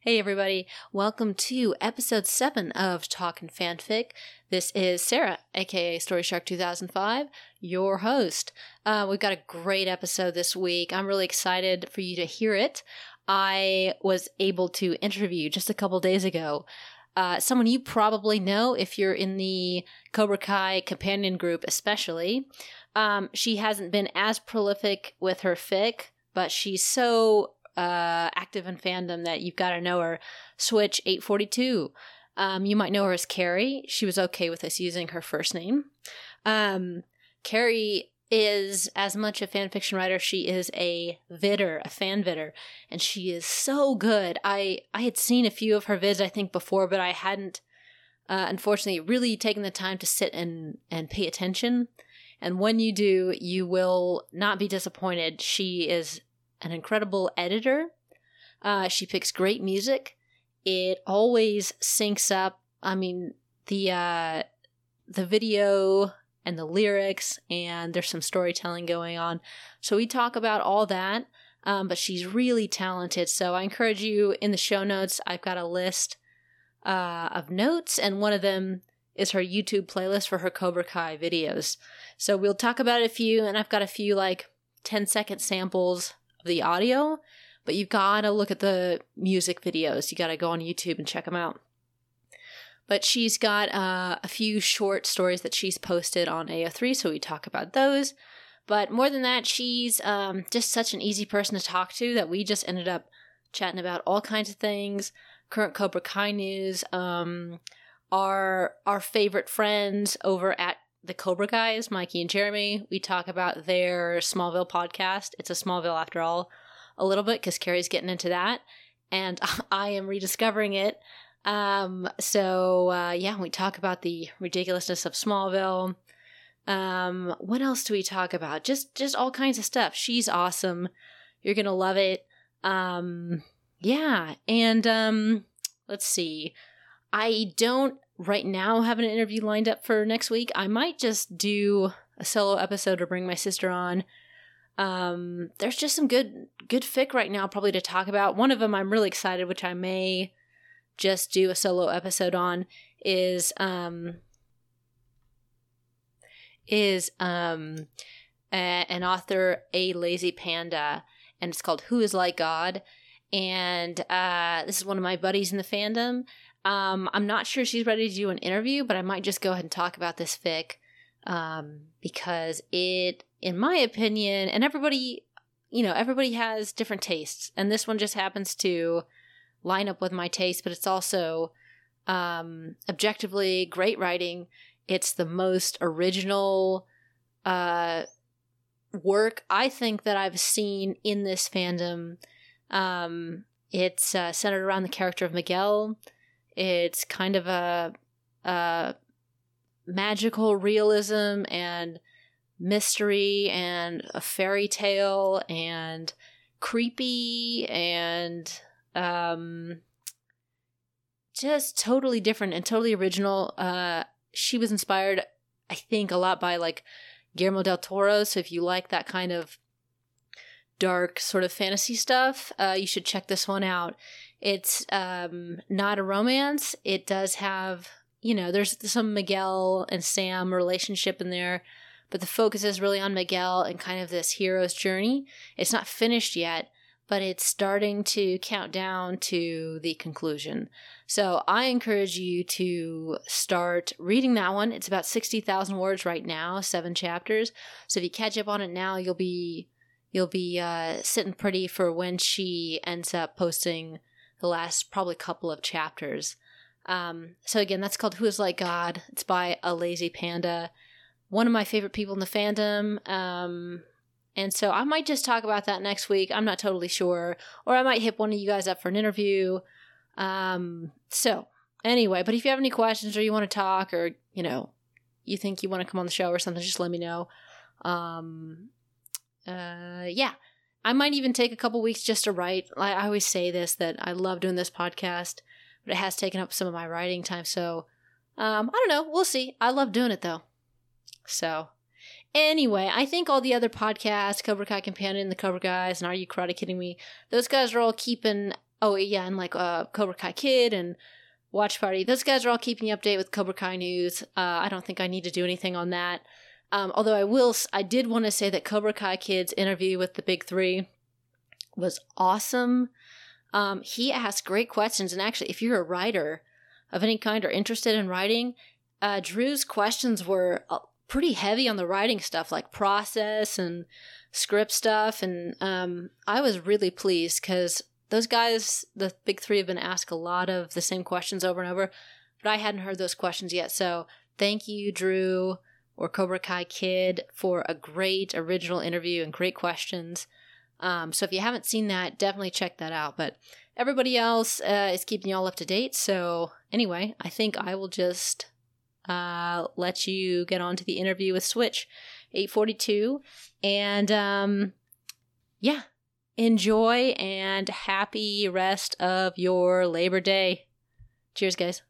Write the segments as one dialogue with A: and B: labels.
A: Hey, everybody. Welcome to episode 7 of Talkin' Fanfic. This is Sarah, aka Story Shark 2005, your host. Uh, we've got a great episode this week. I'm really excited for you to hear it. I was able to interview just a couple days ago uh, someone you probably know if you're in the Cobra Kai companion group, especially. Um, she hasn't been as prolific with her fic, but she's so uh, active in fandom that you've got to know her. Switch 842. Um, you might know her as Carrie. She was okay with us using her first name. Um, Carrie is as much a fan fiction writer she is a vidder, a fan vidder, and she is so good. I I had seen a few of her vids I think before, but I hadn't uh, unfortunately really taken the time to sit and and pay attention. And when you do, you will not be disappointed. She is an incredible editor. Uh, she picks great music. It always syncs up. I mean, the uh, the video and the lyrics, and there's some storytelling going on. So we talk about all that. Um, but she's really talented. So I encourage you in the show notes. I've got a list uh, of notes, and one of them is her YouTube playlist for her Cobra Kai videos. So we'll talk about a few, and I've got a few like 10 second samples the audio, but you've got to look at the music videos. You got to go on YouTube and check them out. But she's got uh, a few short stories that she's posted on AO3, so we talk about those. But more than that, she's um, just such an easy person to talk to that we just ended up chatting about all kinds of things, current Cobra Kai news, um, our our favorite friends over at the Cobra Guys, Mikey and Jeremy. We talk about their Smallville podcast. It's a Smallville after all, a little bit because Carrie's getting into that, and I am rediscovering it. Um, so uh, yeah, we talk about the ridiculousness of Smallville. Um, what else do we talk about? Just just all kinds of stuff. She's awesome. You're gonna love it. Um, yeah, and um, let's see. I don't right now have an interview lined up for next week. I might just do a solo episode or bring my sister on. Um, there's just some good good fic right now probably to talk about. One of them I'm really excited, which I may just do a solo episode on, is um is um a, an author a lazy panda and it's called Who is Like God and uh this is one of my buddies in the fandom um, I'm not sure she's ready to do an interview, but I might just go ahead and talk about this fic um, because it, in my opinion, and everybody, you know, everybody has different tastes, and this one just happens to line up with my taste, but it's also um, objectively great writing. It's the most original uh, work I think that I've seen in this fandom. Um, it's uh, centered around the character of Miguel. It's kind of a, a magical realism and mystery and a fairy tale and creepy and um, just totally different and totally original. Uh, she was inspired, I think, a lot by like Guillermo del Toro. So if you like that kind of dark sort of fantasy stuff, uh, you should check this one out. It's um, not a romance. It does have, you know, there's some Miguel and Sam relationship in there, but the focus is really on Miguel and kind of this hero's journey. It's not finished yet, but it's starting to count down to the conclusion. So I encourage you to start reading that one. It's about 60,000 words right now, seven chapters. So if you catch up on it now, you'll be you'll be uh, sitting pretty for when she ends up posting the last probably couple of chapters. Um, so again, that's called Who is Like God. It's by a lazy panda, one of my favorite people in the fandom. Um, and so I might just talk about that next week. I'm not totally sure, or I might hit one of you guys up for an interview. Um, so anyway, but if you have any questions or you want to talk, or you know, you think you want to come on the show or something, just let me know. Um, uh, yeah. I might even take a couple weeks just to write. I, always say this that I love doing this podcast, but it has taken up some of my writing time. So, um, I don't know. We'll see. I love doing it though. So, anyway, I think all the other podcasts, Cobra Kai Companion, the Cobra Guys, and Are You Karate Kidding Me? Those guys are all keeping oh yeah, and like uh, Cobra Kai Kid and Watch Party. Those guys are all keeping you update with Cobra Kai news. Uh, I don't think I need to do anything on that. Um, although I will, I did want to say that Cobra Kai Kid's interview with the Big Three was awesome. Um, he asked great questions, and actually, if you're a writer of any kind or interested in writing, uh, Drew's questions were uh, pretty heavy on the writing stuff, like process and script stuff, and um, I was really pleased because those guys, the big three, have been asked a lot of the same questions over and over, but I hadn't heard those questions yet. So thank you, Drew or Cobra Kai Kid, for a great original interview and great questions. Um, so if you haven't seen that, definitely check that out. But everybody else uh, is keeping y'all up to date. So anyway, I think I will just uh, let you get on to the interview with Switch 842. And um, yeah, enjoy and happy rest of your Labor Day. Cheers, guys.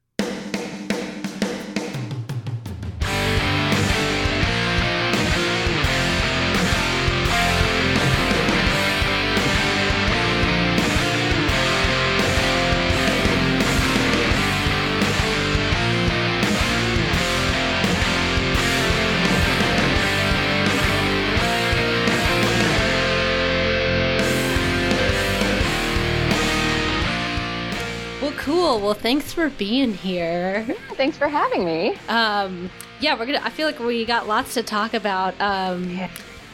A: Cool. Well, thanks for being here.
B: Thanks for having me.
A: Um, yeah, we're gonna. I feel like we got lots to talk about. Um,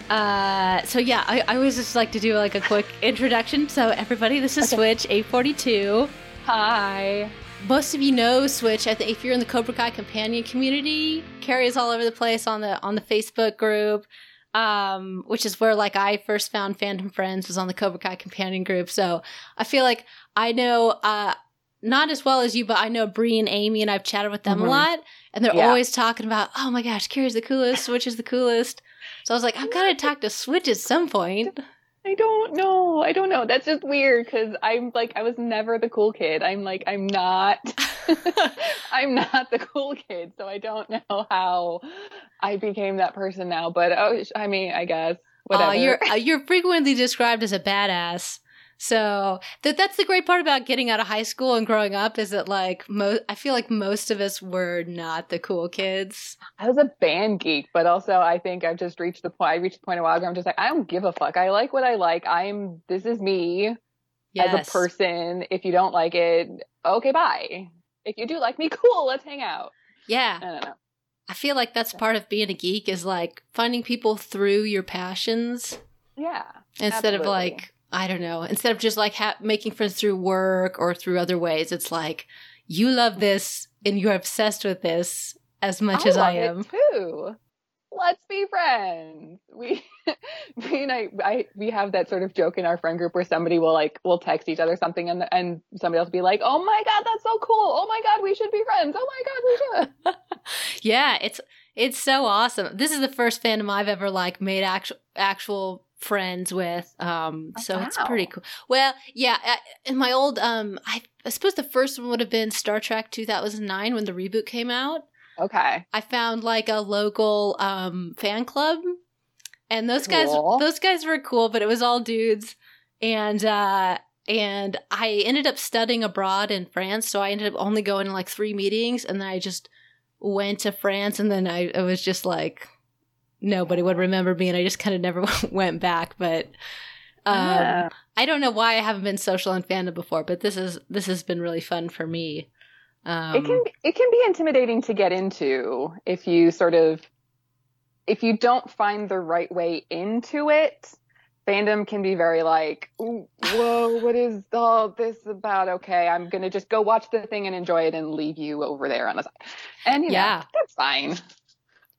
A: uh, so yeah, I, I always just like to do like a quick introduction. So everybody, this is okay. Switch eight forty two.
B: Hi.
A: Most of you know Switch. If you're in the Cobra Kai companion community, Carrie is all over the place on the on the Facebook group. Um, which is where like I first found Fandom Friends was on the Cobra Kai companion group. So I feel like I know uh, not as well as you, but I know Bree and Amy, and I've chatted with them mm-hmm. a lot, and they're yeah. always talking about, oh my gosh, Carrie's the coolest, Switch is the coolest. So I was like, I've got to talk to Switch at some point.
B: I don't know. I don't know. That's just weird because I'm like, I was never the cool kid. I'm like, I'm not. I'm not the cool kid, so I don't know how I became that person now. But oh, I mean, I guess whatever. Uh,
A: you're uh, you're frequently described as a badass. So that that's the great part about getting out of high school and growing up is that like mo- I feel like most of us were not the cool kids.
B: I was a band geek, but also I think I've just reached the point. I reached the point a while ago. I'm just like I don't give a fuck. I like what I like. I'm this is me yes. as a person. If you don't like it, okay, bye. If you do like me, cool. Let's hang out.
A: Yeah.
B: I don't know.
A: I feel like that's part of being a geek is like finding people through your passions.
B: Yeah.
A: Instead absolutely. of like I don't know, instead of just like ha- making friends through work or through other ways, it's like you love this and you're obsessed with this as much
B: I
A: as I am.
B: too. Let's be friends. We, me and I, I, we have that sort of joke in our friend group where somebody will like, will text each other something and, and somebody else will be like, oh my God, that's so cool. Oh my God, we should be friends. Oh my God, we
A: should. yeah, it's, it's so awesome. This is the first fandom I've ever like made actual, actual friends with. Um, oh, so wow. it's pretty cool. Well, yeah, in my old, um, I, I suppose the first one would have been Star Trek 2009 when the reboot came out.
B: Okay.
A: I found like a local um fan club and those cool. guys those guys were cool, but it was all dudes and uh and I ended up studying abroad in France, so I ended up only going to like 3 meetings and then I just went to France and then I, I was just like nobody would remember me and I just kind of never went back. But um, yeah. I don't know why I haven't been social in fandom before, but this is this has been really fun for me.
B: Um, it can it can be intimidating to get into if you sort of if you don't find the right way into it. Fandom can be very like, whoa, what is all this about? Okay, I'm gonna just go watch the thing and enjoy it and leave you over there on the side. And you know, yeah, that's fine.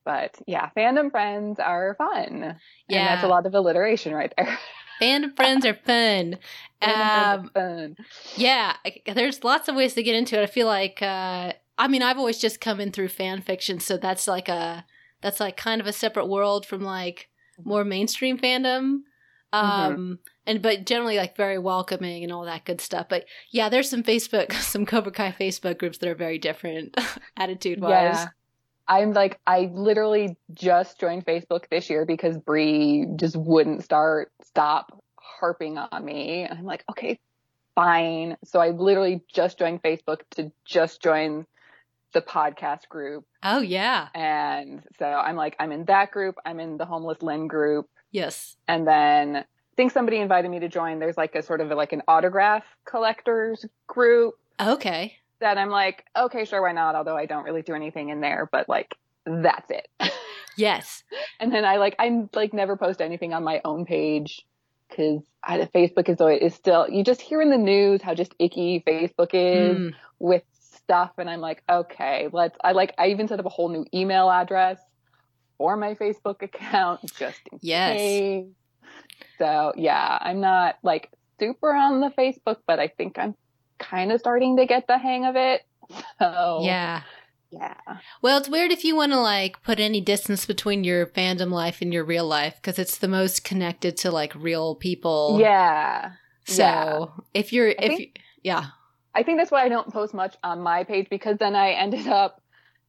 B: But yeah, fandom friends are fun. Yeah. And that's a lot of alliteration right there.
A: Fandom friends are fun. Um, fun. Yeah, there's lots of ways to get into it. I feel like, uh, I mean, I've always just come in through fan fiction, so that's like a that's like kind of a separate world from like more mainstream fandom. Mm-hmm. Um, mm-hmm. and but generally like very welcoming and all that good stuff. But yeah, there's some Facebook, some Cobra Kai Facebook groups that are very different attitude wise. Yeah.
B: I'm like, I literally just joined Facebook this year because Bree just wouldn't start, stop harping on me. And I'm like, okay, fine. So I literally just joined Facebook to just join the podcast group.
A: Oh yeah.
B: And so I'm like, I'm in that group. I'm in the homeless Lynn group.
A: Yes.
B: And then I think somebody invited me to join. There's like a sort of like an autograph collectors group
A: Okay.
B: That I'm like, okay, sure, why not? Although I don't really do anything in there, but like that's it.
A: Yes.
B: and then I like I like never post anything on my own page because Facebook is always is still you just hear in the news how just icky Facebook is
A: Mm.
B: with stuff, and I'm like, okay, let's. I like I even set up a whole new email address for my Facebook account just in
A: Yes.
B: case. So yeah, I'm not like super on the Facebook, but I think I'm kind of starting to get the hang of it. So
A: Yeah.
B: yeah.
A: Well, it's weird if you want to like put any distance between your fandom life and your real life because it's the most connected to like real people.
B: Yeah.
A: So
B: yeah.
A: if you're, if
B: think-
A: you, yeah,
B: I think that's why I don't post much on my page because then I ended up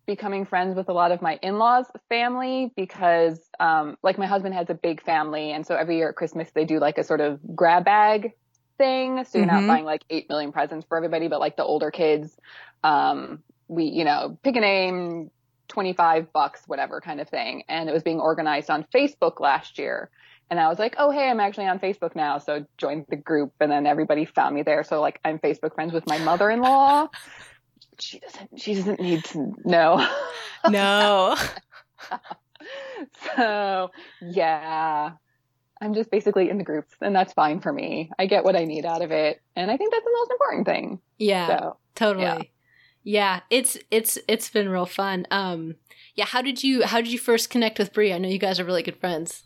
B: becoming friends with a lot of my in-laws family because um like my husband has a big family and so every year at Christmas they do like a sort of grab bag thing so you're
A: Mhm.
B: not buying like 8 million presents for everybody but like the older kids um we you know pick a name 25 bucks whatever kind of thing and it was being organized on Facebook last year and I was like, oh, hey, I'm actually on Facebook now. So joined the group and then everybody found me there. So like I'm Facebook friends with my mother-in-law. She doesn't, she doesn't need to know.
A: no,
B: so yeah, I'm just basically in the groups and that's fine for me. I get what I need out of it. And I think that's the most important thing.
A: yeah,
B: So
A: totally.
B: yeah.
A: Yeah. it's it's it's been real fun. Um, yeah. How did you how did you first connect with Bree? I know you guys are really good friends.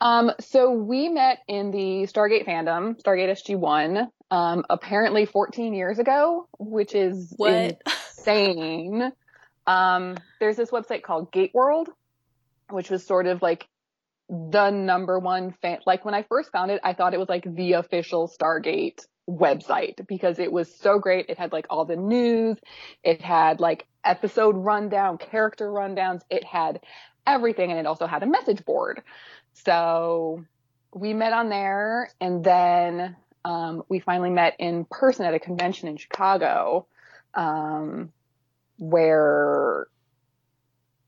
B: Um, so we met in the Stargate fandom, Stargate SG1, um, apparently 14 years ago, which is
A: What?
B: insane. Um, there's this website called Gate World, which was sort of like the number one fan. Like when I first found it, I thought it was like the official Stargate website because it was so great. It had like all the news. It had like episode rundown, character rundowns. It had everything. And it also had a message board. So we met on there and then, um, we finally met in person at a convention in Chicago, um, where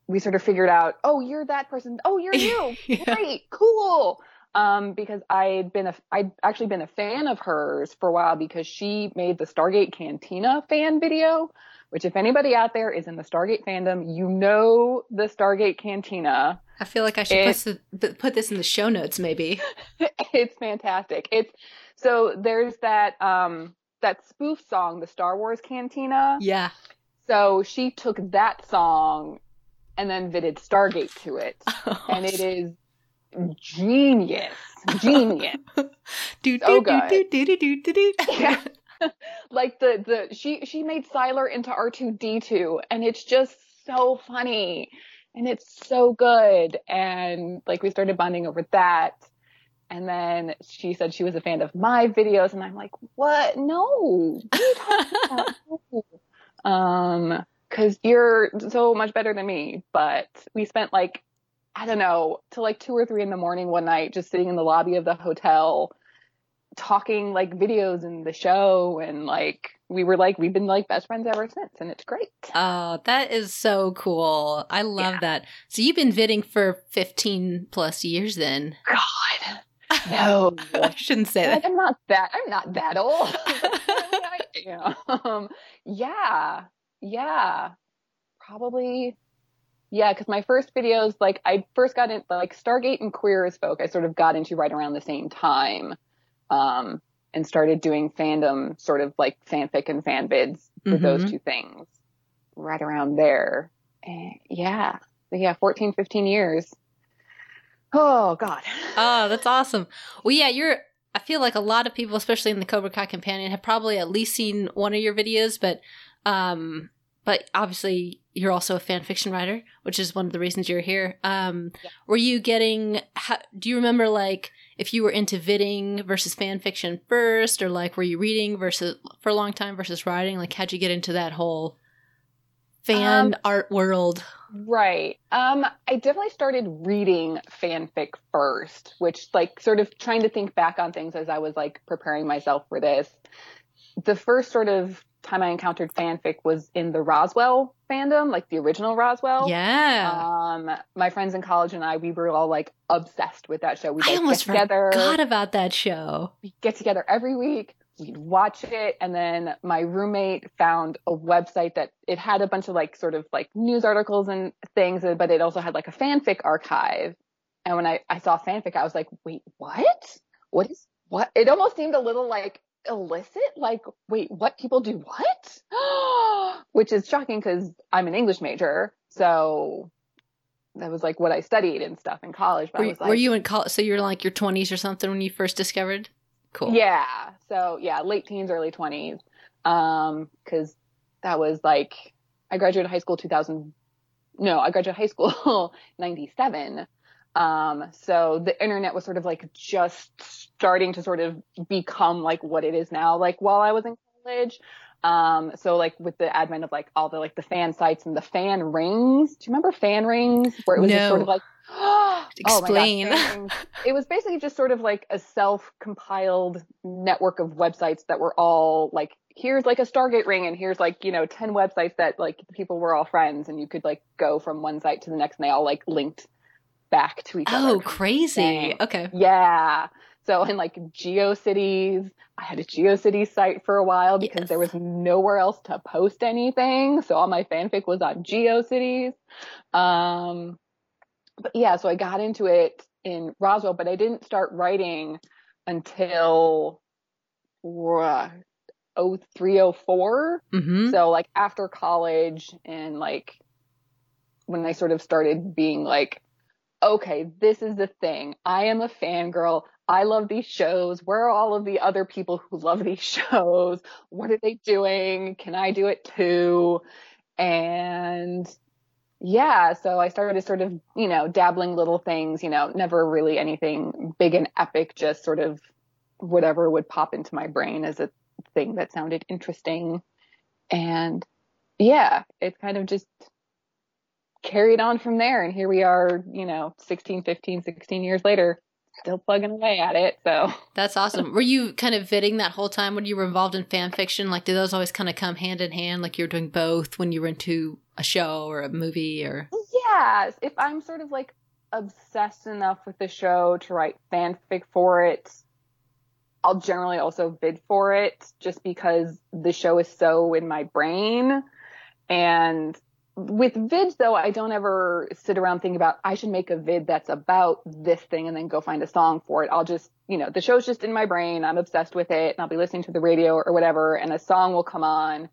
B: we sort of figured out, oh, you're that person. Oh, you're you.
A: Yeah.
B: Great. Cool. Um, because I'd been a, I'd actually been a fan of hers for a while because she made the Stargate Cantina fan video, which if anybody out there is in the Stargate fandom, you know the Stargate Cantina.
A: I feel like I should
B: It-
A: put, put this in the show notes, maybe.
B: it's fantastic. It's so there's that um that spoof song, the Star Wars Cantina.
A: Yeah.
B: So she took that song and then fitted Stargate to it, and it is genius, genius.
A: do, do, do,
B: good.
A: do, do, do, do, do.
B: Yeah. like the the she she made Siler into R two D two, and it's just so funny, and it's so good, and like we started bonding over that. And then she said she was a fan of my videos, and I'm like, what? No. What are you talking about? No. Um, cause you're so much better than me. But we spent like, I don't know, till like two or three in the morning one night, just sitting in the lobby of the hotel, talking like videos and the show. And like, we were like, we've been like best friends ever since. And it's great.
A: Oh, that is so cool. I love
B: Yeah.
A: that. So you've been viding for 15 plus years then.
B: God. No.
A: I shouldn't say that.
B: I'm not that. I'm not that old. yeah. Um, yeah. Yeah. Probably. Yeah, because my first videos, like I first got in, like Stargate and Queer as Folk, I sort of got into right around the same time, um, and started doing fandom, sort of like fanfic and fan vids for those
A: Mhm.
B: two things, right around there. And yeah, So yeah, 14, 15 years. Oh God.
A: Oh, that's awesome. Well, yeah, you're. I feel like a lot of people, especially in the Cobra Kai companion, have probably at least seen one of your videos, but, um, but obviously you're also a fan fiction writer, which is one of the reasons you're here. Um,
B: Yeah.
A: were you getting? How, do you remember like if you were into vidding versus fan fiction first, or like were you reading versus for a long time versus writing? Like, how'd you get into that whole fan
B: Um,
A: art world?
B: Right. Um, I definitely started reading fanfic first, which like sort of trying to think back on things as I was like preparing myself for this. the first sort of time I encountered fanfic was in the Roswell fandom, like the original Roswell.
A: Yeah.
B: Um, my friends in college and I, we were all like obsessed with that show. We like,
A: almost
B: get together.
A: forgot about that show.
B: we get together every week. We'd watch it, and then my roommate found a website that it had a bunch of like sort of like news articles and things, but it also had like a fanfic archive. And when I I saw fanfic, I was like, wait, what? What is what? It almost seemed a little like illicit. Like, wait, what? People do what? Which is shocking because I'm an English major, so that was like what I studied and stuff in college. But
A: Were,
B: I
A: you-
B: was like,
A: were you in college? So you're like your 20s or something when you first discovered? Cool.
B: Yeah. So yeah, late teens, early twenties. Um, cause that was like, I graduated high school 2000. No, I graduated high school 97. Um, so the internet was sort of like just starting to sort of become like what it is now, like while I was in college. Um, so like with the advent of like all the like the fan sites and the fan rings. Do you remember fan rings where it was just
A: No.
B: sort of like, oh
A: Explain.
B: rings it was basically just sort of like a self-compiled network of websites that were all like here's like a stargate ring and here's like you know 10 websites that like people were all friends and you could like go from one site to the next and they all like linked back to each other
A: Oh, crazy. Okay.
B: yeah so in like geocities i had a geocities site for a while because
A: Yes.
B: there was nowhere else to post anything so all my fanfic was on geocities um but yeah so i got into it in roswell but i didn't start writing until uh, 0304
A: Mm-hmm.
B: so like after college and like when I sort of started being like, okay, this is the thing. I am a fangirl. I love these shows. Where are all of the other people who love these shows? What are they doing? Can I do it too? And yeah, so I started sort of, you know, dabbling little things, you know, never really anything big and epic, just sort of whatever would pop into my brain as a thing that sounded interesting. And yeah, it kind of just carried on from there. And here we are, you know, 16, 15, 16 years later, still plugging away at it. So
A: That's awesome. were you kind of vidding that whole time when you were involved in fan fiction? Like, did those always kind of come hand in hand? Like, you were doing both when you were into a show or a movie or.
B: yeah, if I'm sort of like obsessed enough with the show to write fanfic for it, I'll generally also vid for it just because the show is so in my brain. And with vids though, I don't ever sit around thinking about I should make a vid that's about this thing and then go find a song for it. I'll just, you know, the show's just in my brain. I'm obsessed with it and I'll be listening to the radio or whatever and a song will come on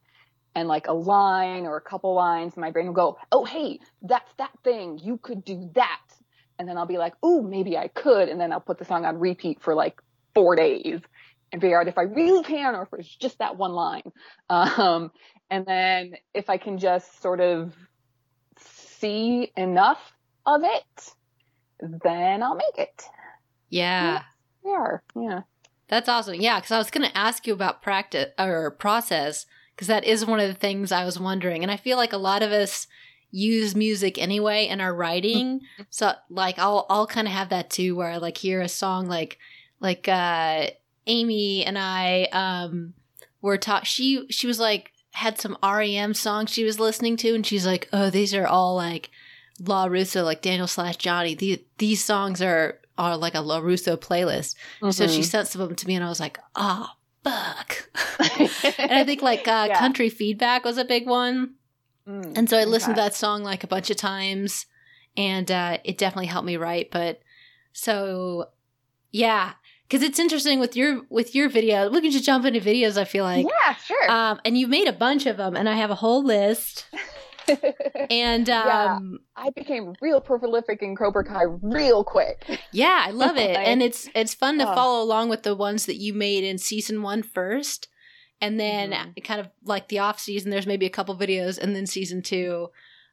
B: and like a line or a couple lines, my brain will go, Oh, hey, that's that thing. You could do that. And then I'll be like, Ooh, maybe I could. And then I'll put the song on repeat for like four days and figure out if I really can or if it's just that one line. Um, and then if I can just sort of see enough of it, then I'll make it.
A: Yeah.
B: Are. Yeah.
A: That's awesome. Yeah, because I was going to ask you about practice or process because that is one of the things I was wondering, and I feel like a lot of us use music anyway in our writing. so like I'll I'll kind of have that too, where I like hear a song like like uh Amy and I um were taught she she was like had some REM songs she was listening to, and she's like, oh, these are all like La Russo, like Daniel slash Johnny. These these songs are are like a La Russo playlist. So she
B: Mhm.
A: sent some of them to me, and I was like, "Oh, fuck!" and I think like uh,
B: Yeah.
A: country feedback was a big one,
B: Mm,
A: and so I listened to that song like a bunch of times, and uh, it definitely helped me write. But so, yeah, because it's interesting with your with your video. We can just jump into videos. I feel like,
B: yeah, sure.
A: um, and you've made a bunch of them, and I have a whole list. And
B: Yeah.
A: um,
B: I became real prolific in Cobra Kai real quick.
A: Yeah, I love it.
B: Like-
A: and it's it's fun to
B: Oh.
A: follow along with the ones that you made in season one first. And then
B: Mhm.
A: kind of like the off season, there's maybe a couple videos and then season two.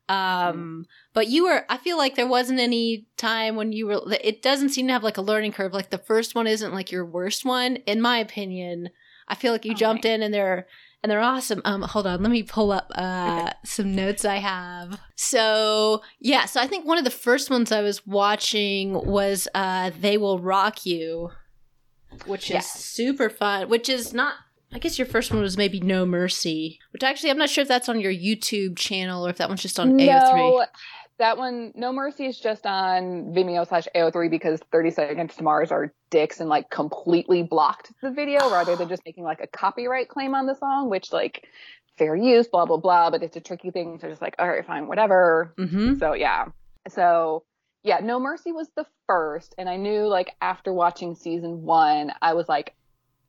A: Um but you were I feel like there wasn't any time when you were it doesn't seem to have like a learning curve. Like the first one isn't like your worst one, in my opinion. I feel like you jumped in and they're and they're awesome. Um, hold on, let me pull up uh, some notes I have. So yeah, so I think one of the first ones I was watching was uh, "They Will Rock You," which is
B: Yes.
A: super fun. Which is not I guess your first one was maybe No Mercy, which actually I'm not sure if that's on your YouTube channel or if that one's just on
B: no,
A: AO3.
B: that one, No Mercy is just on Vimeo slash AO3 because 30 Seconds to Mars are dicks and like completely blocked the video rather than just making like a copyright claim on the song, which like fair use, blah, blah, blah. But it's a tricky thing. So just like, all right, fine, whatever.
A: Mm-hmm.
B: So yeah. So yeah, No Mercy was the first. And I knew like after watching season one, I was like,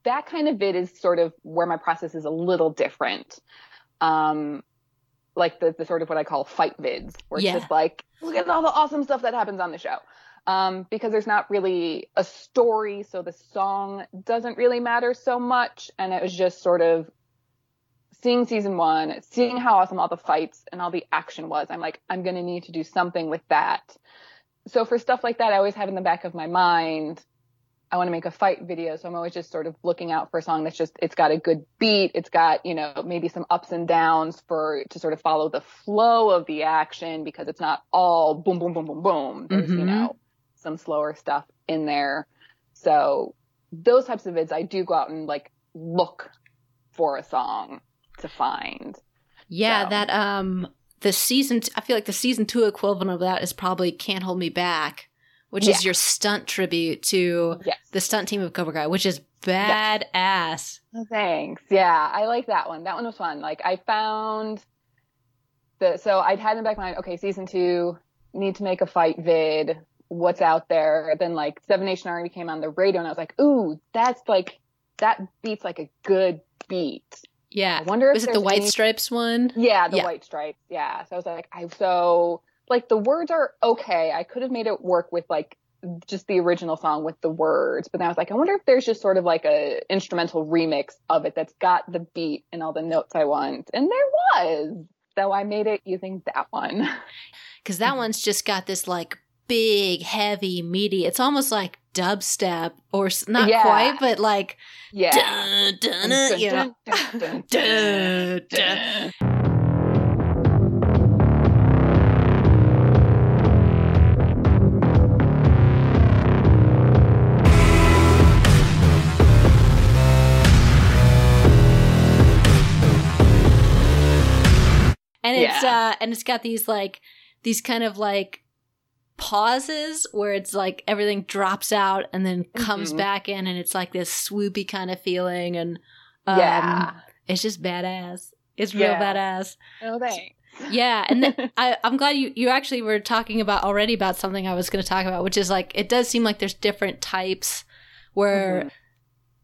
B: that kind of vid is sort of where my process is a little different. Um, like the, the sort of what I call fight vids, where it's just like, look at all the awesome stuff that happens on the show. Um, because there's not really a story, so the song doesn't really matter so much. And it was just sort of seeing season one, seeing how awesome all the fights and all the action was. I'm like, I'm going to need to do something with that. So for stuff like that, I always have in the back of my mind, I want to make a fight video. So I'm always just sort of looking out for a song that's just, it's got a good beat. It's got, you know, maybe some ups and downs for, to sort of follow the flow of the action because it's not all boom, boom, boom, boom, boom. There's, you
A: Mhm.
B: know, some slower stuff in there. So those types of vids, I do go out and like look for a song to find.
A: Yeah,
B: So.
A: that um the season t- I feel like the season 2 equivalent of that is probably Can't Hold Me Back, which is your stunt tribute to
B: Yes.
A: the stunt team of Cobra Kai, which is badass.
B: Oh, thanks. Yeah, I like that one. That one was fun. Like I found the so I'd had in the back of my mind, okay, season two, need to make a fight vid. What's out there? Then like Seven Nation Army came on the radio and I was like, ooh, that's like that beats like a good beat.
A: Yeah.
B: I wonder if
A: Was it the White
B: any-
A: Stripes one?
B: Yeah, the
A: Yeah.
B: white stripes. Yeah. So I was like, I so like the words are okay. I could have made it work with like just the original song with the words, but then I was like, I wonder if there's just sort of like a instrumental remix of it that's got the beat and all the notes I want, and there was. So I made it using that one.
A: Cuz that one's just got this like big, heavy, meaty. It's almost like dubstep or s- not
B: Yeah.
A: quite, but like
B: Yeah.
A: dun, dun, dun, you know. and it's
B: Yeah.
A: uh and it's got these like these kind of like pauses where it's like everything drops out and then comes
B: Mhm.
A: back in and it's like this swoopy kind of feeling and um,
B: Yeah.
A: it's just badass it's real
B: Yeah.
A: badass
B: No thanks.
A: yeah and then I, i'm glad you you actually were talking about already about something i was going to talk about which is like it does seem like there's different types where
B: Mhm.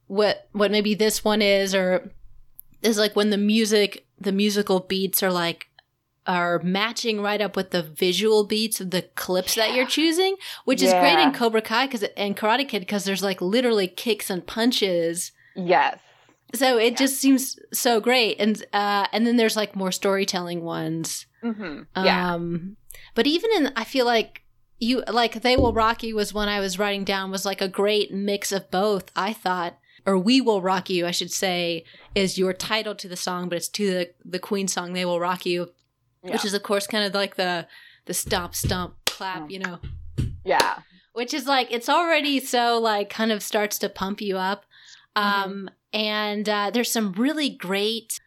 A: what what maybe this one is or is like when the music the musical beats are like are matching right up with the visual beats of the clips that you're choosing which is great in cobra kai because and karate kid because there's like literally kicks and punches
B: Yes.
A: so it
B: Yeah.
A: just seems so great and uh and then there's like more storytelling ones
B: hmm Yeah.
A: um, but even in, I feel like you like they will rock you was one I was writing down was like a great mix of both. I thought, or we will rock you, I should say, is your title to the song, but it's to the the Queen song. They will rock you, which is of course kind of like the the stomp stomp clap,
B: Mm.
A: you know,
B: yeah.
A: which is like it's already so like kind of starts to pump you up.
B: Mm-hmm.
A: Um, and uh, there's some really great.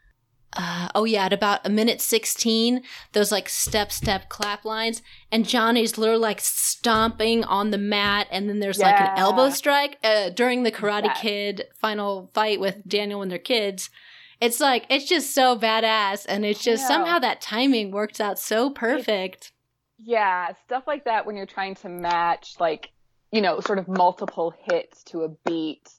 A: Uh, oh yeah, at about a minute sixteen, those like step step clap lines, and Johnny's literally like stomping on the mat, and then there's like an elbow strike uh, during the Karate
B: Yes.
A: Kid final fight with Daniel and their kids. It's like it's just so badass, and it's just somehow that timing works out so perfect.
B: Yeah, stuff like that when you're trying to match like, you know, sort of multiple hits to a beat.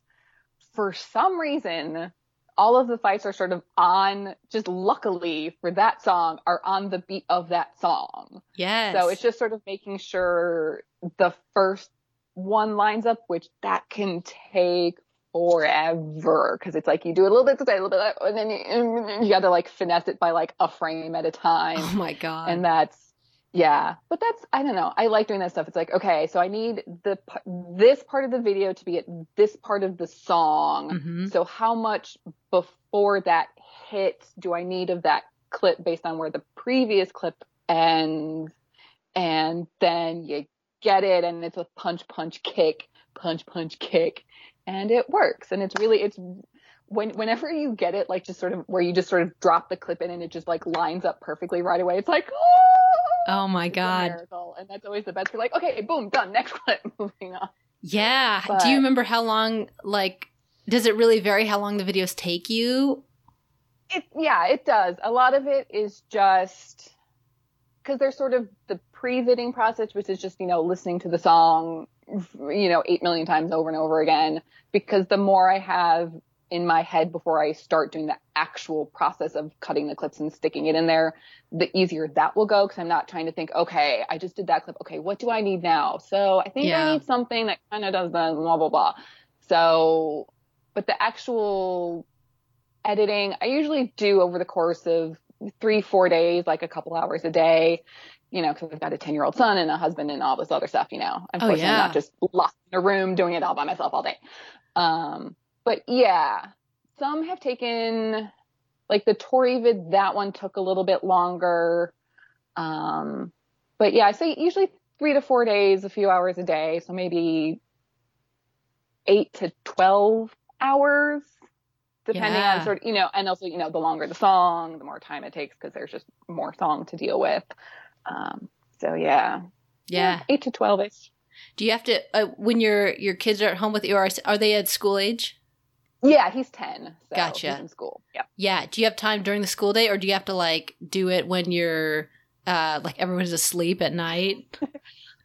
B: For some reason, all of the fights are sort of on just luckily for that song are on the beat of that song.
A: Yes.
B: So it's just sort of making sure the first one lines up, which that can take forever because it's like you do a little bit today, a little bit, and then you, you got to like finesse it by like a frame at a time.
A: Oh my god.
B: and that's yeah. But that's i don't know. I like doing that stuff. It's like okay so i need the this part of the video to be at this part of the song.
A: Mhm.
B: so how much before that hits do i need of that clip based on where the previous clip ends? And then you get it and it's a punch punch kick punch punch kick and it works and it's really it's when whenever you get it, like just sort of where you just sort of drop the clip in and it just like lines up perfectly right away. It's like, oh,
A: Oh my god.
B: And that's always the best. You're like, okay, boom, done. Next clip, moving on.
A: Yeah.
B: But-
A: Do you remember how long like does it really vary how long the videos take you?
B: It yeah, it does. A lot of it is just because there's sort of the pre-vidding process, which is just you know listening to the song, you know, eight million times over and over again. Because the more I have in my head before I start doing the actual process of cutting the clips and sticking it in there, the easier that will go. Because I'm not trying to think, okay, I just did that clip. Okay, what do I need now? So I think
A: Yeah.
B: I need something that kind of does the blah blah blah. So, but the actual editing I usually do over the course of three, four days, like a couple hours a day, you know, because I've got a 10 year old son and a husband and all this other stuff, you know. Unfortunately,
A: yeah.
B: I'm not just locked in a room doing it all by myself all day. Um, but yeah, some have taken, like the Tory vid, that one took a little bit longer. Um, but yeah, I say usually three to four days, a few hours a day. So maybe eight to 12 hours depending
A: Yeah.
B: on sort of, you know, and also, you know, the longer the song, the more time it takes because there's just more song to deal with. Um, so yeah,
A: Yeah.
B: eight to 12 ish.
A: Do you have to uh, when your your kids are at home with you? Are are they at school age?
B: Yeah, he's 10. So
A: Gotcha.
B: He's in school. Yeah.
A: Yeah. Do you have time during the school day, or do you have to like do it when you're uh like everyone's asleep at night?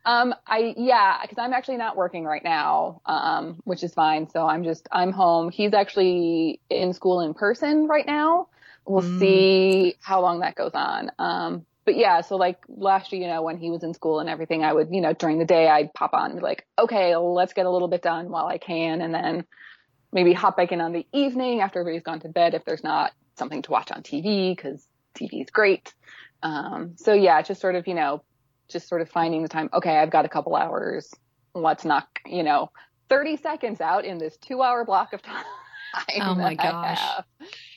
B: Um, I, yeah, cause I'm actually not working right now, um, which is fine. So I'm just, I'm home. He's actually in school in person right now. We'll
A: Mm.
B: see how long that goes on. Um, but yeah, so like last year, you know, when he was in school and everything, I would, you know, during the day, I'd pop on and be like, okay, let's get a little bit done while I can. And then maybe hop back in on the evening after everybody's gone to bed if there's not something to watch on TV because TV is great. Um, so yeah, just sort of, you know, just sort of finding the time. Okay, I've got a couple hours. Let's knock, you know, 30 seconds out in this two hour block of time.
A: Oh my gosh.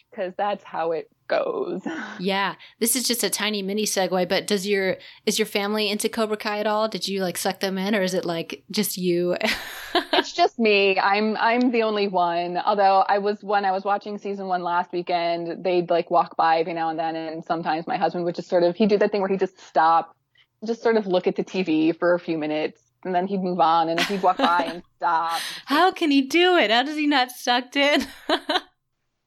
B: Because that's how it goes.
A: Yeah. This is just a tiny mini segue, but does your is your family into Cobra Kai at all? Did you like suck them in, or is it like just you?
B: it's just me. I'm I'm the only one. Although I was when I was watching season one last weekend, they'd like walk by every now and then, and sometimes my husband would just sort of he'd do that thing where he'd just stop, just sort of look at the TV for a few minutes, and then he'd move on, and he'd walk by and stop.
A: How can he do it? How does he not sucked in?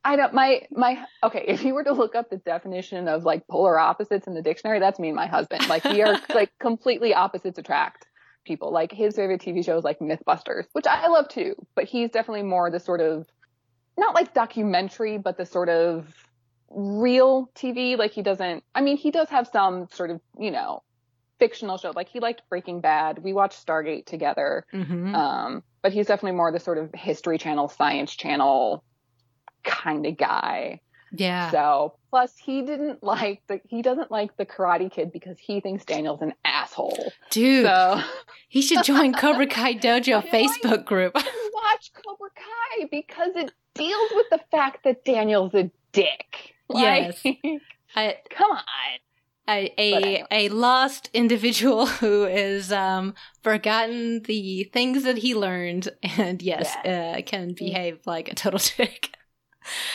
B: I don't my my okay, if you were to look up the definition of like polar opposites in the dictionary, that's me and my husband. Like we are like completely opposites attract people. Like his favorite TV show is like Mythbusters, which I love too, but he's definitely more the sort of not like documentary, but the sort of real TV. Like he doesn't I mean, he does have some sort of, you know, fictional show. Like he liked Breaking Bad. We watched Stargate together.
A: mm-hmm.
B: Um, but he's definitely more the sort of history channel, science channel kind of guy.
A: yeah.
B: So plus he didn't like the he doesn't like the Karate Kid because he thinks Daniel's an asshole.
A: Dude,
B: So
A: he should join Cobra Kai Dojo Facebook group.
B: watch Cobra Kai because it deals with the fact that Daniel's a dick.
A: Yes. I,
B: come on.
A: a a, a lost individual who is um forgotten the things that he learned and yes, uh, can behave like a total dick.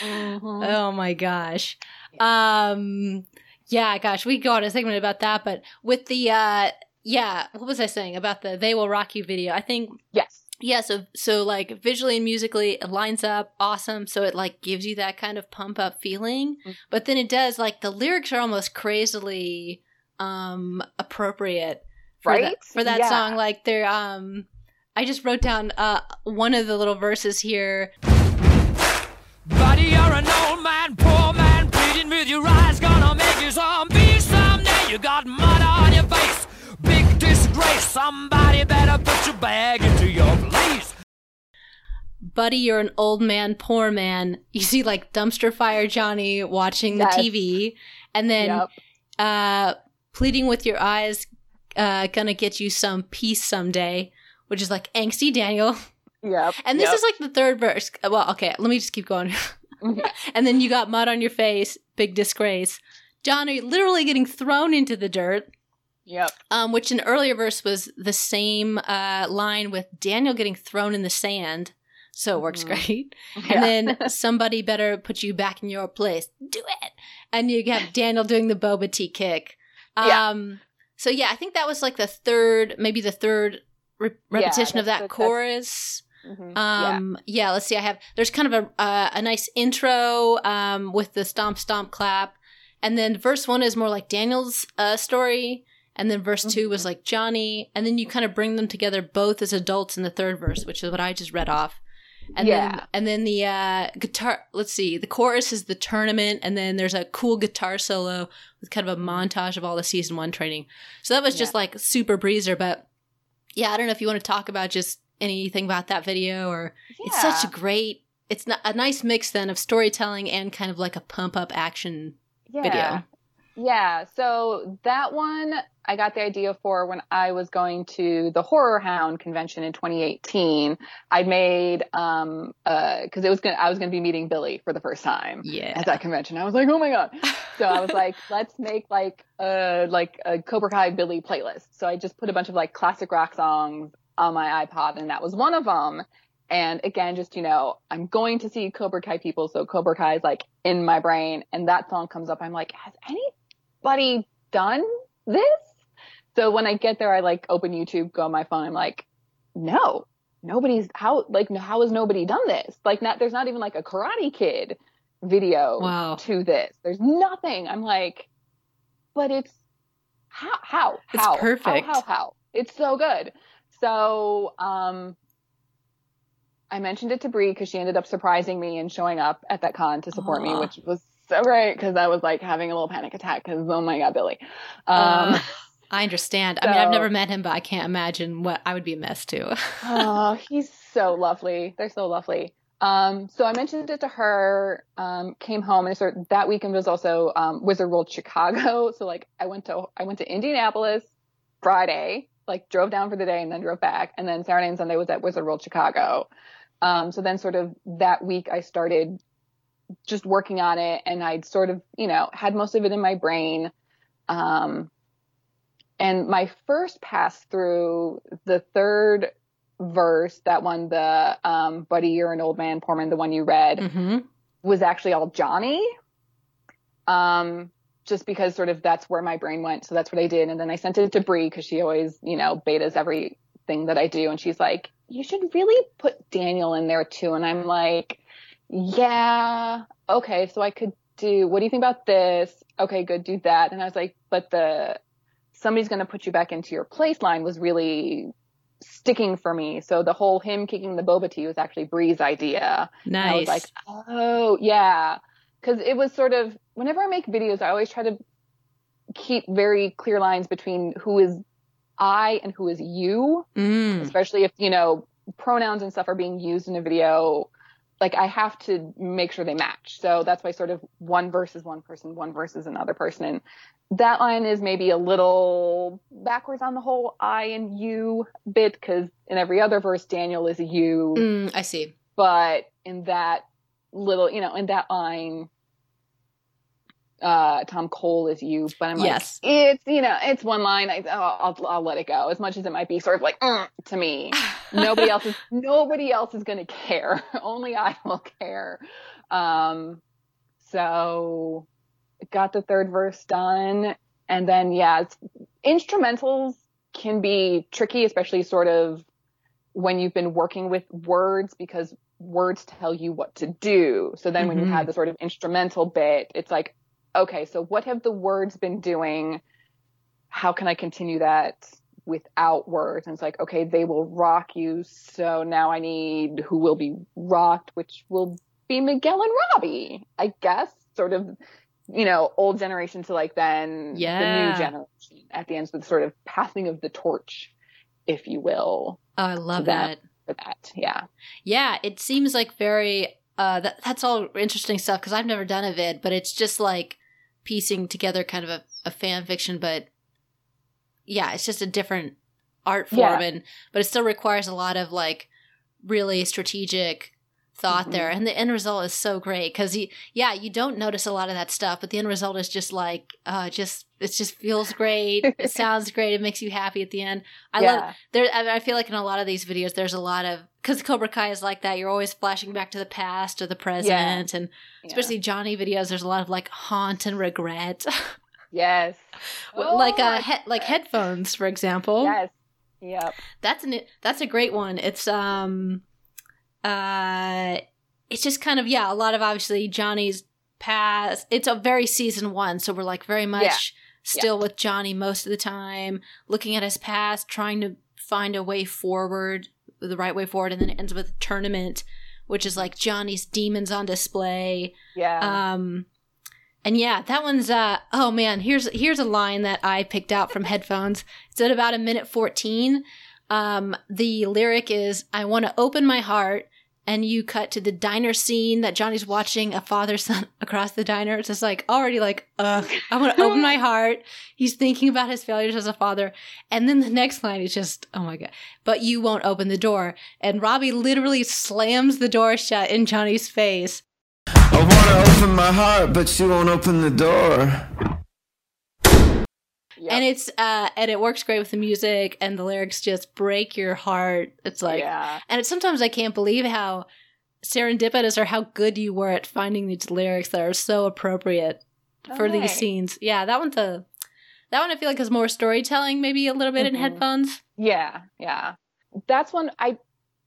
B: Mhm.
A: Oh my gosh. Um yeah, gosh, we could go on a segment about that, but with the uh yeah, what was I saying about the They Will Rock You video? I think
B: Yes.
A: yeah, so so like visually and musically it lines up awesome, so it like gives you that kind of pump up feeling.
B: Mm.
A: But then it does like the lyrics are almost crazily um appropriate for
B: Right?
A: that, for that
B: Yeah.
A: song. Like they're um I just wrote down uh one of the little verses here.
C: Buddy, you're an old man, poor man, pleading with your eyes, gonna make you zombie someday. You got mud on your face, big disgrace. Somebody better put your bag into your place.
A: Buddy, you're an old man, poor man. You see like dumpster fire Johnny watching the
B: Yes.
A: TV and then
B: yep.
A: uh pleading with your eyes uh gonna get you some peace someday which is like angsty daniel
B: Yep.
A: and this
B: yep.
A: is like the third verse well okay let me just keep going. and then you got mud on your face big disgrace John, johnny literally getting thrown into the dirt
B: Yep.
A: um, which in earlier verse was the same uh, line with daniel getting thrown in the sand So it works
B: Mhm.
A: great.
B: Yeah.
A: And then somebody better put you back in your place. Do it. And you have Daniel doing the boba tea kick.
B: Yeah.
A: Um so yeah, I think that was like the third maybe the third re- repetition of
B: that's-
A: that chorus.
B: Mhm.
A: Um yeah. let's see. I have there's kind of a uh, a nice intro um with the stomp stomp clap. And then verse 1 is more like Daniel's uh story and then verse 2 was
B: Mhm.
A: like Johnny and then you kind of bring them together both as adults in the third verse, which is what I just read off. And then
B: Yeah.
A: and then the uh guitar let's see, the chorus is the tournament and then there's a cool guitar solo with kind of a montage of all the season 1 training. So that was just like super breezer, but yeah, I don't know if you want to talk about just anything about that video or it's such a great it's a nice mix then of storytelling and kind of like a pump up action video.
B: Yeah, so that one I got the idea for when I was going to the Horror Hound convention in 2018. I'd made um uh because it was gonna I was gonna be meeting Billy for the first time
A: Yeah.
B: at that convention. I was like, oh my god! So I was like, let's make like a like a Cobra Kai Billy playlist. So I just put a bunch of like classic rock songs on my iPod, and that was one of them. And again, just you know, I'm going to see Cobra Kai people, so Cobra Kai is like in my brain, and that song comes up. I'm like, has anybody done this? So when I get there, I like open YouTube, go on my phone. I'm like, no, nobody's how like how has nobody done this? Like not there's not even like a Karate Kid video
A: Wow.
B: to this. There's nothing. I'm like, but it's how how how,
A: It's
B: how
A: perfect.
B: how how how it's so good. So um, I mentioned it to Bree because she ended up surprising me and showing up at that con to support me, which was so great because I was like having a little panic attack because oh my god, Billy. Um,
A: Uh, I understand. I mean, I've never met him, but I can't imagine what I would be a mess too.
B: oh, he's so lovely. They're so lovely. Um, so I mentioned it to her, um, came home and sort that weekend was also, um, Wizard World Chicago. So like I went to, I went to Indianapolis Friday, like drove down for the day and then drove back. And then Saturday and Sunday was at Wizard World Chicago. Um, so then sort of that week I started just working on it and I'd sort of, you know, had most of it in my brain. Um, and my first pass through the third verse, that one, the um, Buddy, you're an old man, poor man, the one you read,
A: hmm
B: was actually all Johnny. Um, just because sort of that's where my brain went. So that's what I did. And then I sent it to Bree because she always, you know, betas everything that I do. And she's like, you should really put Daniel in there too. And I'm like, yeah, okay. So I could do, what do you think about this? Okay, good. Do that. And I was like, but the, somebody's going to put you back into your place line was really sticking for me. So the whole him kicking the boba tea was actually Bree's idea. And I was like, oh, yeah. Because it was sort of, whenever I make videos, I always try to keep very clear lines between who is I and who is you,
A: Mm.
B: especially if, you know, pronouns and stuff are being used in a video. Like, I have to make sure they match. So that's why sort of one verse is one person, one verse is another person. And that line is maybe a little backwards on the whole I and you bit, because in every other verse, Daniel is a you
A: Mm, I see.
B: but in that little, you know, in that line, uh, Tom Cole is you, but I'm like,
A: Yes.
B: it's, you know, it's one line. I, I'll, I'll, I'll let it go as much as it might be sort of like, "Mm," to me, nobody else is, nobody else is going to care. Only I will care. Um, so got the third verse done. And then, yeah, it's, instrumentals can be tricky, especially sort of when you've been working with words because words tell you what to do. So then when you
A: Mhm.
B: have the sort of instrumental bit, it's like, okay, so what have the words been doing? How can I continue that without words? And it's like, okay, they will rock you. So now I need who will be rocked, which will be Miguel and Robbie, I guess, sort of, you know, old generation to like then the new generation at the end, the sort of passing of the torch, if you will,
A: Oh, I love
B: that.
A: that.
B: for that. Yeah.
A: Yeah, it seems like very uh that that's all interesting stuff because I've never done a vid, but it's just like piecing together kind of a, a fan fiction, but yeah, it's just a different art form
B: Yeah.
A: and but it still requires a lot of like really strategic thought
B: Mhm.
A: there. And the end result is so great because you yeah you don't notice a lot of that stuff but the end result is just like uh just it just feels great. It sounds great. It makes you happy at the end. I love there I feel like in a lot of these videos there's a lot of because Cobra Kai is like that. You're always flashing back to the past or the present, and
B: Yeah.
A: especially Johnny videos. There's a lot of like haunt and regret,
B: yes.
A: like
B: Oh,
A: uh, he- like headphones, for example.
B: Yes. Yep.
A: That's an that's a great one. It's um uh it's just kind of yeah, a lot of obviously Johnny's past. It's a very season 1, so we're like very much
B: Yeah.
A: still with Johnny most of the time, looking at his past, trying to find a way forward, the right way forward and then it ends with a tournament which is like Johnny's demons on display.
B: Yeah.
A: Um, and yeah, that one's uh oh man, here's here's a line that I picked out from headphones. It's at about a minute 14. Um, the lyric is I want to open my heart and you cut to the diner scene that Johnny's watching a father son across the diner. It's just like already like, uh, I want to open my heart. He's thinking about his failures as a father. And then the next line is just, oh my God, but you won't open the door. And Robbie literally slams the door shut in Johnny's face.
D: I wanna open my heart, but you won't open the door.
B: Yep.
A: And it's, uh, and it works great with the music and the lyrics just break your heart. It's like,
B: yeah.
A: and it's sometimes I can't believe how serendipitous or how good you were at finding these lyrics that are so appropriate for these scenes. Yeah, that one's a that one I feel like is more storytelling, maybe a little bit in
B: Mhm.
A: headphones.
B: Yeah, yeah. That's one I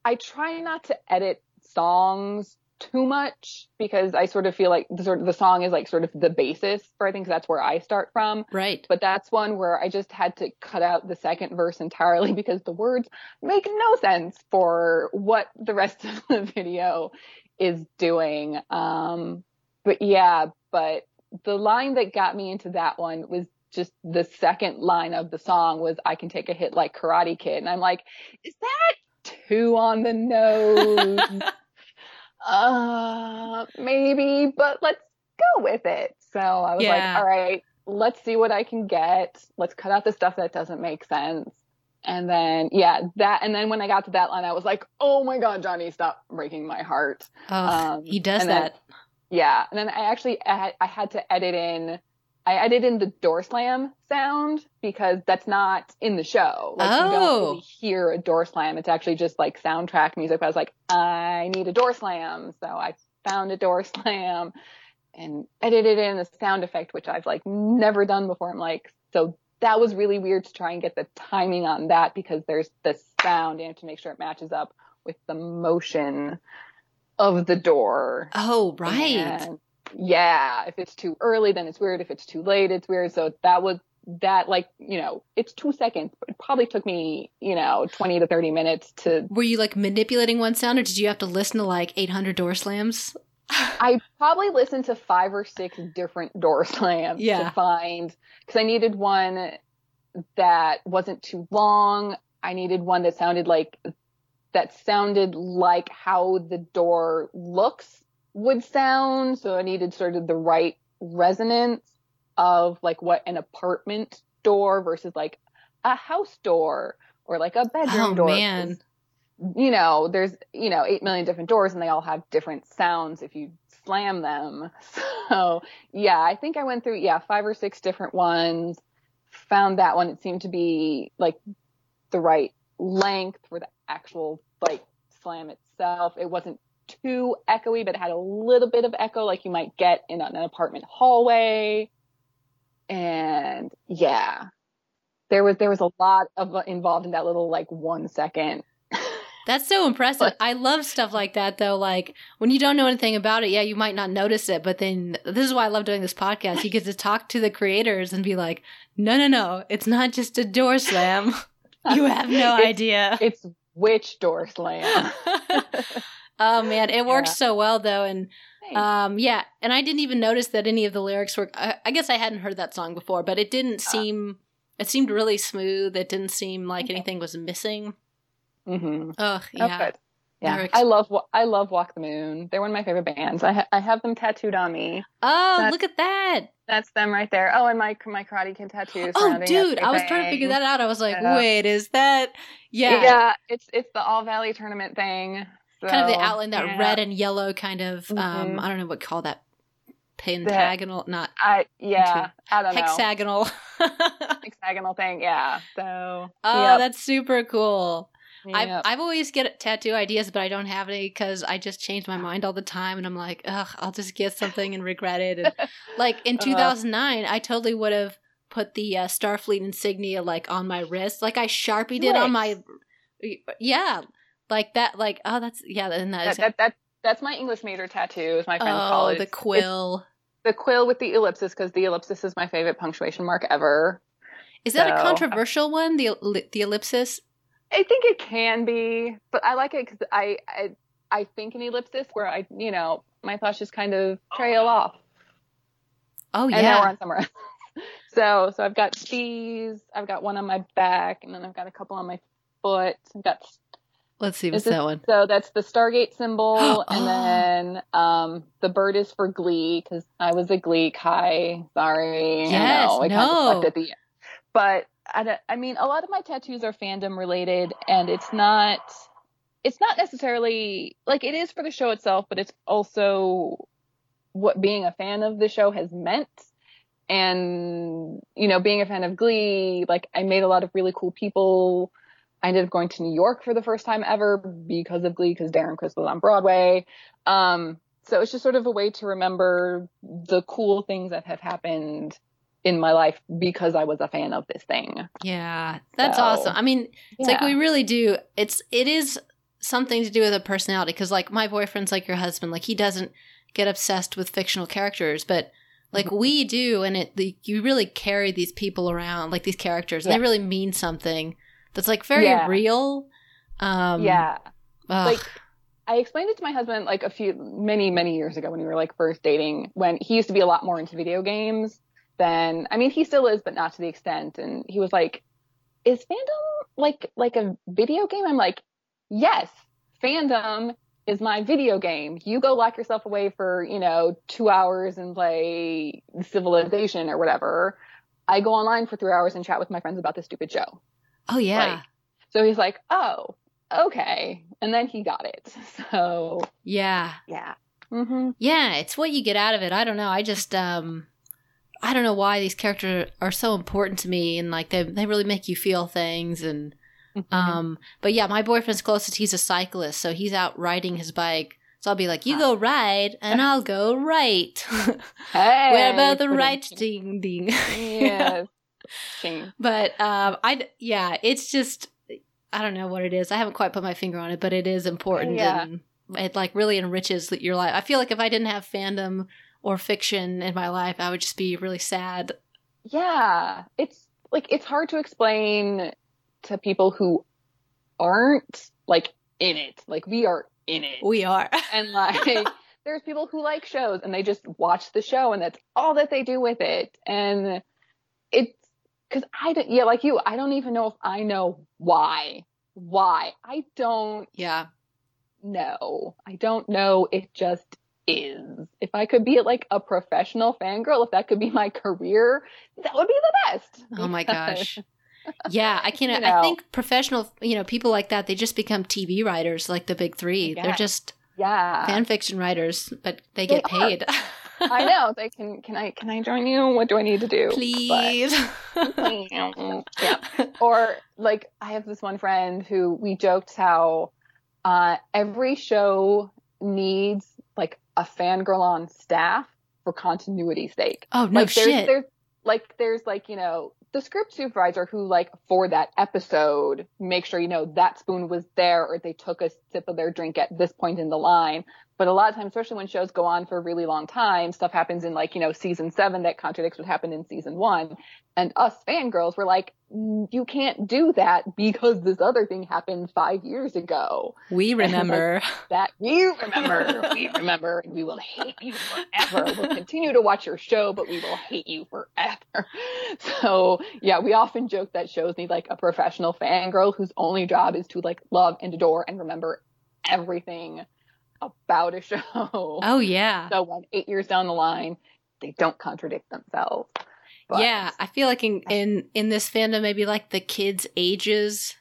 B: I try not to edit songs too much because I sort of feel like the sort of the song is like sort of the basis for I think that's where I start from.
A: Right.
B: But that's one where I just had to cut out the second verse entirely because the words make no sense for what the rest of the video is doing. Um, but yeah, but the line that got me into that one was just the second line of the song was I can take a hit like Karate Kid. And I'm like, is that too on the nose? Uh, maybe, but let's go with it. So I was
A: Yeah.
B: like, all right, let's see what I can get. Let's cut out the stuff that doesn't make sense. And then, yeah, that, and then when I got to that line, I was like, oh my God, Johnny, stop breaking my heart.
A: Oh,
B: Um,
A: he does
B: and then-
A: that.
B: Yeah. And then I actually, I had, I had to edit in, I edited in the door slam sound because that's not in the show. Like you
A: Oh.
B: don't really oh. hear a door slam. It's actually just like soundtrack music. But I was like, I need a door slam. So I found a door slam and edited in a sound effect, which I've like never done before. I'm like, so that was really weird to try and get the timing on that because there's the sound and you have to make sure it matches up with the motion of the door.
A: Oh, right.
B: And yeah, if it's too early, then it's weird. If it's too late, it's weird. So that was that like, you know, it's two seconds, but it probably took me, you know, 20 to 30 minutes to,
A: Were you like manipulating one sound or did you have to listen to like 800 door slams?
B: I probably listened to five or six different door slams
A: Yeah.
B: to find, cause I needed one that wasn't too long. I needed one that sounded like, that sounded like how the door looks would sound. So I needed sort of the right resonance of like what an apartment door versus like a house door or like a bedroom
A: Oh,
B: door.
A: man.
B: You know, there's, you know, 8 million different doors and they all have different sounds if you slam them. So yeah, I think I went through, yeah, five or six different ones, found that one. It seemed to be like the right length for the actual like slam itself. It wasn't too echoey, but it had a little bit of echo like you might get in an apartment hallway. And yeah, there was, there was a lot of uh, involved in that little like one second.
A: That's so impressive.
B: But-
A: I love stuff like that though. Like when you don't know anything about it, yeah, you might not notice it, but then this is why I love doing this podcast. You get to talk to the creators and be like, no, no, no, it's not just a door slam. You have no
B: It's-
A: idea.
B: It's which door slam.
A: oh man, it works
B: Yeah.
A: so well though. And um, yeah, and I didn't even notice that any of the lyrics were. I, I guess I hadn't heard that song before, but it didn't
B: Ah.
A: seem. It seemed really smooth. It didn't seem like
B: Okay.
A: anything was missing.
B: Mm-hmm.
A: Ugh,
B: Oh,
A: yeah.
B: Yeah,
A: Lyrics.
B: I love I love Walk the Moon. They're one of my favorite bands. I ha- I have them tattooed on me.
A: Oh,
B: That's-
A: look at that.
B: That's them right there. Oh, and my my Karate Kid tattoo.
A: Oh, dude, I was trying to figure that out. I was like,
B: Yeah.
A: wait, is that? Yeah,
B: yeah, it's it's the All Valley tournament thing.
A: Kind of the
B: So,
A: outline, that
B: yeah.
A: red and yellow kind of. Um,
B: Mhm.
A: I don't know what call that. Pentagonal, not
B: I yeah, I don't know.
A: hexagonal.
B: Hexagonal thing. Yeah. So.
A: Oh,
B: yep,
A: that's super cool. I've, I've always get tattoo ideas, but I don't have any because I just change my mind all the time, and I'm like, ugh, I'll just get something and regret it. And like in
B: Uh-huh.
A: 2009, I totally would have put the uh, Starfleet insignia like on my wrist, like I sharpied it on my, yeah, like that, like oh, that's yeah, and that
B: that,
A: is
B: that, that that's my English major tattoo. Is my friend's
A: oh
B: college.
A: the
B: It's
A: quill.
B: the quill with the ellipsis because the ellipsis is my favorite punctuation mark ever.
A: Is that a
B: so-
A: controversial one? The the ellipsis.
B: I think it can be, but I like it because I, I I think an ellipsis where I you know my thoughts just kind of trail oh, off
A: Oh
B: and then we're on somewhere else. so so I've got these. I've got one on my back, and then I've got a couple on my foot. I've got
A: let's see what's
B: this-
A: that one.
B: so that's the Stargate symbol,
A: Oh.
B: and then um the bird is for Glee because I was a Glee Kai. Sorry, I
A: Yes,
B: know, I kinda
A: no.
B: at the end. But I, I mean, a lot of my tattoos are fandom related, and it's not. It's not necessarily like it is for the show itself, but it's also what being a fan of the show has meant. And, you know, being a fan of Glee, like I made a lot of really cool people. I ended up going to New York for the first time ever because of Glee, because Darren Criss was on Broadway. Um, so it's just sort of a way to remember the cool things that have happened in my life because I was a fan of this thing.
A: Yeah, that's
B: So,
A: awesome. I mean, It's like we really do. It's it is something to do with a personality because like my boyfriend's like your husband. Like he doesn't get obsessed with fictional characters, but like
B: Mm-hmm.
A: we do, and it the, you really carry these people around, like these characters. and They really mean something that's like very
B: Yeah.
A: real. Um,
B: yeah.
A: ugh.
B: like I explained it to my husband like a few many many years ago when we were like first dating when he used to be a lot more into video games than I mean he still is but not to the extent and he was like is fandom like like a video game I'm like yes fandom is my video game you go lock yourself away for you know 2 hours and play civilization or whatever I go online for 3 hours and chat with my friends about this stupid show
A: oh yeah,
B: like, so he's like, oh, okay. And then he got it. So,
A: yeah,
B: yeah. Mm-hmm.
A: yeah. It's what you get out of it. I don't know. I just um. I don't know why these characters are so important to me, and like they they really make you feel things, and
B: Mm-hmm.
A: Um, but yeah, my boyfriend's closest. He's a cyclist, so he's out riding his bike. So I'll be like, "You go ride, and I'll go right."
B: hey,
A: Where about the right ding ding?
B: Yes.
A: But um, I yeah, it's just I don't know what it is. I haven't quite put my finger on it, but it is important
B: Yeah.
A: and it like really enriches your life. I feel like if I didn't have fandom or fiction in my life, I would just be really sad.
B: Yeah. It's like, it's hard to explain to people who aren't like in it. Like, we are in it.
A: We are.
B: and like there's people who like shows and they just watch the show and that's all that they do with it and it's because i don't yeah like you i don't even know if i know why why i don't
A: yeah.
B: know i don't know it just is if i could be like a professional fangirl if that could be my career that would be the best
A: Oh my gosh. Yeah, I can't.
B: You
A: I think professional, you know, people like that, they just become TV writers, like the big three. They're just
B: yeah
A: fan fiction writers, but they get paid.
B: i know they can can i can i join you what do i need to do But-
A: Please.
B: yeah. Or like I have this one friend who we joked how uh, every show needs like a fangirl on staff for continuity's sake.
A: oh no
B: like there's,
A: shit.
B: there's like there's like you know the script supervisor who like for that episode make sure you know that spoon was there or they took a sip of their drink at this point in the line but a lot of times especially when shows go on for a really long time stuff happens in like you know season seven that contradicts what happened in season one and us fangirls were like "Mm, you can't do that because this other thing happened five years ago
A: we remember.
B: that we remember, we remember, and we will hate you forever. We'll continue to watch your show, but we will hate you forever. So yeah, we often joke that shows need like a professional fangirl whose only job is to like love and adore and remember everything about a show.
A: oh yeah.
B: So when eight years down the line, they don't contradict themselves. But-
A: yeah, I feel like in, in in this fandom, maybe like the kids' ages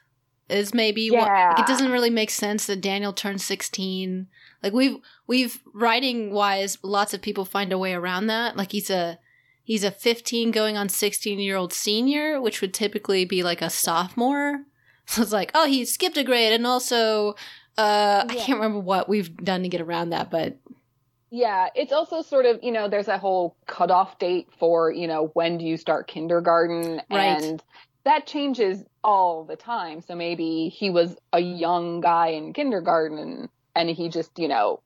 A: is maybe what
B: Yeah.
A: like, it doesn't really make sense that Daniel turned sixteen. Like we've we've writing wise, lots of people find a way around that. Like he's a he's a fifteen going on sixteen year old senior, which would typically be like a sophomore. So it's like, oh, he skipped a grade, and also, uh, I can't remember what we've done to get around that, but
B: Yeah, it's also sort of, you know, there's a whole cutoff date for, you know, when do you start kindergarten?
A: Right.
B: And that changes all the time. So maybe he was a young guy in kindergarten and he just, you know,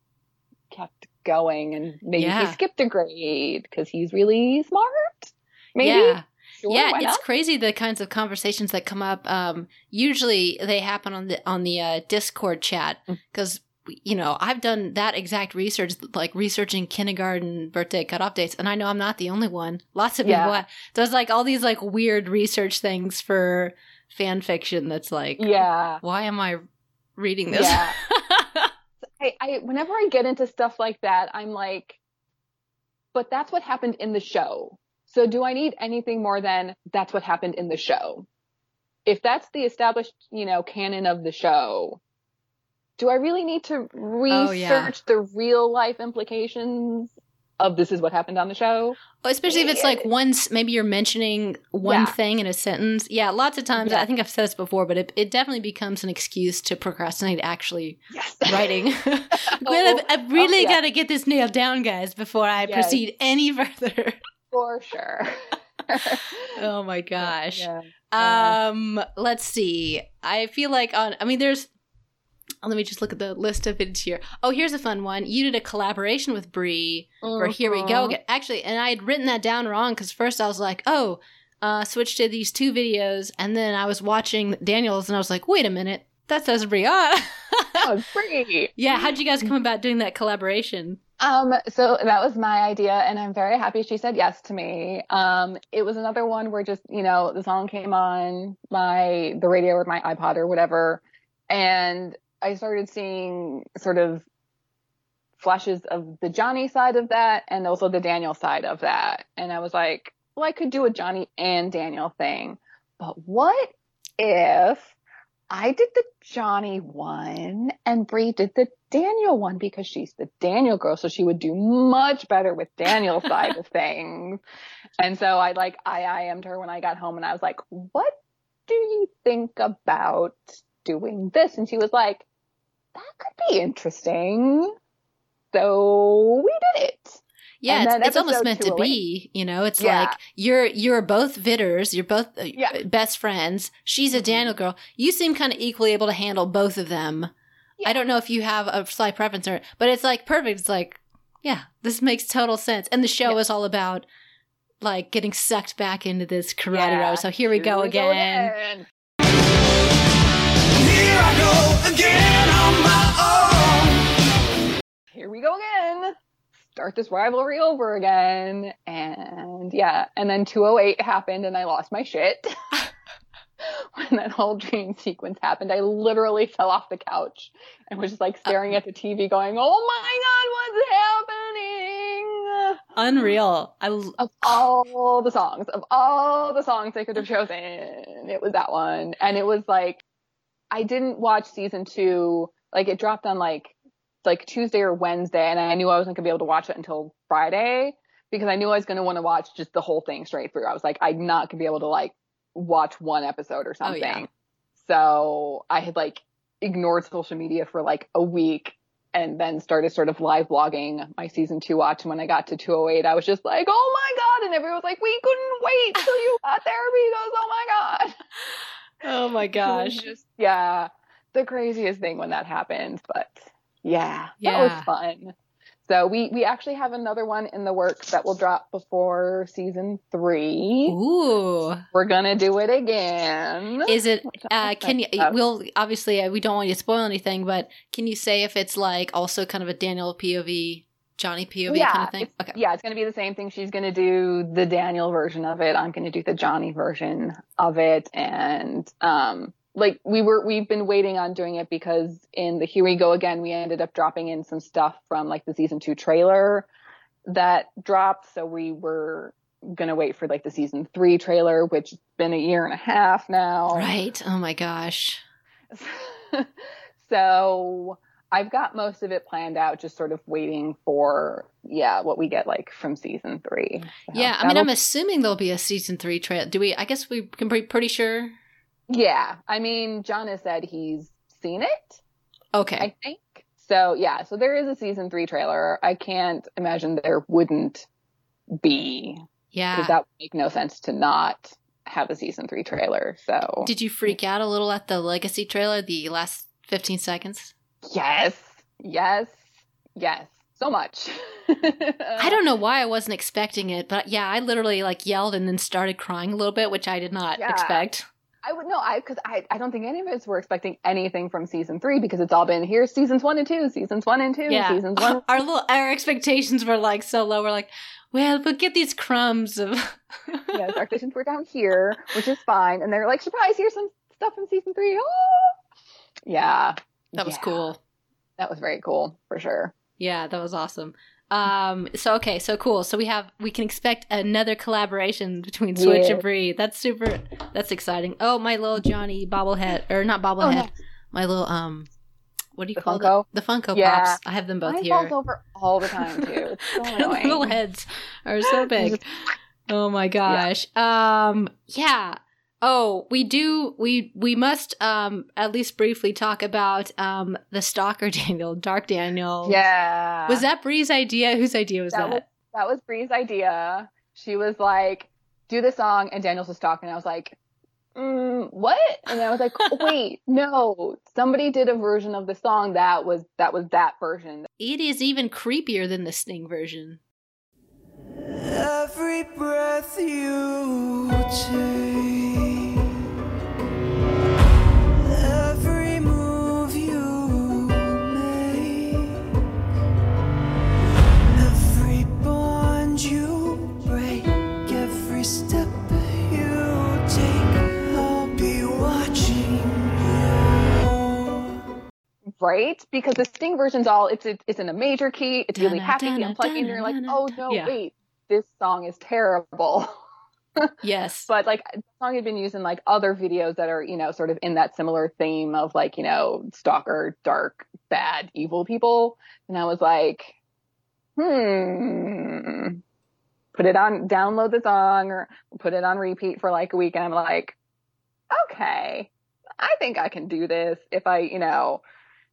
B: kept going and maybe
A: Yeah.
B: he skipped a grade because he's really smart. Maybe.
A: yeah,
B: Sure,
A: yeah, it's
B: not?
A: crazy the kinds of conversations that come up. Um, usually they happen on the on the uh, Discord chat
B: Mm.
A: because you know I've done that exact research, like researching kindergarten birthday cutoff dates, and I know I'm not the only one. Lots of
B: Yeah.
A: people. There's like all these like weird research things for fan fiction. That's like,
B: Yeah.
A: why am I reading this?
B: Yeah. I, I whenever I get into stuff like that, I'm like, but that's what happened in the show. So do I need anything more than that's what happened in the show? If that's the established, you know, canon of the show, do I really need to research
A: Oh, yeah.
B: the real life implications of this is what happened on the show?
A: Well, especially if it's like once, maybe you're mentioning one
B: Yeah.
A: thing in a sentence. Yeah, lots of times,
B: Yeah.
A: I think I've said this before, but it, it definitely becomes an excuse to procrastinate actually
B: Yes.
A: writing.
B: Oh,
A: I've, I've oh, really oh,
B: yeah.
A: got to get this nailed down, guys, before I
B: Yes.
A: proceed any further.
B: For sure.
A: oh my gosh.
B: Yeah.
A: Um, let's see. I feel like on. I mean, there's. Let me just look at the list of it here. Oh, here's a fun one. You did a collaboration with Bree for Here We Go. Again. Actually, and I had written that down wrong because first I was like, oh, uh, switch to these two videos, and then I was watching Daniels, and I was like, wait a minute, that says Bree.
B: Oh, it's free.
A: yeah, how'd you guys come about doing that collaboration?
B: Um, so that was my idea, and I'm very happy she said yes to me. Um, it was another one where just you know the song came on my the radio or my iPod or whatever, and I started seeing sort of flashes of the Johnny side of that and also the Daniel side of that, and I was like, well, I could do a Johnny and Daniel thing, but what if I did the Johnny one and Bree did the Daniel one because she's the Daniel girl, so she would do much better with Daniel's side of things. And so I like I IM'd her when I got home and I was like, What do you think about doing this? And she was like, That could be interesting. So we did it.
A: Yeah,
B: And
A: it's, it's almost meant to be. You know, it's
B: Yeah.
A: like you're you're both vidders. You're both uh,
B: Yeah.
A: best friends. She's a
B: Mhm.
A: Daniel girl. You seem kind of equally able to handle both of them.
B: Yeah.
A: I don't know if you have a slight preference or, but it's like perfect. It's like, yeah, this makes total sense. And the show
B: Yeah.
A: is all about like getting sucked back into this karate
B: Yeah.
A: row. So here we go again.
B: again.
D: Here I go again on my own.
B: here we go again. Start this rivalry over again. And yeah, and then 208 happened and I lost my shit. when that whole dream sequence happened, I literally fell off the couch and was just like uh, staring at the TV going, oh my God, what's happening?
A: Unreal. I l-
B: Of all the songs, of all the songs they could have chosen, it was that one. And it was like, I didn't watch season two, like it dropped on like like Tuesday or Wednesday, and I knew I wasn't gonna be able to watch it until Friday because I knew I was gonna want to watch just the whole thing straight through. I was like, I'm not gonna be able to like watch one episode or
A: Oh,
B: something.
A: yeah.
B: So I had like ignored social media for like a week and then started sort of live blogging my season two watch. And when I got to 208, I was just like, oh my God. And everyone was like, we couldn't wait till you got there because, oh my God.
A: oh my gosh.
B: just, yeah, the craziest thing when that happened. But yeah, that was fun. So we, we actually have another one in the works that will drop before season three.
A: Ooh.
B: We're going to do it again.
A: Is it Uh, can you? We'll obviously uh, we don't want you to spoil anything, but can you say if it's like also kind of a Daniel POV, Johnny POV kind of thing? Okay.
B: Yeah, it's going to be the same thing. She's going to do the Daniel version of it. I'm going to do the Johnny version of it. And, um, like we were, we've been waiting on doing it because in the Here We Go Again, we ended up dropping in some stuff from like the season two trailer that dropped. So we were to wait for like the season three trailer, which has been a year and a half now.
A: Right. Oh my gosh.
B: so I've got most of it planned out, just sort of waiting for, yeah, what we get like from season three. So
A: Yeah. I mean, I'm assuming there'll be a season three trail. Do we? I guess we can be pretty sure.
B: Yeah, I mean, John has said he's seen it.
A: Okay.
B: I think so. Yeah, so there is a season three trailer. I can't imagine there wouldn't be
A: yeah.
B: because that would make no sense to not have a season three trailer. So
A: Did you freak out a little at the legacy trailer, the last 15 seconds?
B: yes, yes, yes, so much.
A: I don't know why I wasn't expecting it, but yeah, I literally like yelled and then started crying a little bit, which I did not
B: Yeah.
A: expect.
B: I would no, I because I I don't think any of us were expecting anything from season three because it's all been here's seasons one and two, seasons one and two,
A: Yeah.
B: seasons one.
A: Our little our expectations were like so low. We're like, well, we'll get these crumbs of
B: yes, our expectations were down here, which is fine. And they're like, surprise, here's some stuff in season three. Oh! Yeah.
A: That was
B: Yeah.
A: cool.
B: That was very cool for sure.
A: Yeah, that was awesome. Um so okay, so cool. So we have we can expect another collaboration between Switch
B: Yeah.
A: and Bree. That's super that's exciting. Oh, my little Johnny bobblehead or not bobblehead.
B: nice.
A: My little um what do you
B: The
A: call
B: Funko?
A: it? The Funko
B: Yeah.
A: Pops. I have them both
B: Mine
A: here.
B: falls over all the time too. So
A: little heads are so big. Oh my gosh. Um yeah. Oh, we do we we must um at least briefly talk about um the stalker Daniel, Dark Daniel.
B: Yeah.
A: Was that Bree's idea? Whose idea was that?
B: that was that was Bree's idea. She was like, "Do the song," and Daniels a stalker, and I was like, mm, "What?" And I was like, "Wait, no! Somebody did a version of the song that was that was that version."
A: it is even creepier than the Sting version.
E: Every breath you take, bond you break, every step you take, I'll be watching you.
B: Right? Because the Sting version's all it's it's, in a major key. It's really happy and plucky, and you're like, "Oh no,
A: Yeah.
B: wait, this song is terrible."
A: Yes.
B: but like the song had been used in like other videos that are you know sort of in that similar theme of like you know stalker dark bad evil people and i was like hmm. Put it on download the song or put it on repeat for like a week and i'm like okay i think i can do this if i you know.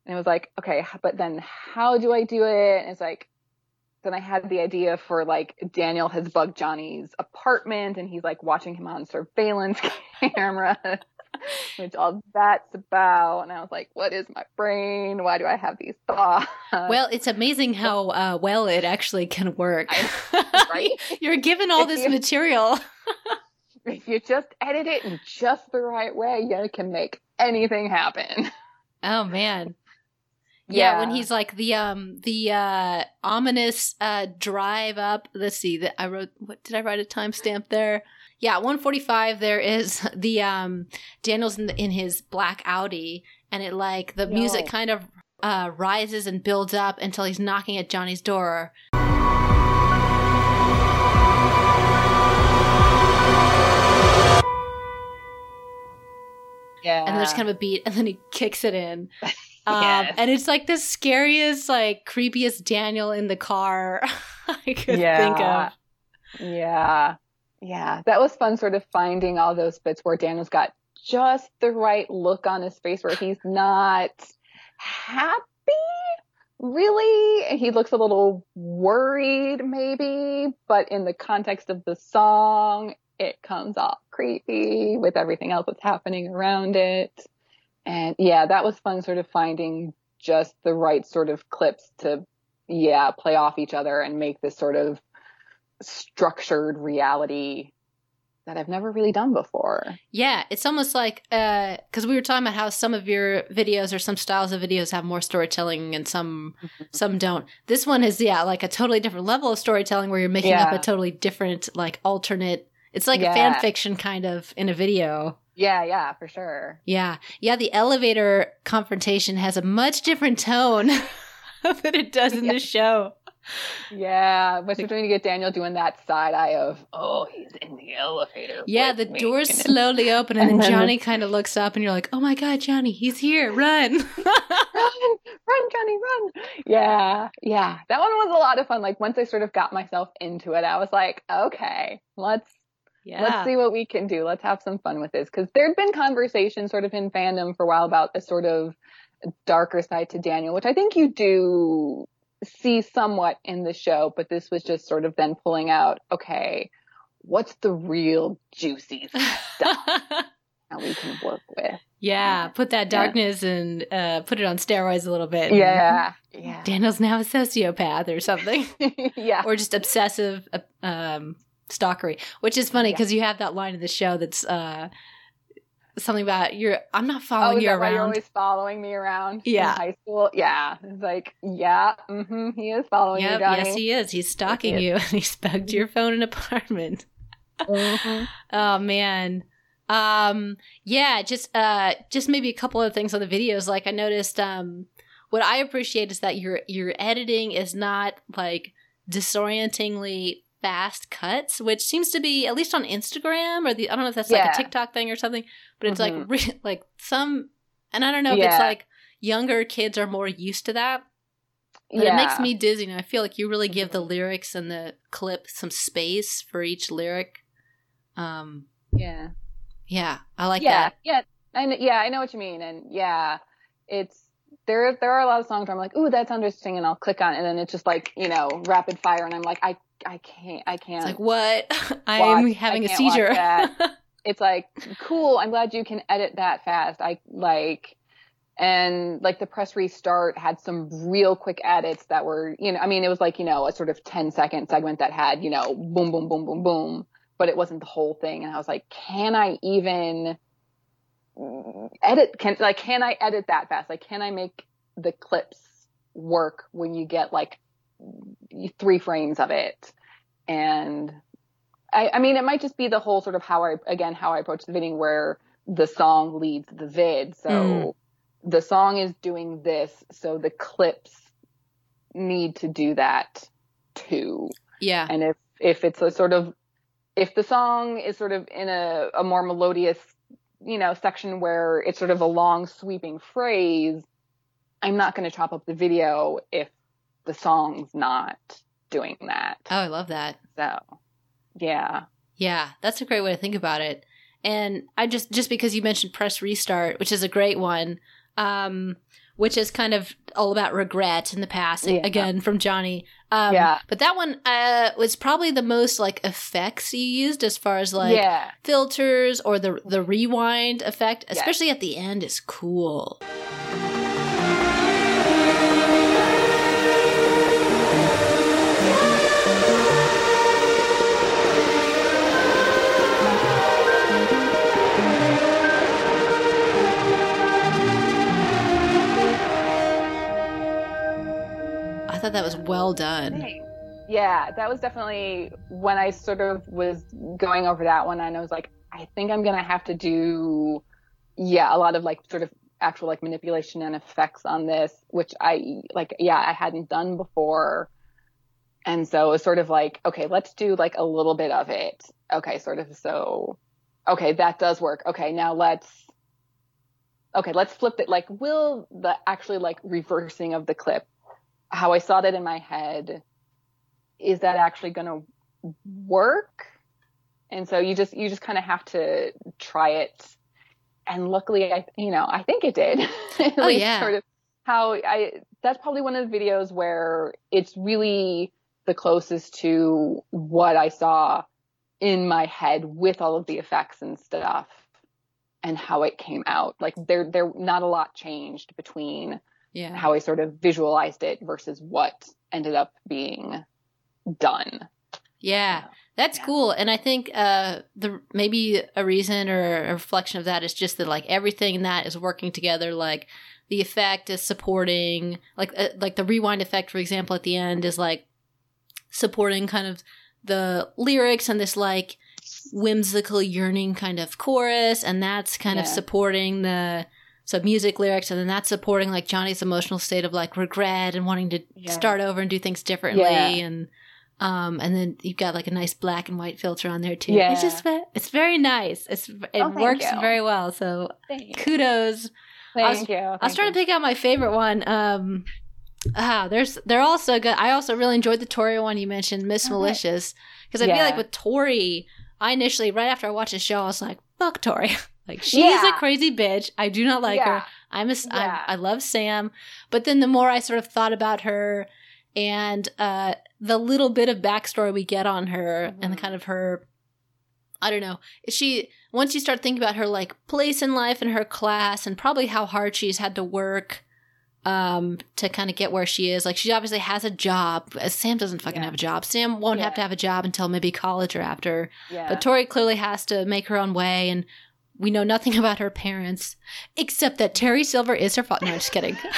B: And it was like okay but then how do i do it? And it's like then I had the idea for like Daniel has bugged Johnny's apartment and he's like watching him on surveillance camera, which all that's about. And I was like, what is my brain? Why do I have these thoughts?
A: Well, it's amazing how uh, well it actually can work.
B: right?
A: You're given all
B: If
A: this
B: you-
A: material.
B: if you just edit it in just the right way, you can make anything happen.
A: Oh man. Yeah, when he's like the um the uh ominous uh drive up. Let's see that I wrote what did I write a timestamp there? Yeah, 145 there is the um Daniel's in, the, in his black Audi and it like the music kind of uh rises and builds up until he's knocking at Johnny's door.
B: yeah,
A: and there's kind of a beat and then he kicks it in. Um
B: Yes.
A: and it's like the scariest like creepiest Daniel in the car I could think of.
B: Yeah. Yeah. That was fun sort of finding all those bits where Daniel's got just the right look on his face where he's not happy really. He looks a little worried maybe, but in the context of the song, it comes off creepy with everything else that's happening around it. And yeah, that was fun sort of finding just the right sort of clips to yeah, play off each other and make this sort of structured reality that I've never really done before.
A: Yeah, it's almost like uh cuz we were talking about how some of your videos or some styles of videos have more storytelling and some
B: Mm-hmm.
A: some don't. This one is yeah, like a totally different level of storytelling where you're making up a totally different like alternate it's like
B: Yeah.
A: a fan fiction kind of in a video.
B: Yeah, yeah, for sure.
A: Yeah. Yeah, the elevator confrontation has a much different tone than it does in
B: Yeah.
A: the show.
B: Yeah, but you're trying to get Daniel doing that side eye of, oh, he's in the elevator.
A: Yeah, the
B: me."
A: doors slowly open and,
B: and
A: then
B: then
A: Johnny kind of looks up and you're like, "Oh my god, Johnny, he's here. Run."
B: run, run, Johnny, run. Yeah, yeah. That one was a lot of fun. Like once I sort of got myself into it, I was like, okay, let's
A: Yeah.
B: Let's see what we can do. Let's have some fun with this. Because there'd been conversation sort of in fandom for a while about a sort of darker side to Daniel, which I think you do see somewhat in the show, but this was just sort of then pulling out, okay, what's the real juicy stuff that we can work with?
A: yeah, put that
B: Yeah.
A: darkness and uh, put it on steroids a little bit.
B: Yeah. Yeah.
A: Daniel's now a sociopath or something.
B: yeah.
A: or just obsessive uh, um, stalkery, which is funny
B: Yeah.
A: because you have that line in the show that's uh, something about you're. I'm not
B: Oh,
A: following
B: is
A: you
B: why you're always following me around
A: Yeah.
B: in high school? Yeah. It's like, yeah, hmm he is following
A: Yep,
B: you,
A: yes, he is. He's stalking
B: is.
A: you, and he's bugged your phone and apartment.
B: Mhm.
A: Oh man. Um yeah, just uh just maybe a couple of things on the videos like I noticed um what I appreciate is that your your editing is not like disorientingly fast cuts, which seems to be at least on Instagram or the I don't know if that's like
B: Yeah.
A: a TikTok thing or something, but it's like
B: Mhm.
A: re- like some and I don't know if it's like younger kids are more used to that. But it makes me dizzy and I feel like you really give the lyrics and the clip some space for each lyric. Um
B: Yeah.
A: yeah, I like
B: yeah.
A: that.
B: Yeah. And yeah, I know what you mean. And yeah, it's there. There are a lot of songs where I'm like, "Ooh, that's interesting," and I'll click on it, and then it's just like you know, rapid fire, and I'm like, I, I can't, I can't.
A: It's like what? I'm having a seizure.
B: it's like cool i'm glad you can edit that fast i like and like the press restart had some real quick edits that were you know i mean it was like you know a sort of 10 second segment that had you know boom boom boom boom boom but it wasn't the whole thing and i was like can i even edit can like can i edit that fast like can i make the clips work when you get like three frames of it and I, I mean, it might just be the whole sort of how I, again, how I approach the viding where the song leads the vid. So
A: Mm.
B: the song is doing this. So the clips need to do that too.
A: yeah.
B: And if, if it's a sort of, if the song is sort of in a, a more melodious, you know, section where it's sort of a long sweeping phrase, I'm not going to chop up the video if the song's not doing that.
A: Oh, I love that.
B: So, yeah.
A: Yeah, that's a great way to think about it. And I just just because you mentioned press restart, which is a great one, um, which is kind of all about regret in the past.
B: Yeah.
A: Again, from Johnny. Um,
B: Yeah.
A: But that one uh, was probably the most like effects you used as far as like
B: yeah.
A: filters or the the rewind effect,
B: Yes.
A: especially at the end, is cool. Thought that was well done.
B: Yeah, that was definitely when I sort of was going over that one and I was like, I think I'm gonna have to do yeah, a lot of like sort of actual like manipulation and effects on this, which I like yeah, I hadn't done before. And so it was sort of like, okay, let's do like a little bit of it. Okay, sort of so okay, that does work. Okay, now let's okay, let's flip it. Like, will the actually like reversing of the clip, how I saw that in my head, is that actually going to work? And so you just, you just kind of have to try it. And luckily, I, you know, I think it did. At
A: Oh,
B: least
A: yeah.
B: Sort of how I, that's probably one of the videos where it's really the closest to what I saw in my head with all of the effects and stuff and how it came out. Like there, there, not a lot changed between
A: Yeah.
B: how I sort of visualized it versus what ended up being done.
A: Yeah, that's
B: Yeah.
A: cool. And I think uh, the maybe a reason or a reflection of that is just that like everything in that is working together. Like the effect is supporting, like uh, like the rewind effect, for example, at the end is like supporting kind of the lyrics and this like whimsical yearning kind of chorus, and that's kind of supporting the so music lyrics, and then that's supporting like Johnny's emotional state of like regret and wanting to
B: Yeah.
A: start over and do things differently,
B: Yeah.
A: and um, and then you've got like a nice black and white filter on there too.
B: Yeah.
A: It's just it's very nice. It's it
B: Oh,
A: works
B: you.
A: very well. So
B: Thank
A: kudos.
B: Thank
A: I was-
B: you.
A: I was trying to pick out my favorite one. Um, ah, there's they're all so good. I also really enjoyed the Tori one you mentioned, Miss
B: Okay.
A: Malicious, because I feel like with Tori, I initially, right after I watched the show, I was like, "Fuck Tori." like she's
B: Yeah.
A: a crazy bitch. I do not like
B: Yeah.
A: her. I'm a, s- I-
B: Yeah.
A: I love Sam, but then the more I sort of thought about her and uh, the little bit of backstory we get on her and the kind of her, I don't know, she once you start thinking about her like place in life and her class and probably how hard she's had to work um to kind of get where she is like she obviously has a job Uh, sam doesn't fucking
B: Yeah.
A: have a job sam won't have to have a job until maybe college or after
B: Yeah.
A: but Tori clearly has to make her own way, and we know nothing about her parents except that Terry Silver is her father. No, just kidding.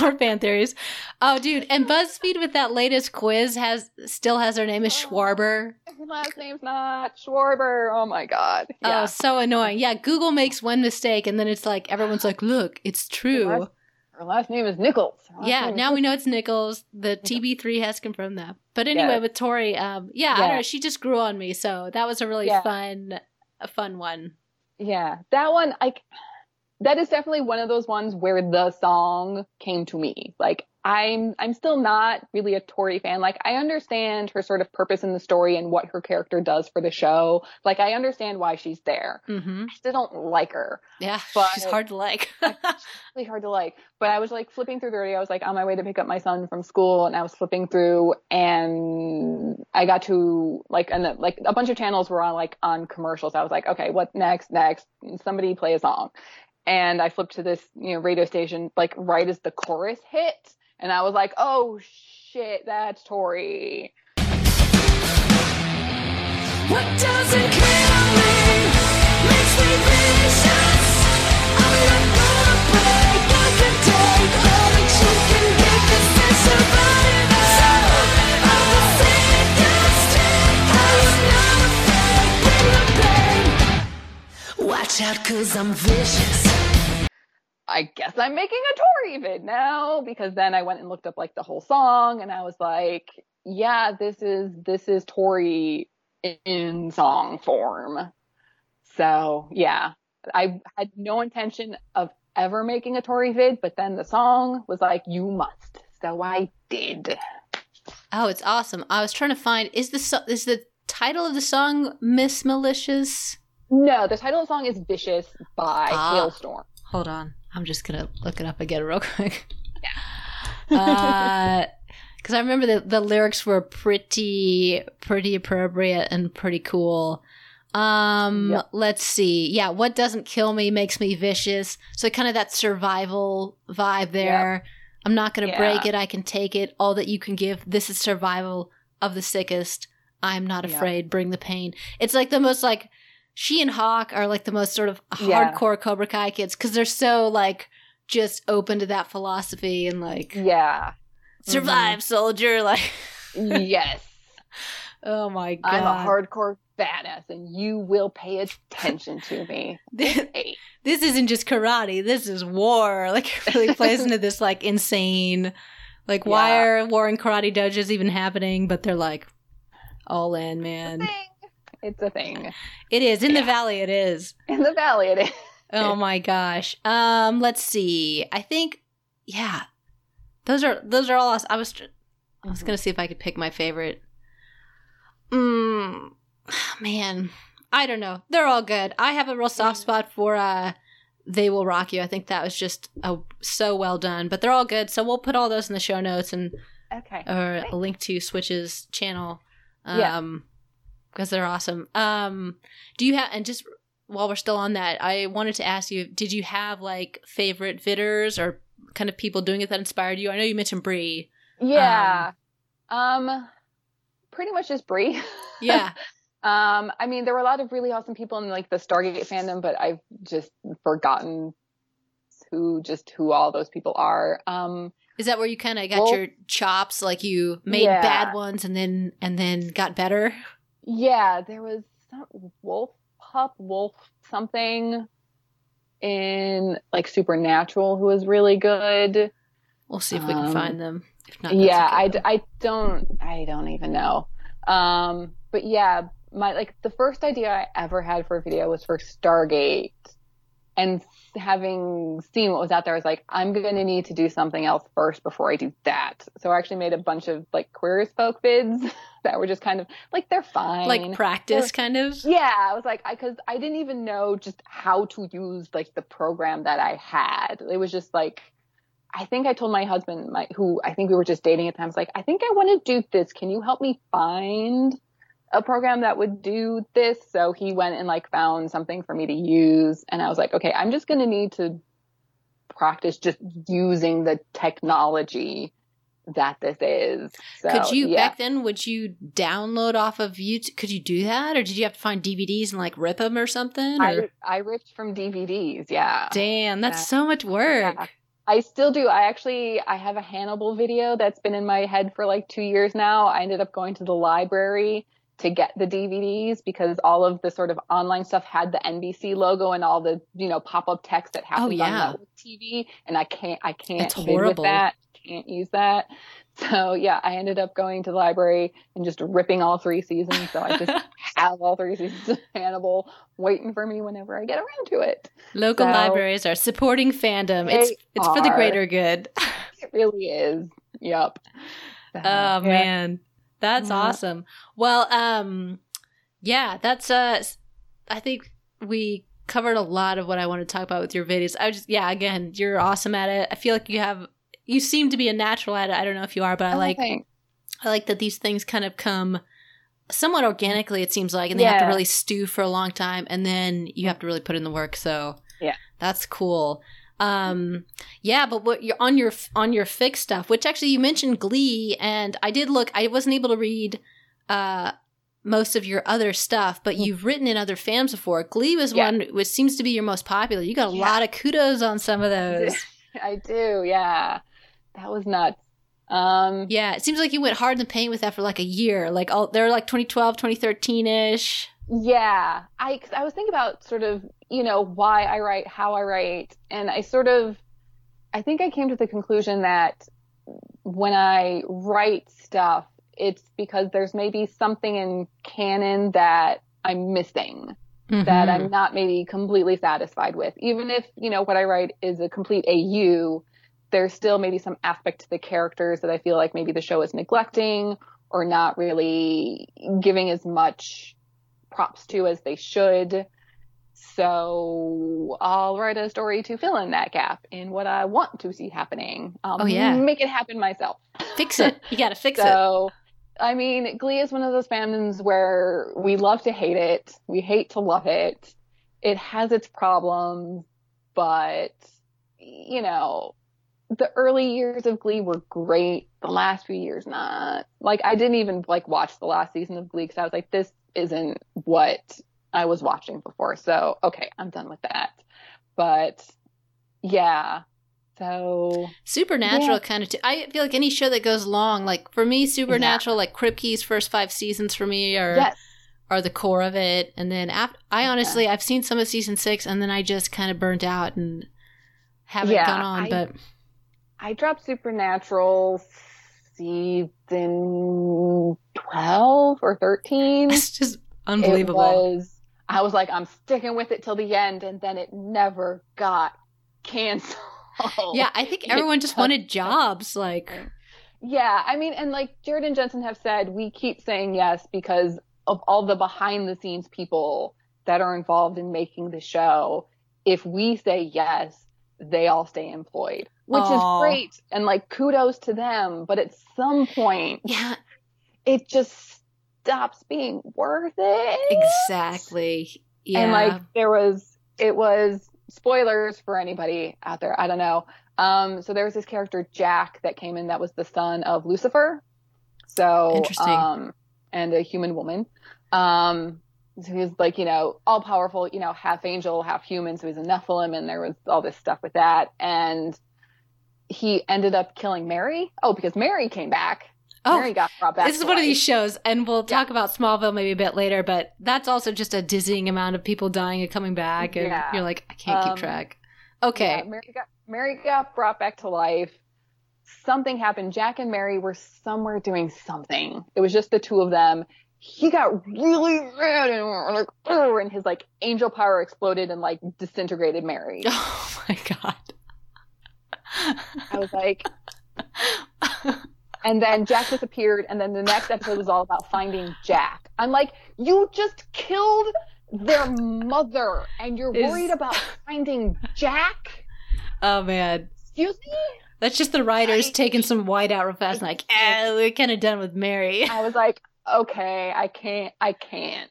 A: More fan theories. Oh, dude, and BuzzFeed with that latest quiz has still has her name as Schwarber.
B: Her last name's not Schwarber. Oh my god. Yeah.
A: Oh, so annoying. Yeah, Google makes one mistake, and then it's like everyone's like, "Look, it's true."
B: last- Her last name is Nichols.
A: Yeah,
B: is
A: now we know it's Nichols. The TB3 has confirmed that. But anyway,
B: Yes.
A: with Tori, um, yeah, I don't know. She just grew on me, so that was a really
B: Yeah.
A: fun, a fun one.
B: Yeah, that one, I, that is definitely one of those ones where the song came to me. Like, I'm, I'm still not really a Tori fan. Like, I understand her sort of purpose in the story and what her character does for the show. Like, I understand why she's there.
A: Mm-hmm.
B: I still don't like her.
A: Yeah,
B: But-
A: she's hard to like.
B: really hard to like. But I was like flipping through the radio. I was like on my way to pick up my son from school, and I was flipping through, and I got to like, and like a bunch of channels were on like on commercials. I was like, okay, what next? Next, somebody play a song, and I flipped to this you know radio station like right as the chorus hit, and I was like, oh shit, that's Tori.
E: What doesn't kill me makes me vicious. Watch out, cause I'm vicious.
B: I guess I'm making a Tori vid now because then I went and looked up like the whole song and I was like, yeah, this is this is Tori in song form. So yeah, I had no intention of ever making a Tori vid, but then the song was like, you must. So I did.
A: oh, it's awesome. I was trying to find is the so- is the title of the song Miss Malicious?
B: No, the title of the song is Vicious by
A: Ah.
B: Halestorm.
A: Hold on, I'm just gonna look it up again real quick. Yeah. Because I remember the the lyrics were pretty pretty appropriate and pretty cool. Um,
B: Yep.
A: let's see. Yeah, what doesn't kill me makes me vicious. So kind of that survival vibe there. I'm not gonna
B: Yeah.
A: break it. I can take it. All that you can give. This is survival of the sickest. I'm not
B: Yeah.
A: afraid. Bring the pain. It's like the most like she and Hawk are like the most sort of
B: Yeah.
A: hardcore Cobra Kai kids because they're so like just open to that philosophy and like
B: Yeah.
A: survive mm-hmm. soldier like
B: yes.
A: oh my god
B: I'm a hardcore badass and you will pay attention to me.
A: this, this isn't just karate this is war like it really plays into this like insane like why are war and karate dojos even happening but they're like all in man.
B: It's a thing.
A: it is. In the valley it is.
B: In the valley it is.
A: oh my gosh. Um let's see. I think yeah. Those are those are all us- i was i was gonna see if i could pick my favorite. Mm, man. I don't know. They're all good. I have a real soft spot for uh they will rock you. I think that was just uh so well done but they're all good. So we'll put all those in the show notes and
B: Okay.
A: or a link to switch's channel. Um
B: Yeah.
A: Because they're awesome um do you have and just while we're still on that i wanted to ask you did you have like favorite vidders or kind of people doing it that inspired you i know you mentioned Bree
B: Yeah. Um, pretty much just Bree.
A: yeah
B: um, I mean, there were a lot of really awesome people in like the Stargate fandom, but I've just forgotten who just who all those people are. Um,
A: is that where you kind of got
B: Well-
A: your chops like you made
B: Yeah.
A: bad ones and then and then got better
B: yeah, there was some Wolf Pup, Wolf something in like Supernatural who was really good.
A: we'll see if we can
B: Um,
A: find them. If not
B: yeah I, d- I don't i don't even know. Um but yeah my like the first idea i ever had for a video was for stargate. And having seen what was out there, I was like, I'm going to need to do something else first before I do that. So I actually made a bunch of like queer as folk vids that were just kind of like, they're fine.
A: Like practice, kind of.
B: Yeah, I was like, I because I didn't even know just how to use like the program that I had. It was just like, I think I told my husband, my who I think we were just dating at the time, I was like, I think I want to do this. Can you help me find a program that would do this? So he went and like found something for me to use, and I was like, okay, I'm just gonna need to practice just using the technology that this is. So,
A: could you
B: yeah.
A: back then? Would you download off of YouTube? Could you do that, or did you have to find DVDs and like rip them or something? Or
B: I I ripped from DVDs. Yeah.
A: damn, that's
B: Yeah.
A: so much work.
B: Yeah. I still do. I actually I have a Hannibal video that's been in my head for like two years now. I ended up going to the library to get the DVDs because all of the sort of online stuff had the NBC logo and all the you know pop up text that oh, happens
A: Oh, yeah.
B: on TV, and I can't I can't
A: horrible.
B: with that. Can't use that. So yeah, I ended up going to the library and just ripping all three seasons. So I just have all three seasons of Hannibal waiting for me whenever I get around to it.
A: Local
B: So-
A: libraries are supporting fandom. It's it's for the greater good.
B: It really is. Yep. So,
A: Oh
B: yeah.
A: man, that's
B: Yeah.
A: awesome. Well, um, yeah, that's uh, I think we covered a lot of what I want to talk about with your videos. I just, yeah, again, you're awesome at it. I feel like you have, you seem to be a natural at it. I don't know if you are, but I
B: Oh,
A: like,
B: thanks.
A: I like that these things kind of come somewhat organically. It seems like, and they have to really stew for a long time, and then you have to really put in the work. So,
B: Yeah.
A: that's cool. Um, yeah, but what you're on your on your fic stuff, which actually you mentioned Glee, and I did look. I wasn't able to read uh most of your other stuff, but you've written in other fans before. Glee was.
B: Yeah.
A: one which seems to be your most popular. You got a
B: Yeah.
A: lot of kudos on some of those.
B: I do. Yeah. That was nuts. Um,
A: Yeah, it seems like you went hard in the paint with that for like a year. Like all they're like 2012, 2013 ish.
B: yeah. I, 'cause I was thinking about sort of, you know, why I write, how I write. And I sort of, I think I came to the conclusion that when I write stuff, it's because there's maybe something in canon that I'm missing. that
A: Mm-hmm.
B: I'm not maybe completely satisfied with. Even if, you know, what I write is a complete AU, there's still maybe some aspect to the characters that I feel like maybe the show is neglecting or not really giving as much props to as they should. So I'll write a story to fill in that gap in what I want to see happening. Um,
A: Oh, yeah.
B: Make it happen myself.
A: fix it. You got to fix it.
B: So, I mean, Glee is one of those fandoms where we love to hate it, we hate to love it. It has its problems, but you know, the early years of Glee were great. The last few years, not. Like, I didn't even like watch the last season of Glee because I was like, this isn't what I was watching before. So, okay, I'm done with that. But yeah, so
A: Supernatural kind of. T- I feel like any show that goes long, like for me, Supernatural, like Kripke's first five seasons for me are
B: yes.
A: are the core of it. And then after, I honestly, I've seen some of season six, and then I just kind of burnt out and haven't
B: Yeah,
A: gone on.
B: I-
A: but
B: I dropped Supernatural season 12 or 13.
A: it's just
B: It
A: unbelievable.
B: was, I was like, I'm sticking with it till the end, and then it never got canceled.
A: yeah, I think everyone just wanted jobs. Like,
B: Yeah, I mean, and like Jared and Jensen have said, we keep saying yes because of all the behind the scenes people that are involved in making the show. If we say yes, they all stay employed, which
A: Aw.
B: is great. And like kudos to them. But at some point,
A: yeah,
B: it just stops being worth it.
A: exactly. Yeah,
B: And like there was, it was spoilers for anybody out there. I don't know. Um, so there was this character Jack that came in that was the son of Lucifer. So
A: Interesting.
B: Um, and a human woman. Um, so he was like, you know, all powerful, you know, half angel, half human. So he's a Nephilim, and there was all this stuff with that. And he ended up killing Mary. Oh, because Mary came back.
A: Oh,
B: Mary got brought back.
A: this is one of these shows, and we'll talk about Smallville maybe a bit later. But that's also just a dizzying amount of people dying and coming back, and
B: Yeah.
A: you're like, I can't
B: Um,
A: keep track. Okay,
B: Yeah, Mary got Mary got brought back to life. Something happened. Jack and Mary were somewhere doing something. It was just the two of them. He got really mad and like, and his like angel power exploded and like disintegrated Mary.
A: Oh my god.
B: I was like, and then Jack disappeared, and then the next episode was all about finding Jack. I'm like, you just killed their mother, and you're
A: Is-
B: worried about finding Jack?
A: Oh man.
B: Excuse me?
A: That's just the writers
B: I-
A: taking some white out real fast and like, eh, we're kind of done with Mary.
B: I was like, okay, I can't, I can't.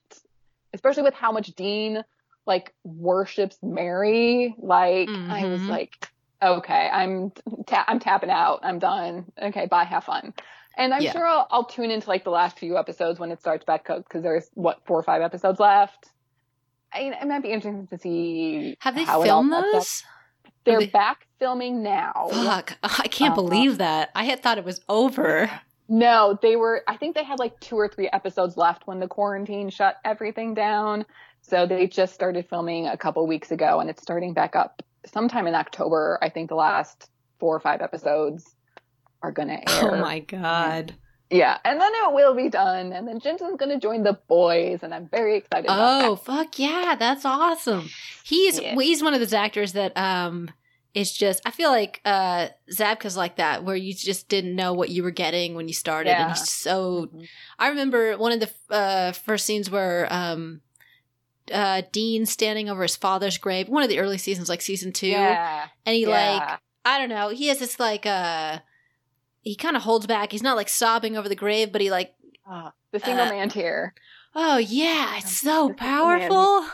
B: Especially with how much Dean like worships Mary. Like, I was
A: Mhm.
B: like, okay, I'm ta- I'm tapping out. I'm done. Okay, bye. Have fun. And I'm
A: Yeah.
B: sure I'll, I'll tune into like the last few episodes when it starts back up because there's what four or five episodes left. I, it might be interesting to see
A: Have they
B: how it all
A: filmed those?
B: They're
A: they-
B: back filming now.
A: Fuck. I can't
B: Uh-huh.
A: believe that. I had thought it was over.
B: No, they were. I think they had like two or three episodes left when the quarantine shut everything down. So they just started filming a couple weeks ago, and it's starting back up sometime in October. I think the last four or five episodes are gonna air.
A: Oh my god.
B: Yeah, and then it will be done, and then Jensen's gonna join the boys, and I'm very excited. about
A: Oh fuck yeah, that's awesome. He's
B: Yeah.
A: he's one of those actors that um is just I feel like uh Zabka's like that where you just didn't know what you were getting when you started and he's so
B: that.
A: I remember one of the uh first scenes where um uh Dean standing over his father's grave, one of the early seasons like season 2
B: Yeah,
A: and he
B: yeah.
A: like I don't know, he has this like uh he kind of holds back. He's not like sobbing over the grave, but he like
B: Ah, the single
A: uh,
B: man tear.
A: oh yeah, it's so
B: the
A: powerful.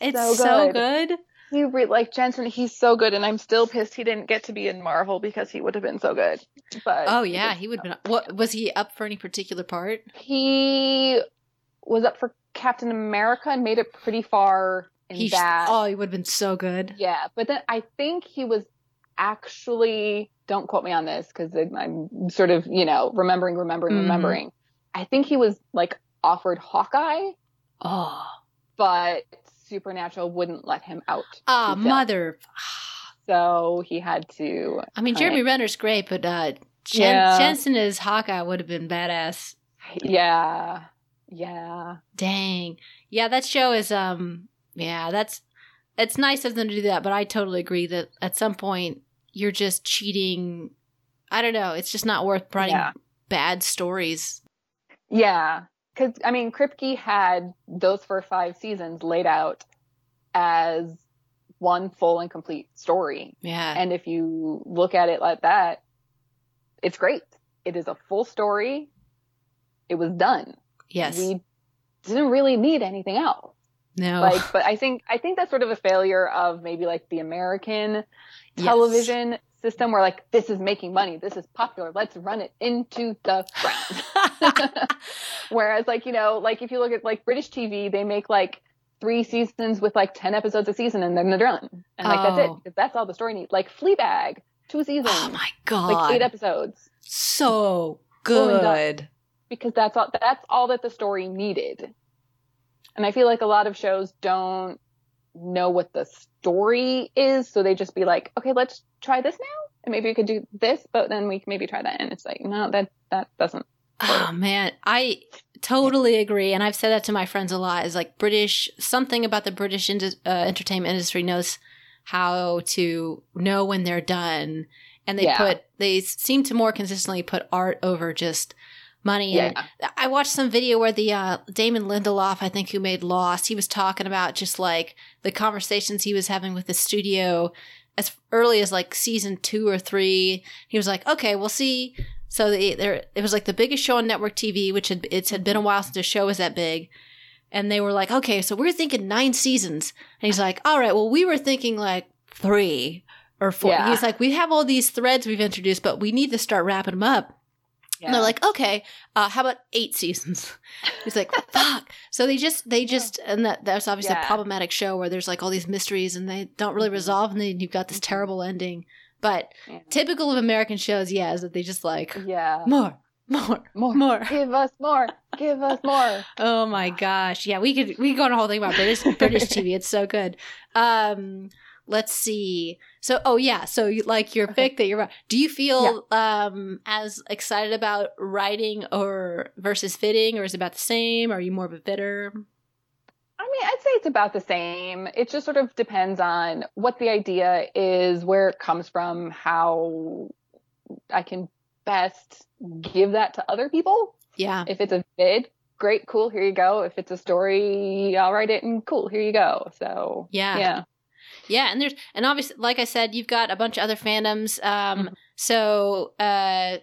A: It's
B: So
A: so
B: good.
A: good.
B: He re- like Jensen. He's so good, and I'm still pissed he didn't get to be in Marvel because he would have been so good. But
A: Oh yeah, he would have been. What was he up for any particular part?
B: he was up for Captain America and made it pretty far in
A: He sh-
B: that.
A: oh, he would have been so good.
B: Yeah, but then I think he was actually. Don't quote me on this because I'm sort of you know remembering, remembering,
A: Mhm.
B: remembering. I think he was like offered Hawkeye,
A: Oh,
B: but Supernatural wouldn't let him out.
A: ah, mother.
B: So he had to.
A: I mean, Jeremy
B: right.
A: Renner's great, but uh, Jen-
B: Yeah.
A: Jensen as Hawkeye would have been badass.
B: Yeah, yeah.
A: Dang, yeah, that show is um, yeah, that's it's nice of them to do that, but I totally agree that at some point you're just cheating. I don't know. It's just not worth writing
B: Yeah.
A: bad stories.
B: Yeah, because I mean, Kripke had those first five seasons laid out as one full and complete story,
A: Yeah,
B: and if you look at it like that, it's great. It is a full story. It was done.
A: Yes,
B: We didn't really need anything else.
A: no,
B: Like, but I think I think that's sort of a failure of maybe like the American
A: Yes.
B: television system, where like this is making money, this is popular, let's run it into the ground. Whereas, like, you know, like if you look at like British TV, they make like three seasons with like 10 episodes a season and then they're done. And like, that's it.
A: Oh.
B: That's all the story needs. Like Fleabag, two seasons,
A: oh my god,
B: like eight episodes.
A: so good.
B: Because that's all, that's all that the story needed. And I feel like a lot of shows don't know what the story is. So they just be like, okay, let's try this now. And maybe we could do this, but then we can maybe try that. And it's like, no, that, that doesn't.
A: Oh man, I totally agree, and I've said that to my friends a lot. Is like British something about the British indus- uh, entertainment industry knows how to know when they're done, and they
B: Yeah.
A: put they seem to more consistently put art over just money. And I watched some video where the uh, Damon Lindelof, I think, who made Lost, he was talking about just like the conversations he was having with the studio as early as like season two or three. He was like, "Okay, we'll see." So the, there, it was like the biggest show on network TV, which had it had been a while since a show was that big, and they were like, "Okay, so we're thinking nine seasons," and he's like, "All right, well, we were thinking like three or four.
B: Yeah.
A: He's like, "We have all these threads we've introduced, but we need to start wrapping them up." And they're like, okay, uh, how about eight seasons? He's like, fuck. So they just, they just, and that that's obviously a problematic show where there's like all these mysteries and they don't really
B: Mhm.
A: resolve, and then you've got this terrible ending. But
B: Yeah.
A: typical of American shows, yeah, is that they just like
B: yeah.
A: more, more,
B: More.
A: more.
B: Give us more. Give us more.
A: Oh my gosh, yeah, we could we could go on a whole thing about British British TV. It's so good. Um, let's see. So, oh yeah, so you, like your
B: Okay.
A: pick that you're. Do you feel um as excited about writing or versus vidding, or is it about the same? Are you more of a vidder?
B: I mean, I'd say it's about the same. It just sort of depends on what the idea is, where it comes from, how I can best give that to other people.
A: Yeah.
B: If it's a vid, great, cool, here you go. If it's a story, I'll write it and cool, here you go. So
A: Yeah.
B: yeah.
A: Yeah, and there's and obviously, like I said, you've got a bunch of other fandoms. Um,
B: Mhm.
A: so uh,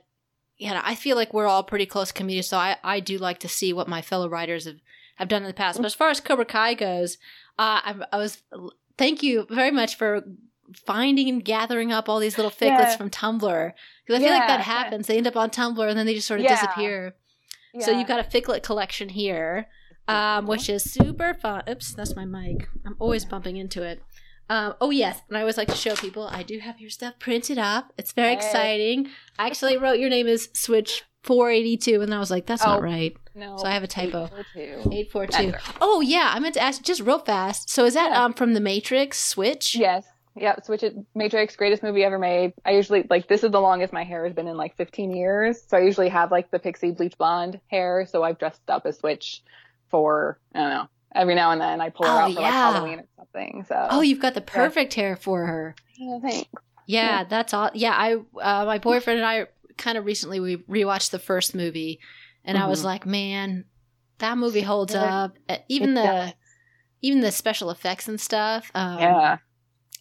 A: you know, I feel like we're all pretty close community. So I I do like to see what my fellow writers have have done in the past. But as far as Cobra Kai goes, uh, I, I was thank you very much for finding and gathering up all these little ficlets
B: Yeah.
A: from Tumblr because I feel like
B: Yeah,
A: that
B: yeah.
A: happens. They end up on Tumblr and then they just sort of
B: Yeah.
A: disappear. So you've got a ficlet collection here, um, which is super fun. Oops, that's my mic. I'm always bumping into it. Um, oh yes, and I always like to show people I do have your stuff printed up. It's very
B: Hey.
A: exciting. I actually wrote your name is Switch 482, and I was like, that's
B: Oh.
A: not right.
B: no,
A: so I have a typo.
B: 842.
A: 842. Oh yeah, I meant to ask just real fast. So is that
B: Yeah.
A: um from the Matrix Switch?
B: Yes. Yeah, Switch it Matrix, greatest movie ever made. I usually like this is the longest my hair has been in like 15 years. So I usually have like the pixie bleach blonde hair. So I've dressed up as Switch for I don't know every now and then I pull her
A: Oh,
B: out for like. Halloween or something. So
A: Oh, you've got the perfect hair for her.
B: yeah, thanks.
A: Yeah,
B: Yeah.
A: that's all. Yeah, I uh, my boyfriend and I kind of recently we rewatched the first movie, and I was
B: Mhm.
A: like, man, that movie holds
B: Yeah.
A: up. Even
B: It
A: the
B: does.
A: even the special effects and stuff. Um,
B: yeah.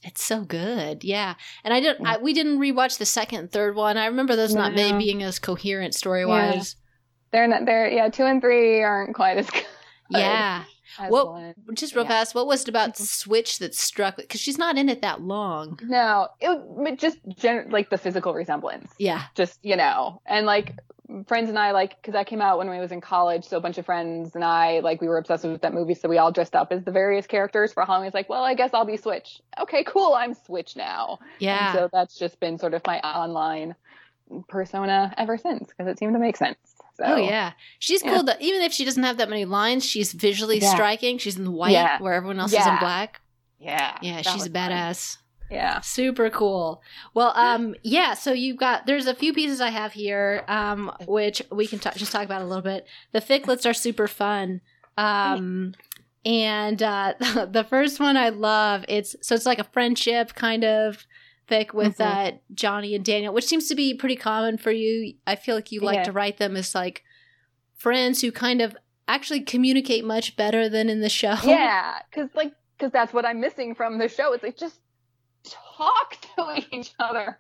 A: it's so good. Yeah, and I didn't. I, we didn't rewatch the second and third one. I remember those not maybe being as coherent story wise.
B: They're not they're yeah, two and three aren't quite as good.
A: Yeah.
B: As
A: Well,
B: one.
A: Just real
B: Yeah.
A: fast, what was it about
B: Mhm.
A: Switch that struck? Because she's not in it that long.
B: No, it just gen- like the physical resemblance.
A: Yeah.
B: just you know and like friends and i like because that came out when we was in college so a bunch of friends and i like we were obsessed with that movie so we all dressed up as the various characters for halloween it's like well i guess i'll be switch okay cool i'm switch now
A: Yeah.
B: and so that's just been sort of my online persona ever since because it seemed to make sense so
A: Oh yeah, she's
B: Yeah.
A: cool. That even if she doesn't have that many lines, she's visually
B: Yeah.
A: striking. She's in the white
B: Yeah.
A: where everyone else is in black.
B: yeah
A: Yeah, she's a
B: fun.
A: badass.
B: yeah
A: Super cool. Well, um, yeah. So you've got there's a few pieces I have here, um, which we can ta- just talk about a little bit. The ficlets are super fun. Um, and uh, the first one I love. It's so it's like a friendship kind of fic with
B: Mhm.
A: uh, Johnny and Daniel, which seems to be pretty common for you. I feel like you like
B: Yeah.
A: to write them as like friends who kind of actually communicate much better than in the show.
B: yeah because like because that's what i'm missing from the show it's like just talk to each other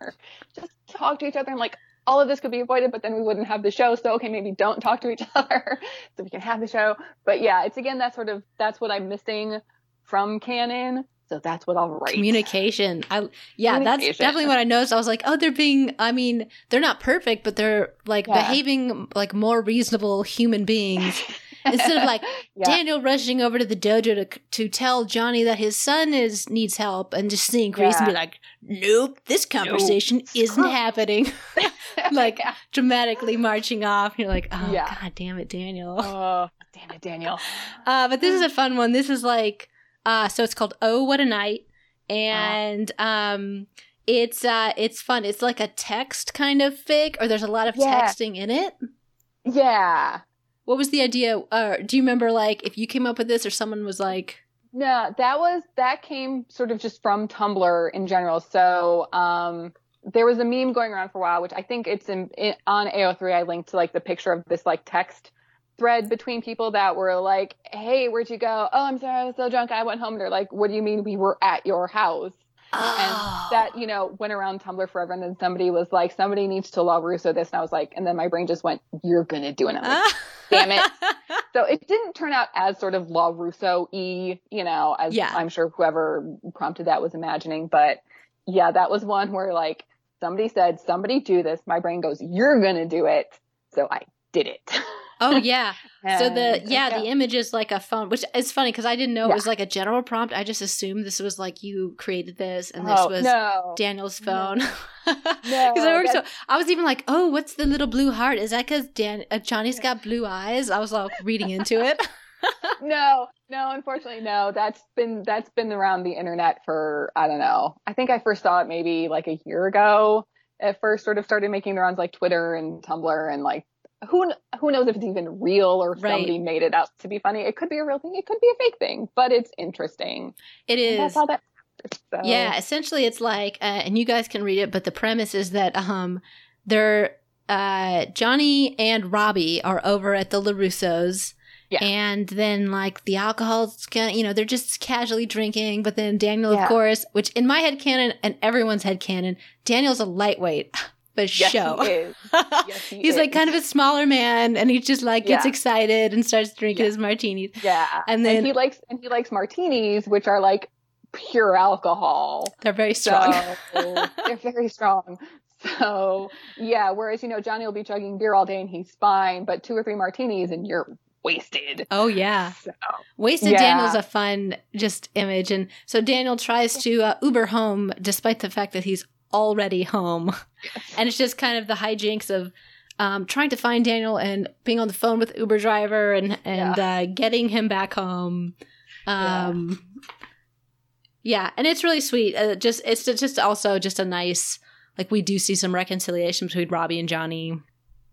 B: just talk to each other and like all of this could be avoided but then we wouldn't have the show so okay maybe don't talk to each other so we can have the show but yeah it's again that sort of that's what i'm missing from canon so that's what i'll write
A: communication i yeah that's definitely what i noticed i was like oh they're being i mean they're not perfect but they're like
B: Yeah.
A: behaving like more reasonable human beings instead of like
B: Yeah.
A: daniel rushing over to the dojo to to tell johnny that his son is needs help and just seeing Kreese and be
B: Yeah.
A: like nope this conversation isn't happening like
B: Yeah.
A: dramatically marching off you're like oh
B: Yeah.
A: god damn it daniel
B: oh damn it daniel
A: uh, but this is a fun one. This is like, uh, so it's called Oh What a Night, and um, it's uh, it's fun. It's like a text kind of fic, or there's a lot of
B: Yeah.
A: texting in it.
B: yeah
A: What was the idea? Uh, do you remember like if you came up with this, or someone was like,
B: No, that was that came sort of just from Tumblr in general. So um, there was a meme going around for a while, which I think it's in, in on AO3. I linked to like the picture of this like text thread between people that were like, "Hey, where'd you go? Oh, I'm sorry, I was so drunk. I went home." And they're like, "What do you mean we were at your house?"
A: oh,
B: And that you know went around Tumblr forever. And then somebody was like, "Somebody needs to LaRusso this," and I was like, and then my brain just went, "You're gonna do it." I'm like, damn it. So it didn't turn out as sort of LaRusso y, you know, as
A: Yeah.
B: I'm sure whoever prompted that was imagining. But yeah, that was one where like somebody said, somebody do this. My brain goes, you're going to do it. So I did it.
A: oh yeah. So the yeah, the image is like a phone, which is funny because I didn't know it was like a general prompt. I just assumed this was like you created this and this
B: oh,
A: was
B: no.
A: Daniel's
B: No.
A: phone. Because
B: No,
A: I worked so I was even like, oh, what's the little blue heart? Is that because Dan uh, Johnny's got blue eyes? I was like reading into it.
B: no, no, unfortunately, no. That's been that's been around the internet for I don't know. I think I first saw it maybe like a year ago. At first, sort of started making the rounds like Twitter and Tumblr and like who who knows if it's even real or if
A: Right.
B: somebody made it up to be funny. It could be a real thing. It could be a fake thing, but it's interesting.
A: It is. And.
B: That's how that. So,
A: Yeah, essentially it's like, uh, and you guys can read it, but the premise is that um, they're uh, Johnny and Robbie are over at the LaRussos.
B: Yeah.
A: And then, like, the alcohol's gonna, you know, they're just casually drinking. But then Daniel,
B: Yeah.
A: of course, which in my head canon and everyone's head canon, Daniel's a lightweight for
B: Yes,
A: show.
B: he is. Yes, he
A: He's like kind of a smaller man, and he just like gets
B: Yeah.
A: excited and starts drinking
B: Yeah.
A: his martinis.
B: Yeah,
A: And then-
B: he likes and he likes martinis, which are like pure alcohol.
A: They're very strong.
B: So they're very strong. So yeah, whereas you know Johnny will be chugging beer all day and he's fine, but two or three martinis and you're wasted.
A: oh yeah.
B: So
A: Wasted
B: Yeah.
A: Daniel's a fun just image. And so Daniel tries to uh, Uber home despite the fact that he's already home. And it's just kind of the hijinks of um, trying to find Daniel and being on the phone with Uber driver and, and uh, getting him back home. Um, yeah. And it's really sweet. Uh, just It's just also just a nice, like we do see some reconciliation between Robbie and Johnny.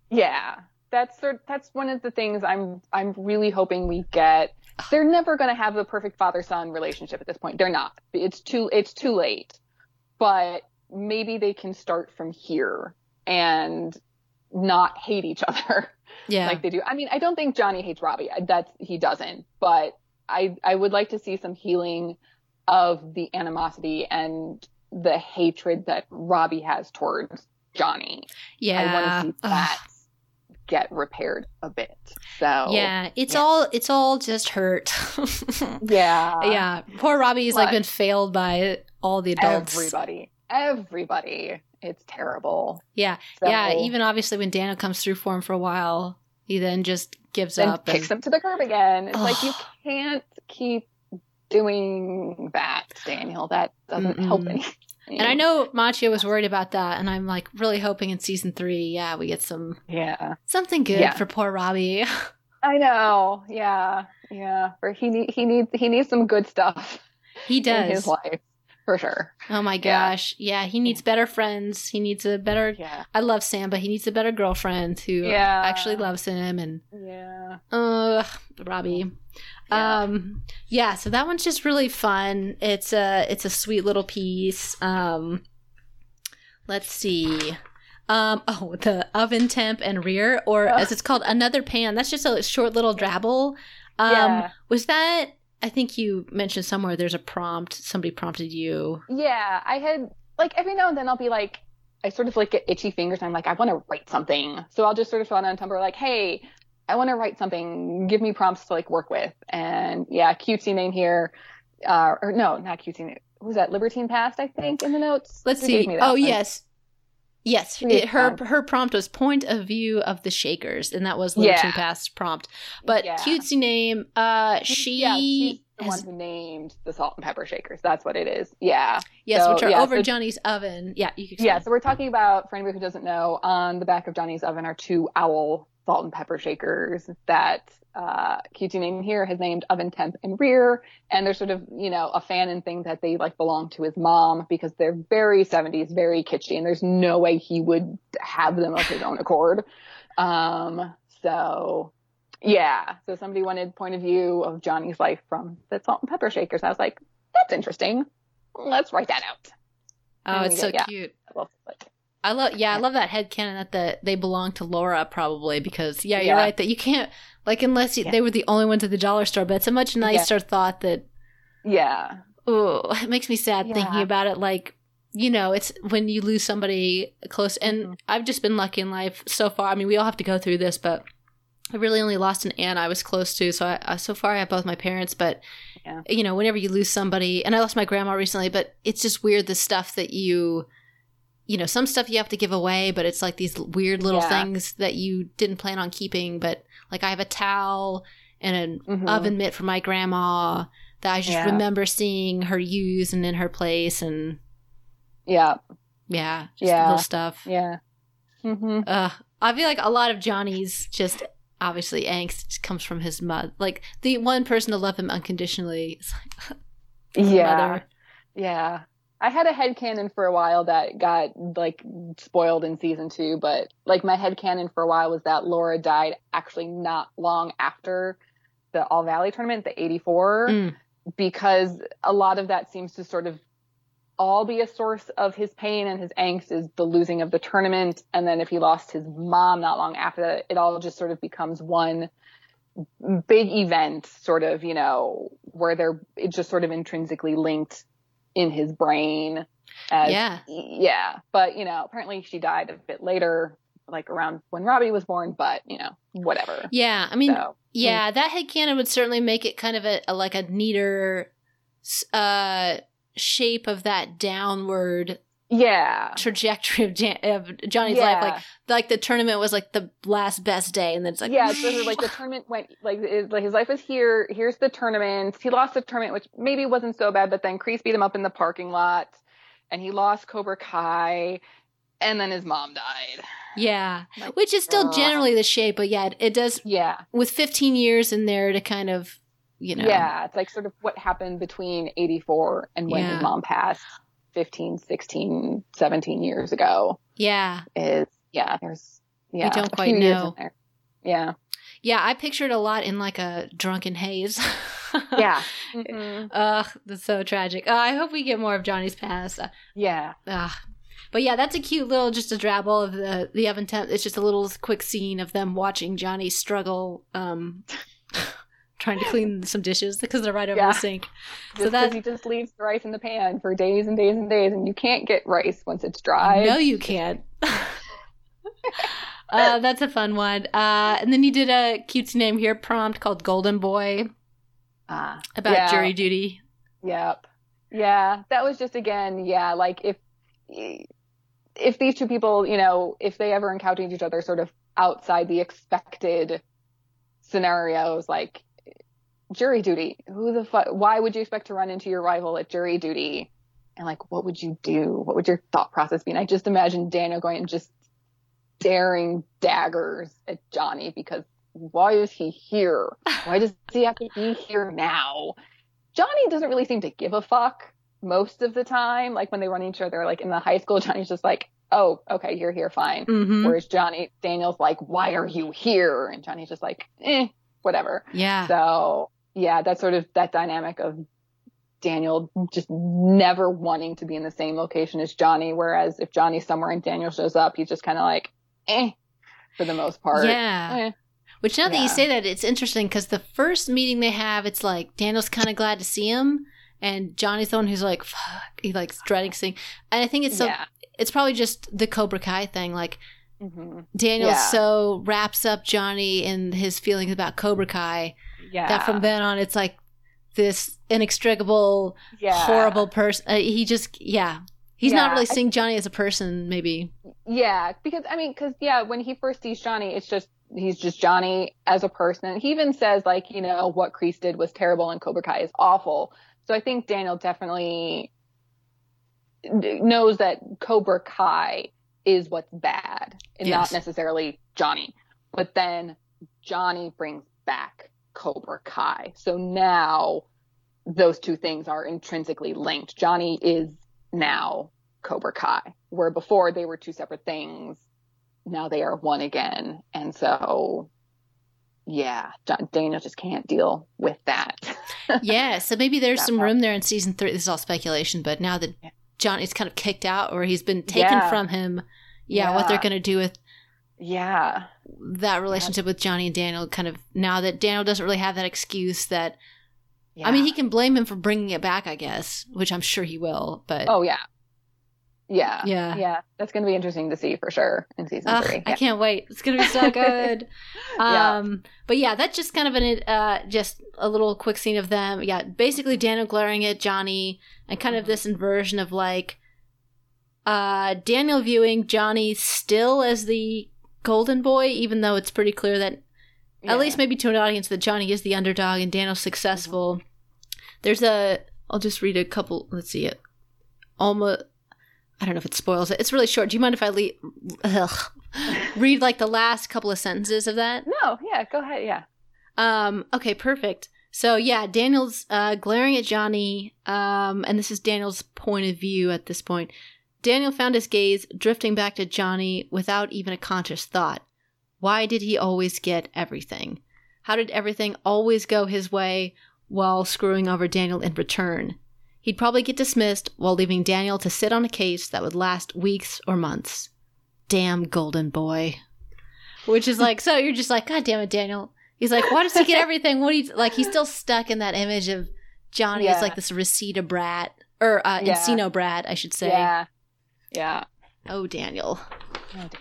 B: yeah, that's sort that's one of the things I'm I'm really hoping we get. They're never going to have the perfect father son relationship at this point. They're not. It's too it's too late. But maybe they can start from here and not hate each other.
A: Yeah.
B: like they do. I mean, I don't think Johnny hates Robbie. That's he doesn't. But I I would like to see some healing of the animosity and the hatred that Robbie has towards Johnny.
A: yeah.
B: I want to see
A: Ugh.
B: that get repaired a bit. So
A: Yeah, it's
B: yeah.
A: all it's all just hurt.
B: yeah,
A: yeah, poor Robbie's like been failed by all the adults.
B: Everybody, everybody, it's terrible.
A: Yeah,
B: So,
A: yeah. Even obviously when Daniel comes through for him for a while, he then just gives
B: then
A: up.
B: kicks
A: and,
B: them to the curb again. It's like you can't keep doing that, Daniel. That doesn't help
A: Mm-mm.
B: anything.
A: and I know Macchio was worried about that, and I'm like really hoping in season three, yeah, we get some
B: Yeah,
A: something good
B: Yeah.
A: for poor Robbie.
B: I know. Yeah, yeah. For he need, he needs he needs some good stuff
A: he
B: in
A: does.
B: his life for sure.
A: Oh my gosh, yeah. He needs better friends. He needs a better.
B: Yeah,
A: I love Sam, but he needs a better girlfriend who
B: Yeah.
A: actually loves him and
B: yeah.
A: Uh, Robbie.
B: Yeah.
A: Um, yeah. So that one's just really fun. It's a it's a sweet little piece. Um, let's see. Um, oh, the oven temp and rear, or
B: Ugh.
A: as it's called, another pan. That's just a short little drabble. Um,
B: Yeah.
A: was that? I think you mentioned somewhere. There's a prompt. Somebody prompted you.
B: Yeah, I had like every now and then I'll be like, I sort of like get itchy fingers and I'm like, I want to write something. So I'll just sort of fill out on Tumblr like, hey, I want to write something. Give me prompts to like work with. And yeah, cutesy name here. Uh, or no, not cutesy name. Was that? Libertine Past, I think, in the notes.
A: Let's
B: Who
A: see.
B: gave me that
A: Oh
B: one?
A: yes, yes. It, her her prompt was point of view of the Shakers, and that was Liberty
B: Yeah.
A: Past prompt. But
B: Yeah.
A: cutesy name. Uh, she
B: yeah, she's the
A: has-
B: one who named the salt and pepper shakers. That's what it is. Yeah.
A: yes,
B: so,
A: which are
B: yeah,
A: over
B: so-
A: Johnny's oven. Yeah, you can.
B: Yeah, so we're talking about, for anybody who doesn't know, on the back of Johnny's oven are two owl salt and pepper shakers that uh, cutesy name here has named oven temp and rear. And they're sort of, you know, a fanon thing that they like belong to his mom because they're very 70s, very kitschy, and there's no way he would have them of his own accord. Um, so yeah, so somebody wanted point of view of Johnny's life from the salt and pepper shakers. I was like, that's interesting. Let's write that out.
A: Oh, it's so
B: yeah.
A: cute.
B: Well, like,
A: I love. Yeah, I love that headcanon that the they belong to Laura probably because yeah, you're
B: Yeah.
A: right that you can't like unless you,
B: Yeah.
A: they were the only ones at the dollar store. But it's a much nicer thought that
B: yeah.
A: oh, it makes me sad thinking about it. Like, you know, it's when you lose somebody close, and
B: Mhm.
A: I've just been lucky in life so far. I mean, we all have to go through this, but I really only lost an aunt I was close to. So I, I so far I have both my parents, but
B: Yeah.
A: you know, whenever you lose somebody, and I lost my grandma recently, but it's just weird the stuff that you. You know, some stuff you have to give away, but it's like these weird little
B: Yeah.
A: things that you didn't plan on keeping. But like, I have a towel and an
B: Mhm.
A: oven mitt from my grandma that I just
B: Yeah.
A: remember seeing her use and in her place and
B: Yeah.
A: yeah, just
B: Yeah.
A: little stuff.
B: Yeah. hmm
A: Uh, I feel like a lot of Johnny's just obviously angst comes from his mother. Like the one person to love him unconditionally is like
B: Yeah.
A: mother.
B: Yeah. I had a head headcanon for a while that got like spoiled in season two, but like my head headcanon for a while was that Laura died actually not long after the All Valley tournament, the 84,
A: Mm.
B: because a lot of that seems to sort of all be a source of his pain and his angst is the losing of the tournament. And then if he lost his mom not long after that, it all just sort of becomes one big event, sort of, you know, where they're it's just sort of intrinsically linked in his brain. As,
A: Yeah.
B: Yeah. But, you know, apparently she died a bit later, like around when Robbie was born, but, you know, whatever.
A: Yeah, I mean,
B: So,
A: yeah, that headcanon would certainly make it kind of a, a like a neater uh shape of that downward
B: yeah.
A: trajectory of, Jan- of Johnny's
B: yeah.
A: life. Like like the tournament was like the last best day, and then it's like
B: yeah, of like the tournament went like it, like his life is here. Here's the tournament. He lost the tournament, which maybe wasn't so bad, but then Kreese beat him up in the parking lot, and he lost Cobra Kai, and then his mom died.
A: yeah,
B: Like,
A: which is still
B: ugh.
A: generally the shape, but yeah, it, it does
B: Yeah,
A: with 15 years in there to kind of you know
B: yeah, it's like sort of what happened between '84 and when
A: Yeah.
B: his mom passed 15, 16, 17 years ago.
A: yeah
B: Is yeah, there's yeah,
A: We
B: don't
A: quite
B: few years in
A: know.
B: Yeah,
A: yeah. I pictured a lot in like a drunken haze.
B: yeah, Mhm.
A: Ugh, that's so tragic. Uh, I hope we get more of Johnny's past. Uh,
B: yeah.
A: Ugh. But yeah, that's a cute little just a drabble of the the oven temp. It's just a little quick scene of them watching Johnny struggle, um, trying to clean some dishes because they're right over
B: Yeah.
A: the sink.
B: Just
A: So that
B: he just leaves the rice in the pan for days and days and days, and you can't get rice once it's dry.
A: no, you can't. uh, that's a fun one. Uh, and then you did a cutesy name here prompt called Golden Boy
B: Ah,
A: about
B: Yeah.
A: jury duty.
B: yep, yeah. That was just again, yeah. Like if if these two people, you know, if they ever encountered each other, sort of outside the expected scenarios, like jury duty. Who the fuck? Why would you expect to run into your rival at jury duty? And like, what would you do? What would your thought process be? And I just imagine Daniel going and just staring daggers at Johnny because why is he here? Why does he have to be here now? Johnny doesn't really seem to give a fuck most of the time. Like when they run into each other, like in the high school, Johnny's just like, oh, okay, you're here, fine.
A: Mm-hmm.
B: Whereas Johnny, Daniel's like, why are you here? And Johnny's just like, eh, whatever.
A: Yeah.
B: So yeah, that's sort of that dynamic of Daniel just never wanting to be in the same location as Johnny. Whereas if Johnny's somewhere and Daniel shows up, he's just kind of like, eh, for the most part.
A: Yeah.
B: Eh.
A: Which now that you say that, it's interesting because the first meeting they have, it's like Daniel's kind of glad to see him, and Johnny's the one who's like, "Fuck," he like dreading seeing. And I think it's so.
B: yeah.
A: It's probably just the Cobra Kai thing. Like
B: hmm
A: Daniel
B: Yeah.
A: so wraps up Johnny in his feelings about Cobra Kai
B: Yeah.
A: that from then on, it's like this inextricable,
B: yeah.
A: horrible person. Uh, he just, yeah. He's not really seeing Johnny as a person, maybe.
B: Yeah, because I mean, because yeah, when he first sees Johnny, it's just he's just Johnny as a person. He even says like, you know, what Kreese did was terrible and Cobra Kai is awful. So I think Daniel definitely knows that Cobra Kai is what's bad and
A: Yes.
B: not necessarily Johnny. But then Johnny brings back Cobra Kai. So now those two things are intrinsically linked. Johnny is now Cobra Kai, where before they were two separate things. Now they are one again. And so, yeah, Daniel just can't deal with that.
A: yeah, so maybe there's some
B: part.
A: room there in season three. This is all speculation, but now that Johnny's kind of kicked out or he's been taken
B: Yeah.
A: from him, yeah, what they're going to do with
B: yeah.
A: that relationship with Johnny and Daniel, kind of now that Daniel doesn't really have that excuse that,
B: yeah.
A: I mean, he can blame him for bringing it back, I guess, which I'm sure he will, but
B: oh, yeah. Yeah.
A: Yeah.
B: Yeah. That's going to be interesting to see for sure in season
A: Ugh,
B: three.
A: I can't wait. It's going to be so good.
B: Yeah.
A: Um, but yeah, that's just kind of an uh, just a little quick scene of them. Yeah, basically Daniel glaring at Johnny, and kind of
B: Mm-hmm.
A: this inversion of like, uh, Daniel viewing Johnny still as the golden boy, even though it's pretty clear that
B: Yeah.
A: at least maybe to an audience that Johnny is the underdog and Daniel's successful.
B: Mm-hmm.
A: There's a. I'll just read a couple. Let's see it. Almost. I don't know if it spoils it. It's really short. Do you mind if I le- read like the last couple of sentences of that?
B: No, yeah, go ahead. Yeah.
A: Um, okay, perfect. So yeah, Daniel's uh, glaring at Johnny, um, and this is Daniel's point of view at this point. Daniel found his gaze drifting back to Johnny without even a conscious thought. Why did he always get everything? How did everything always go his way while screwing over Daniel in return? He'd probably get dismissed while leaving Daniel to sit on a case that would last weeks or months. Damn golden boy. Which is like, so you're just like, God damn it, Daniel. He's like, why does he get everything? What do you, like, he's still stuck in that image of Johnny as like this Reseda brat, or uh,
B: Yeah.
A: Encino brat, I should say.
B: Yeah. Yeah.
A: Oh, Daniel.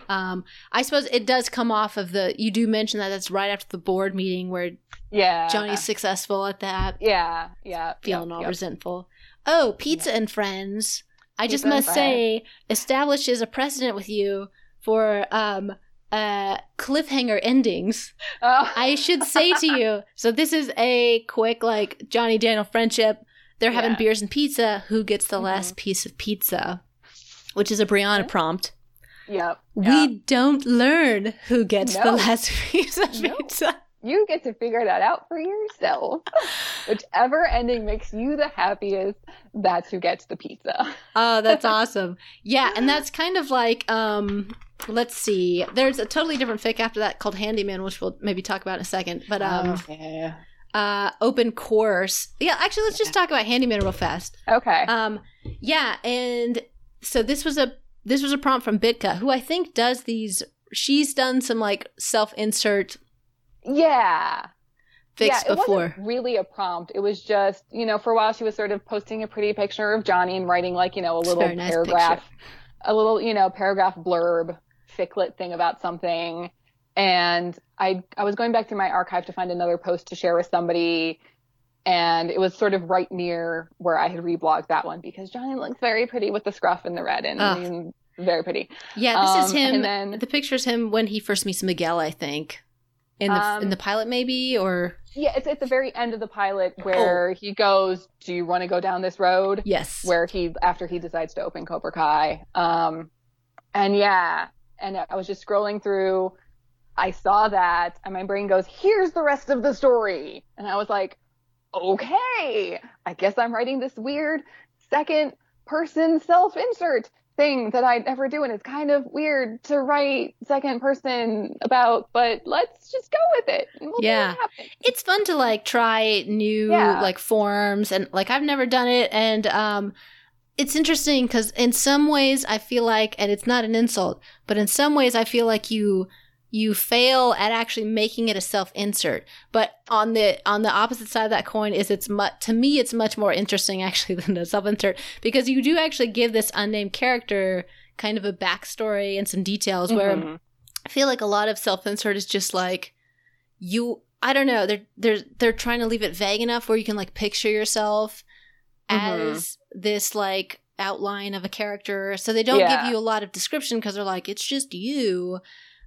A: Um, I suppose it does come off of the. You do mention that that's right after the board meeting where
B: Yeah.
A: Johnny's successful at that,
B: Yeah. Yeah.
A: feeling
B: yep,
A: all
B: yep.
A: resentful. Oh, pizza and friends. I just
B: Pizza and
A: must say, establishes a precedent with you for um uh cliffhanger endings.
B: Oh.
A: I should say to you. So this is a quick like Johnny Daniel friendship. They're having
B: Yeah.
A: beers and pizza. Who gets the
B: Mhm.
A: last piece of pizza? Which is a Brianna prompt.
B: Yep.
A: We
B: yeah.
A: don't learn who gets the last piece of
B: No.
A: pizza.
B: You get to figure that out for yourself. Whichever ending makes you the happiest, that's who gets the pizza.
A: Oh, that's awesome. Yeah, and that's kind of like um let's see. There's a totally different fic after that called Handyman, which we'll maybe talk about in a second. But um
B: yeah.
A: uh open course. Yeah, actually let's just talk about Handyman real fast.
B: Okay.
A: Um yeah, and so this was a this was a prompt from Bitka, who I think does these she's done some like self-insert
B: yeah.
A: fics
B: yeah, it
A: before.
B: wasn't really a prompt. It was just, you know, for a while she was sort of posting a pretty picture of Johnny and writing like, you know, a little
A: nice
B: paragraph, a little, you know, paragraph blurb, ficlet thing about something. And I I was going back through my archive to find another post to share with somebody. And it was sort of right near where I had reblogged that one because Johnny looks very pretty with the scruff and the red and, and very pretty.
A: Yeah, this is
B: Um,
A: him.
B: and then-
A: the picture's him when he first meets Miguel, I think. In the
B: Um,
A: in the pilot maybe or
B: Yeah, it's at the very end of the pilot
A: Oh.
B: where he goes, "Do you want to go down this road?"
A: yes.
B: where he after he decides to open Cobra Kai. Um, and yeah, and I was just scrolling through. I saw that, and my brain goes, "Here's the rest of the story," and I was like, "Okay, I guess I'm writing this weird second person self insert." thing that I never do and it's kind of weird to write second person about but let's just go with it we'll
A: Yeah.
B: see what happens.
A: it's fun to like try new
B: Yeah.
A: like forms and like I've never done it and um it's interesting because in some ways I feel like and it's not an insult but in some ways I feel like you you fail at actually making it a self insert but on the on the opposite side of that coin is it's much to me it's much more interesting actually than a self insert because you do actually give this unnamed character kind of a backstory and some details where
B: Mhm.
A: I feel like a lot of self insert is just like you I don't know, they're they're they're trying to leave it vague enough where you can like picture yourself
B: Mhm.
A: as this like outline of a character. So they don't
B: Yeah.
A: give you a lot of description because they're like, it's just you.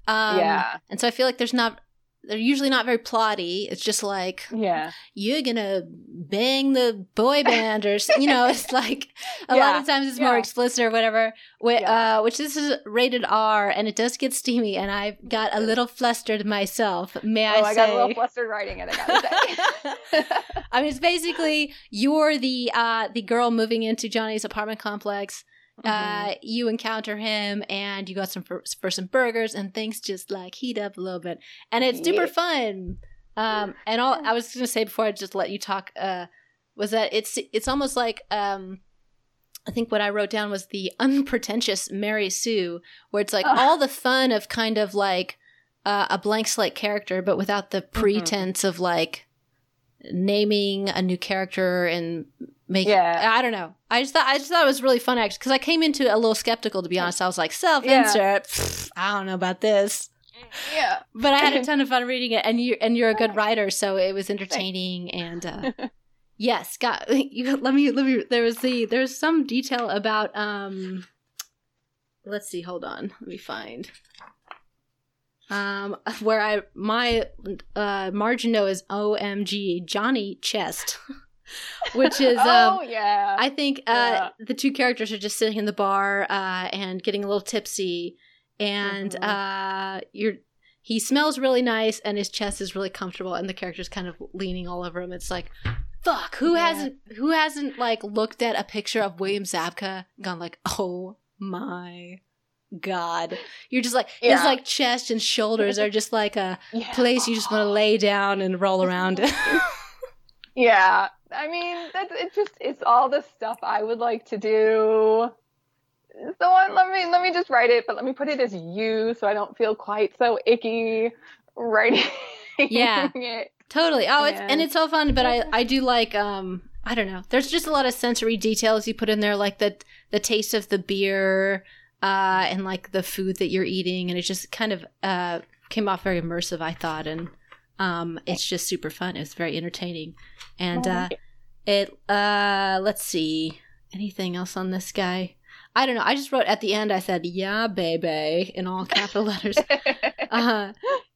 A: Um
B: yeah.
A: and so I feel like there's not they're usually not very plotty. It's just like
B: Yeah.
A: you're gonna bang the boy band or you know it's like a lot of times it's more explicit or whatever Wh-
B: Yeah.
A: uh, which this is rated r and it does get steamy and i got a little flustered myself may i
B: oh, I
A: say
B: got a little flustered writing it. I gotta say.
A: I mean, it's basically you're the uh, the girl moving into Johnny's apartment complex.
B: Mm-hmm.
A: Uh, you encounter him, and you got some for, for some burgers, and things just like heat up a little bit, and it's super
B: Yeah.
A: fun. Um, and all I was gonna say before I just let you talk uh, was that it's it's almost like um, I think what I wrote down was the unpretentious Mary Sue, where it's like
B: Ugh.
A: all the fun of kind of like uh, a blank slate character, but without the
B: Mm-hmm.
A: pretense of like naming a new character and making.
B: Yeah.
A: I don't know. I just thought I just thought it was really fun actually because I came into it a little skeptical to be honest. I was like self insert. I don't know about this,
B: yeah.
A: but I had a ton of fun reading it, and you and you're a good writer, so it was entertaining and. uh Yes, got you. Let me let me. There was the there's some detail about um. Let's see. Hold on. Let me find. Um, where I my uh margin note is OMG Johnny Chest, which is um.
B: oh yeah.
A: I think uh,
B: Yeah.
A: the two characters are just sitting in the bar uh, and getting a little tipsy, and
B: Mhm.
A: uh, you're he smells really nice and his chest is really comfortable and the character's kind of leaning all over him. It's like, fuck, who
B: Yeah.
A: hasn't who hasn't like looked at a picture of William Zabka and gone like, oh my god. You're just like
B: Yeah.
A: like chest and shoulders are just like a
B: Yeah.
A: place you just want to lay down and roll around.
B: Yeah, I mean, that's it's just it's all the stuff I would like to do. So let me let me just write it, but let me put it as you, so I don't feel quite so icky writing.
A: Yeah.
B: it.
A: Totally. Oh, it's
B: Yeah.
A: and it's so fun, but I I do like um I don't know. There's just a lot of sensory details you put in there, like the the taste of the beer, uh, and like the food that you're eating, and it just kind of uh came off very immersive. I thought, and um, it's just super fun. It was very entertaining, and uh, it uh, let's see, anything else on this guy? I don't know. I just wrote at the end. I said, "Yeah, baby," in all capital letters. Uh,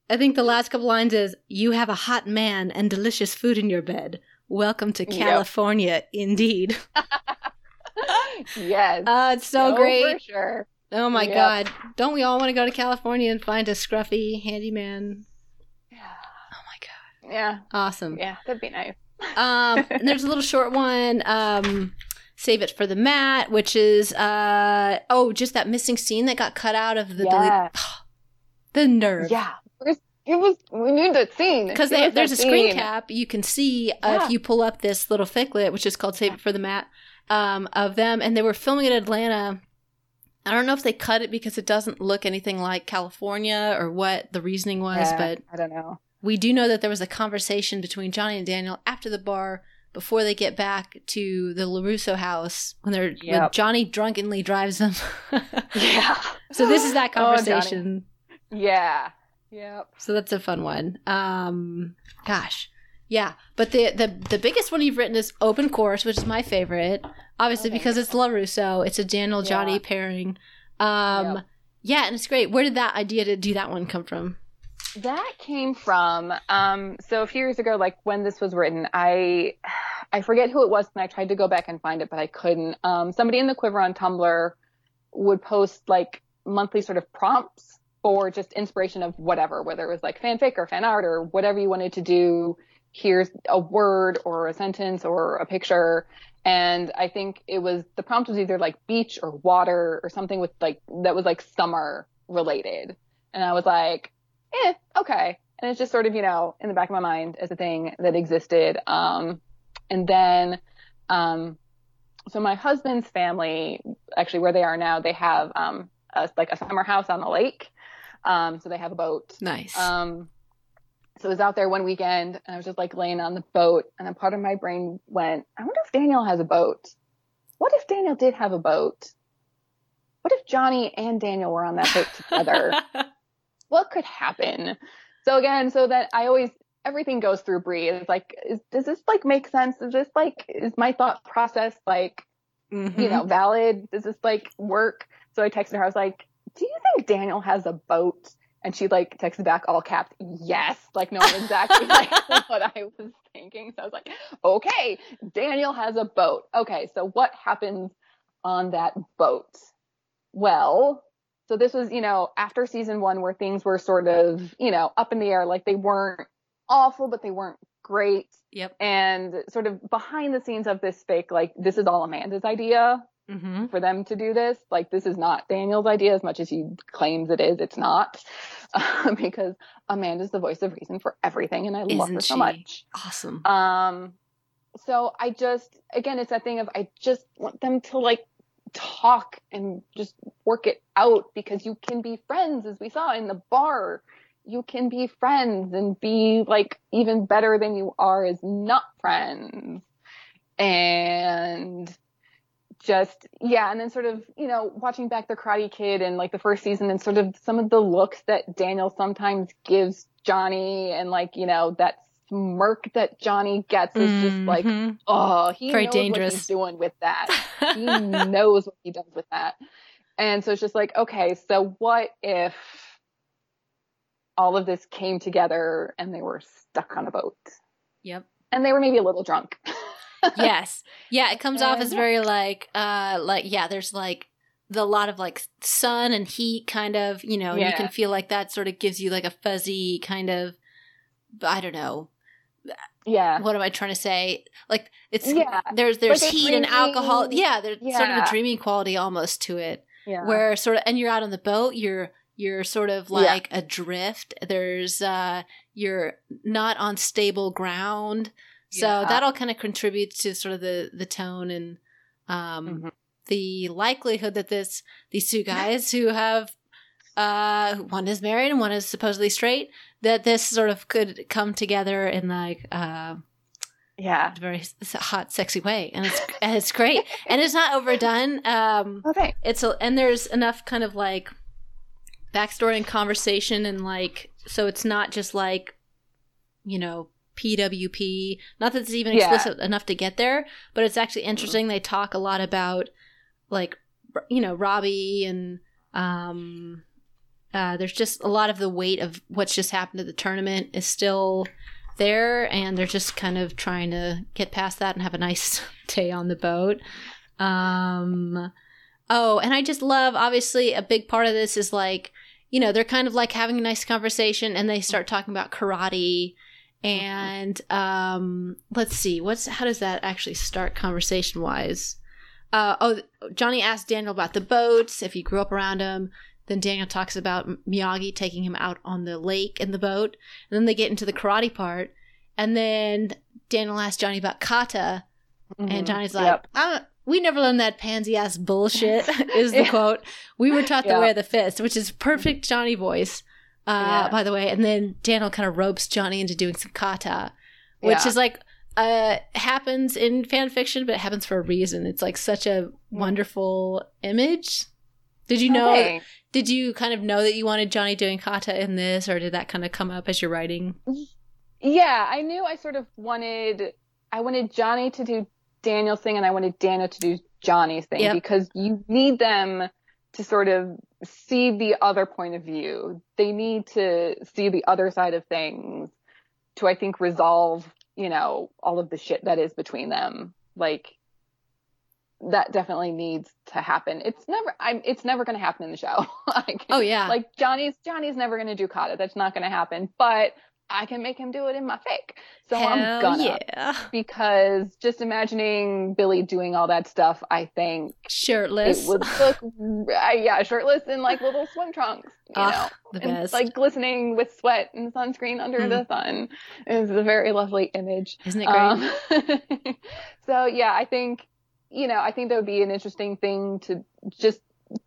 A: I think the last couple lines is You have a hot man and delicious food in your bed. Welcome to
B: Yep.
A: California, indeed.
B: yes.
A: Uh, it's so
B: Oh,
A: great.
B: For sure.
A: Oh my
B: Yep.
A: god. Don't we all want to go to California and find a scruffy handyman? Yeah. Oh my god.
B: Yeah.
A: Awesome.
B: Yeah. That'd be nice.
A: Um, and there's a little short one. Um, Save it for the mat, which is uh oh, just that missing scene that got cut out of the
B: Yeah.
A: the nerve.
B: Yeah. It was. We need that scene
A: because there's a screen
B: scene.
A: cap you can see uh,
B: Yeah.
A: if you pull up this little ficlet which is called save it for the mat um, of them and they were filming in atlanta i don't know if they cut it because it doesn't look anything like california or what the reasoning was
B: Yeah,
A: but
B: I don't know.
A: we do know that there was a conversation between johnny and daniel after the bar before they get back to the larusso house when they're when johnny drunkenly drives them
B: Yeah.
A: so this is that
B: Oh,
A: conversation
B: Yeah. Yep.
A: So that's a fun one. Um, gosh, yeah. But the the the biggest one you've written is Open Course, which is my favorite. Obviously
B: Okay.
A: because it's Lawrusso. It's a Daniel Johnny
B: Yeah.
A: pairing. Um,
B: Yep.
A: yeah, and it's great. Where did that idea to do that one come from?
B: That came from um so a few years ago, like when this was written, I I forget who it was and I tried to go back and find it, but I couldn't. Um somebody in the quiver on Tumblr would post like monthly sort of prompts for just inspiration of whatever, whether it was like fanfic or fan art or whatever you wanted to do. Here's a word or a sentence or a picture. And I think it was the prompt was either like beach or water or something with like that was like summer related. And I was like, eh, okay. And it's just sort of, you know, in the back of my mind as a thing that existed. Um, and then, um, so my husband's family, actually where they are now, they have, um, a, like a summer house on the lake. Um, so they have a boat.
A: Nice.
B: Um, so I was out there one weekend and I was just like laying on the boat and then part of my brain went, I wonder if Daniel has a boat. What if Daniel did have a boat? What if Johnny and Daniel were on that boat together? what could happen? So again, so that I always everything goes through Bree. It's like, is, does this like make sense? Is this like is my thought process like
A: Mhm.
B: you know valid? Does this like work? So I texted her. I was like, Do you think Daniel has a boat? And she like texted back all caps, yes, like knowing exactly like what I was thinking. So I was like, okay, Daniel has a boat. Okay, so what happens on that boat? Well, so this was, you know, after season one where things were sort of, you know, up in the air, like they weren't awful, but they weren't great.
A: Yep.
B: And sort of behind the scenes of this fake, like this is all Amanda's idea
A: Mm-hmm.
B: for them to do this. Like this is not Daniel's idea as much as he claims it is. It's not because Amanda's the voice of reason for everything, and I love
A: Isn't
B: her so much.
A: Awesome.
B: Um, so I just again, it's that thing of I just want them to like talk and just work it out because you can be friends, as we saw in the bar. You can be friends and be like even better than you are as not friends. And just yeah and then sort of you know watching back the karate kid and like the first season and sort of some of the looks that daniel sometimes gives johnny and like you know that smirk that johnny gets is just like
A: Mhm.
B: oh he
A: Very
B: knows
A: dangerous.
B: what he's doing with that he knows what he does with that and so it's just like okay so what if all of this came together and they were stuck on a boat
A: Yep.
B: and they were maybe a little drunk
A: yes. Yeah, it comes off as
B: Uh,
A: very like uh like yeah, there's like the lot of like sun and heat kind of, you know, and you can feel like that sort of gives you like a fuzzy kind of I don't know.
B: Yeah.
A: What am I trying to say? Like it's
B: Yeah.
A: there's there's
B: Like
A: heat and alcohol. Yeah, there's sort of a
B: Yeah.
A: dreamy quality almost to it.
B: Yeah.
A: Where sort of and you're out on the boat, you're you're sort of
B: Yeah.
A: like adrift. There's uh you're not on stable ground. So
B: Yeah.
A: that all kind of contributes to sort of the the tone and um
B: Mhm.
A: the likelihood that this these two guys who have uh one is married and one is supposedly straight that this sort of could come together in like uh
B: yeah.
A: a very hot sexy way and it's and it's great and it's not overdone um
B: Okay.
A: it's a, and there's enough kind of like backstory and conversation and like so it's not just like you know pwp not that it's even
B: Yeah.
A: explicit enough to get there but it's actually interesting. They talk a lot about like you know robbie and um uh, there's just a lot of the weight of what's just happened at the tournament is still there and they're just kind of trying to get past that and have a nice day on the boat. Um Oh, and I just love obviously a big part of this is like, you know, they're kind of like having a nice conversation and they start talking about karate and um let's see, what's how does that actually start conversation wise? Uh oh, Johnny asked Daniel about the boats, if he grew up around them. Then Daniel talks about Miyagi taking him out on the lake in the boat. And then they get into the karate part. And then Daniel asks Johnny about kata. And
B: Mhm.
A: Johnny's like,
B: Yep.
A: "Uh, we never learned that pansy ass bullshit, is the
B: Yeah.
A: quote. We were taught the
B: Yeah.
A: way of the fist, which is perfect Johnny voice, uh,
B: Yeah.
A: by the way. And then Daniel kind of ropes Johnny into doing some kata, which
B: Yeah.
A: is like, uh, happens in fan fiction, but it happens for a reason. It's like such a wonderful image. Did you know?
B: Okay.
A: Did you kind of know that you wanted Johnny doing kata in this, or did that kind of come up as you're writing?
B: Yeah, I knew I sort of wanted I wanted Johnny to do Daniel's thing and I wanted Daniel to do Johnny's thing
A: Yep.
B: because you need them to sort of see the other point of view. They need to see the other side of things to I think resolve, you know, all of the shit that is between them. Like that definitely needs to happen. It's never I'm it's never going to happen in the show. Can-
A: Oh yeah,
B: like Johnny's Johnny's never gonna do kata. That's not gonna happen. But I can make him do it in my fic. So
A: Hell
B: I'm gonna
A: yeah,
B: because just imagining Billy doing all that stuff, I think
A: shirtless.
B: it would look uh, yeah shirtless in like little swim trunks. You know,
A: the
B: and,
A: best.
B: like glistening with sweat and sunscreen under
A: Mm.
B: the sun is a very lovely image.
A: Isn't it great?
B: Um, so yeah, I think you know, I think that would be an interesting thing to just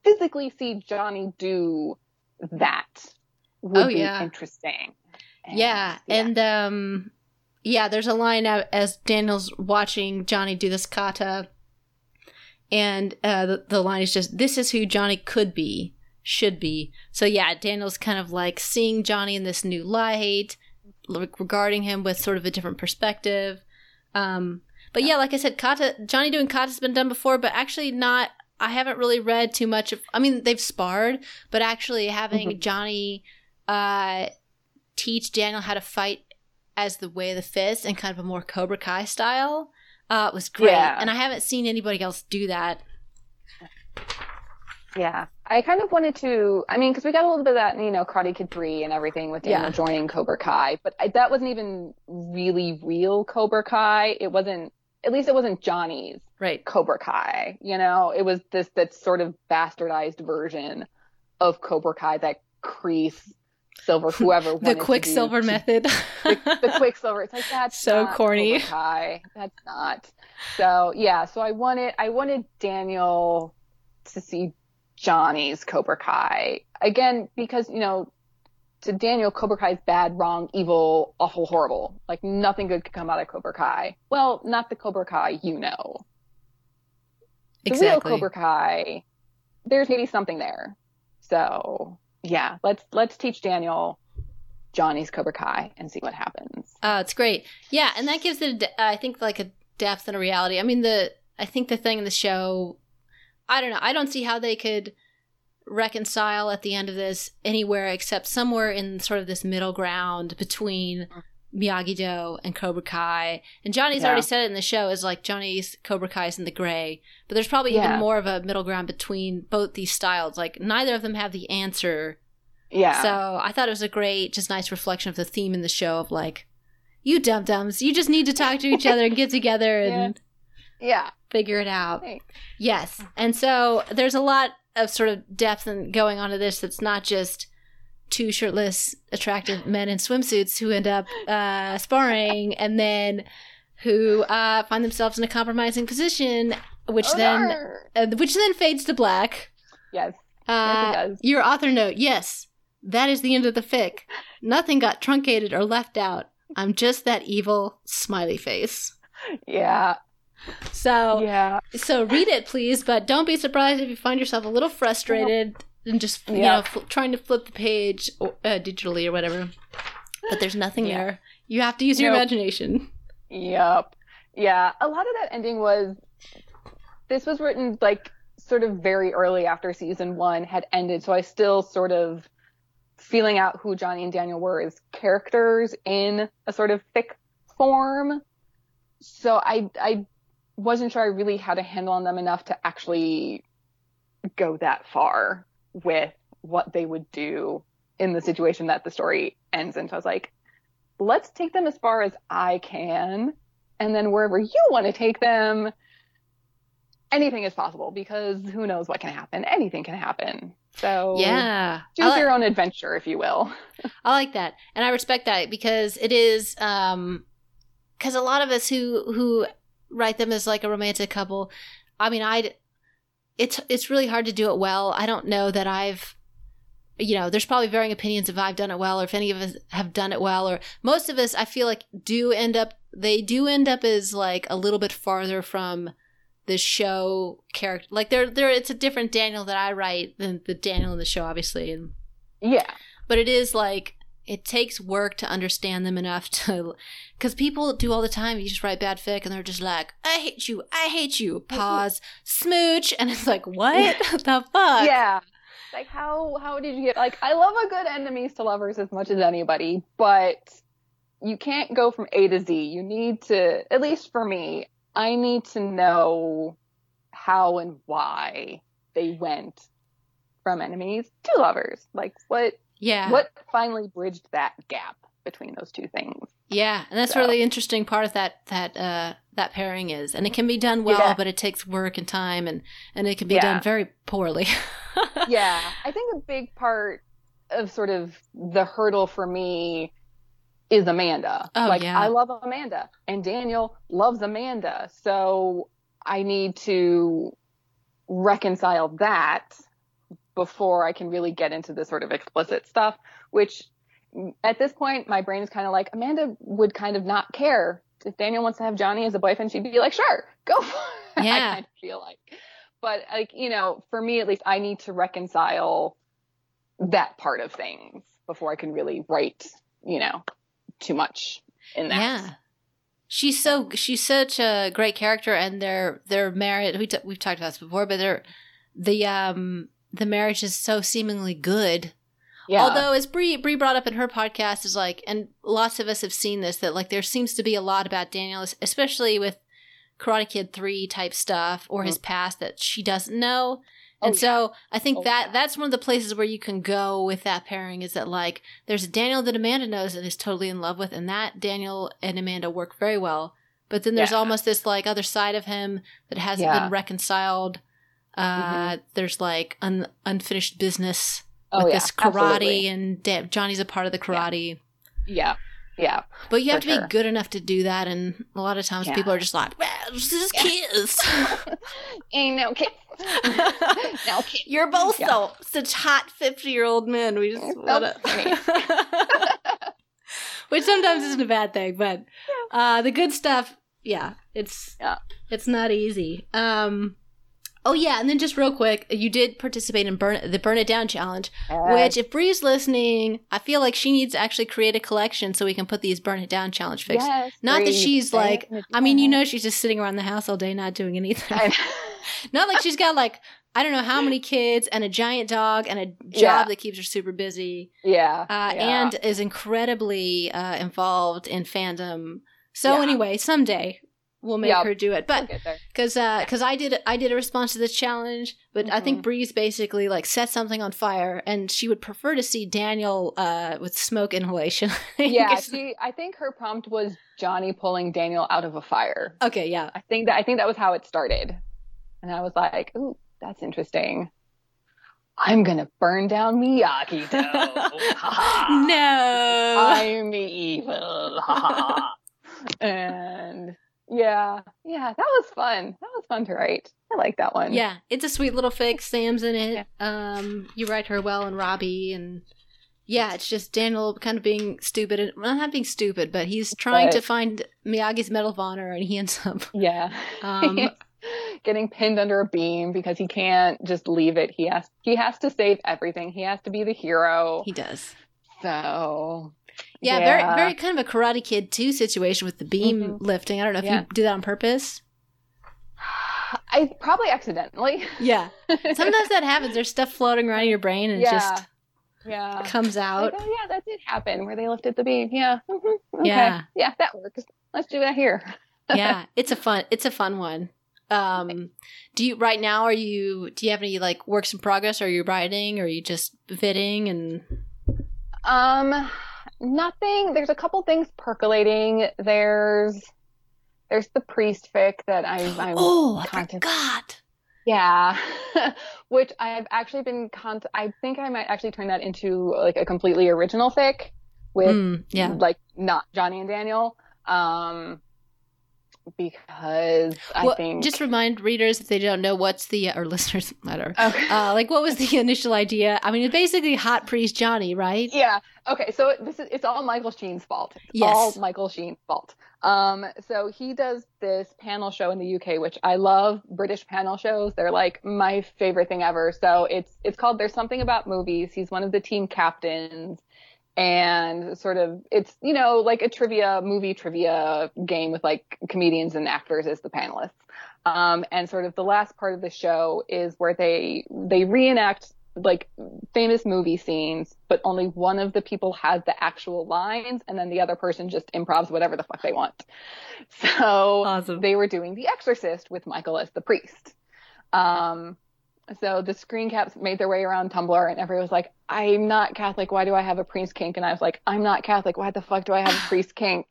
B: physically see Johnny do that. Would
A: Oh,
B: be
A: yeah.
B: interesting. And,
A: Yeah, and um yeah, there's a line out as Daniel's watching Johnny do this kata and uh the, the line is just this is who Johnny could be, should be. So yeah, Daniel's kind of like seeing Johnny in this new light, regarding him with sort of a different perspective. Um but yeah, like I said, kata Johnny doing kata's been done before, but actually not I haven't really read too much of I mean, they've sparred, but actually having
B: Mhm.
A: Johnny uh teach Daniel how to fight as the way of the fist and kind of a more Cobra Kai style uh, was great.
B: Yeah.
A: And I haven't seen anybody else do that.
B: Yeah. I kind of wanted to, I mean, because we got a little bit of that, you know, Karate Kid 3 and everything with Daniel
A: Yeah.
B: joining Cobra Kai, but I, that wasn't even really real Cobra Kai. It wasn't, at least it wasn't Johnny's
A: Right.
B: Cobra Kai, you know? It was this, that sort of bastardized version of Cobra Kai that Kreese, Silver, whoever
A: The
B: wanted to do
A: Quicksilver method.
B: the, the Quicksilver. It's like that's
A: So corny.
B: Kai. That's not. So yeah. So I wanted I wanted Daniel to see Johnny's Cobra Kai again because you know to Daniel Cobra Kai is bad, wrong, evil, awful, horrible. Like nothing good could come out of Cobra Kai. Well, not the Cobra Kai you know. The real. Cobra Kai. There's maybe something there. So yeah, let's let's teach Daniel Johnny's Cobra Kai and see what happens.
A: Uh, it's great. Yeah, and that gives it, I think, like a depth and a reality. I mean, the I think the thing in the show, I don't know. I don't see how they could reconcile at the end of this anywhere except somewhere in sort of this middle ground between Miyagi Do and Cobra Kai. And Johnny's
B: Yeah.
A: already said it in the show is like Johnny's Cobra Kai's in the gray. But there's probably
B: Yeah.
A: even more of a middle ground between both these styles. Like neither of them have the answer.
B: Yeah.
A: So I thought it was a great, just nice reflection of the theme in the show of like, you dum dums, you just need to talk to each other and get together and
B: yeah.
A: figure it out.
B: Thanks.
A: Yes. And so there's a lot of sort of depth and going on to this that's not just two shirtless, attractive men in swimsuits who end up uh, sparring and then who uh, find themselves in a compromising position, which
B: Oh,
A: then uh, which then fades to black.
B: Yes.
A: Uh,
B: does.
A: Your author note, yes, that is the end of the fic. Nothing got truncated or left out. I'm just that evil smiley face.
B: Yeah.
A: So
B: Yeah.
A: so read it, please, but don't be surprised if you find yourself a little frustrated and just you
B: Yeah.
A: know fl- trying to flip the page or, uh, digitally or whatever. But there's nothing
B: Yeah.
A: there. You have to use your
B: Nope.
A: imagination.
B: Yep. Yeah. A lot of that ending was this was written like sort of very early after season one had ended, so I still sort of feeling out who Johnny and Daniel were as characters in a sort of fic form. So I I wasn't sure I really had a handle on them enough to actually go that far with what they would do in the situation that the story ends in. So I was like, let's take them as far as I can, and then wherever you want to take them, anything is possible because who knows what can happen? Anything can happen. So
A: Yeah.
B: Choose
A: like-
B: your own adventure, if you will.
A: I like that, and I respect that because it is um because a lot of us who who write them as like a romantic couple, I mean, I it's it's really hard to do it well. I don't know that I've you know, there's probably varying opinions if I've done it well or if any of us have done it well or most of us I feel like do end up they do end up as like a little bit farther from the show character. Like they're they're it's a different Daniel that I write than the Daniel in the show obviously and
B: Yeah.
A: but it is like it takes work to understand them enough to because people do all the time you just write bad fic and they're just like i hate you i hate you mm-hmm. pause smooch and it's like what the fuck
B: Yeah. Like how how did you get like I love a good enemies to lovers as much as anybody, but you can't go from A to Z. You need to at least for me, I need to know how and why they went from enemies to lovers. Like what
A: yeah
B: what finally bridged that gap between those two things.
A: yeah and that's
B: So-
A: the interesting part of that that uh that pairing is and it can be done well
B: Yeah.
A: but it takes work and time and and it can be
B: Yeah.
A: done very poorly
B: yeah, I think a big part of sort of the hurdle for me is Amanda.
A: Oh,
B: like
A: yeah.
B: I love Amanda and Daniel loves Amanda. So I need to reconcile that before I can really get into the sort of explicit stuff, which at this point my brain is kind of like Amanda would kind of not care if Daniel wants to have Johnny as a boyfriend, she'd be like, sure, go for it.
A: Yeah.
B: I kind of feel like. But like, you know, for me at least, I need to reconcile that part of things before I can really write, you know, too much in that.
A: Yeah. She's so she's such a great character, and their their marriage we t- we've talked about this before, but their the um the marriage is so seemingly good.
B: Yeah.
A: Although, as Bree Bree brought up in her podcast, is like, and lots of us have seen this that like there seems to be a lot about Daniel, especially with Karate Kid three type stuff or his past that she doesn't know. And
B: Mm-hmm. Oh,
A: so I think
B: Oh,
A: that that's one of the places where you can go with that pairing is that like there's a Daniel that Amanda knows and is totally in love with, and that Daniel and Amanda work very well. But then there's
B: Yeah.
A: almost this like other side of him that hasn't
B: Yeah.
A: been reconciled. Uh,
B: Mhm.
A: There's like un- unfinished business
B: oh,
A: with
B: yeah,
A: this karate,
B: absolutely.
A: and Johnny's a part of the karate.
B: Yeah. Yeah.
A: But you have to
B: sure.
A: be good enough to do that, and a lot of times
B: Yeah.
A: people are just like, "Well, this is kids."
B: Ain't no kid. no kid.
A: You're both
B: Yeah.
A: so such hot fifty year old men. We just
B: So
A: wanna... which sometimes isn't a bad thing, but uh, the good stuff, yeah, it's
B: Yeah.
A: it's not easy. Um, oh yeah, and then just real quick, you did participate in burn the Burn It Down challenge, which if Bree's listening, I feel like she needs to actually create a collection so we can put these Burn It Down challenge fics.
B: Yes,
A: Not that she's like, I mean, you know, she's just sitting around the house all day not doing anything. Not like she's got like I don't know how many kids and a giant dog and a job
B: Yeah.
A: that keeps her super busy.
B: Yeah.
A: uh,
B: yeah.
A: and is incredibly uh, involved in fandom. So
B: Yeah.
A: anyway, someday we'll make
B: Yep.
A: her do it.
B: We'll
A: But because because I did I did a response to this challenge, but I think
B: Mhm.
A: Bree's basically like set something on fire, and she would prefer to see Daniel uh, with smoke inhalation.
B: Yeah, she. I think her prompt was Johnny pulling Daniel out of a fire.
A: okay, yeah.
B: I think that I think that was how it started, and I was like, "Ooh, that's interesting." I'm gonna burn down Miyagi Do. Ha ha.
A: no.
B: I'm evil. And yeah, yeah, that was fun. That was fun to write. I like that one.
A: Yeah, it's a sweet little fix. Sam's in it. Um, you write her well, and Robbie, and yeah, it's just Daniel kind of being stupid. And, well, not being stupid, but he's trying to find Miyagi's Medal of Honor, and he ends up.
B: Yeah.
A: Um,
B: Getting pinned under a beam because he can't just leave it. He has he has to save everything. He has to be the hero.
A: he does.
B: So
A: Yeah, very, very kind of a Karate Kid two situation with the beam
B: Mhm.
A: lifting. I don't know if
B: Yeah.
A: you do that on purpose.
B: I probably accidentally.
A: Yeah, sometimes that happens. There's stuff floating around in your brain, and
B: yeah.
A: just
B: yeah.
A: comes out.
B: Like, oh yeah, that did happen where they lifted the beam. Yeah. Mhm. Okay.
A: Yeah.
B: Yeah, that works. Let's do that here.
A: yeah, it's a fun. It's a fun one. Um, do you right now? Are you? Do you have any like works in progress? Are you writing? Or are you just vidding? And
B: Um, nothing. There's a couple things percolating. There's there's the priest fic that I, I'm
A: oh, I forgot.
B: Yeah, which I've actually been con. I think I might actually turn that into like a completely original fic with
A: Mm, yeah.
B: like not Johnny and Daniel. Um, because I think
A: just remind readers if they don't know what's the or listeners matter.
B: okay.
A: Uh, like what was the initial idea? I mean, it's basically hot priest Johnny, right?
B: Yeah. Okay. So this is it's all Michael Sheen's fault. It's
A: Yes.
B: all Michael Sheen's fault. Um, so he does this panel show in the UK, which I love British panel shows. They're like my favorite thing ever. So it's it's called There's Something About Movies. He's one of the team captains. And sort of, it's, you know, like a trivia, movie trivia game with like comedians and actors as the panelists. Um, and sort of the last part of the show is where they, they reenact like famous movie scenes, but only one of the people has the actual lines, and then the other person just improvs whatever the fuck they want. So
A: Awesome.
B: they were doing The Exorcist with Michael as the priest. Um, so the screen caps made their way around Tumblr, and everyone was like, "I'm not Catholic. Why do I have a priest kink?" And I was like, "I'm not Catholic. Why the fuck do I have a priest kink?"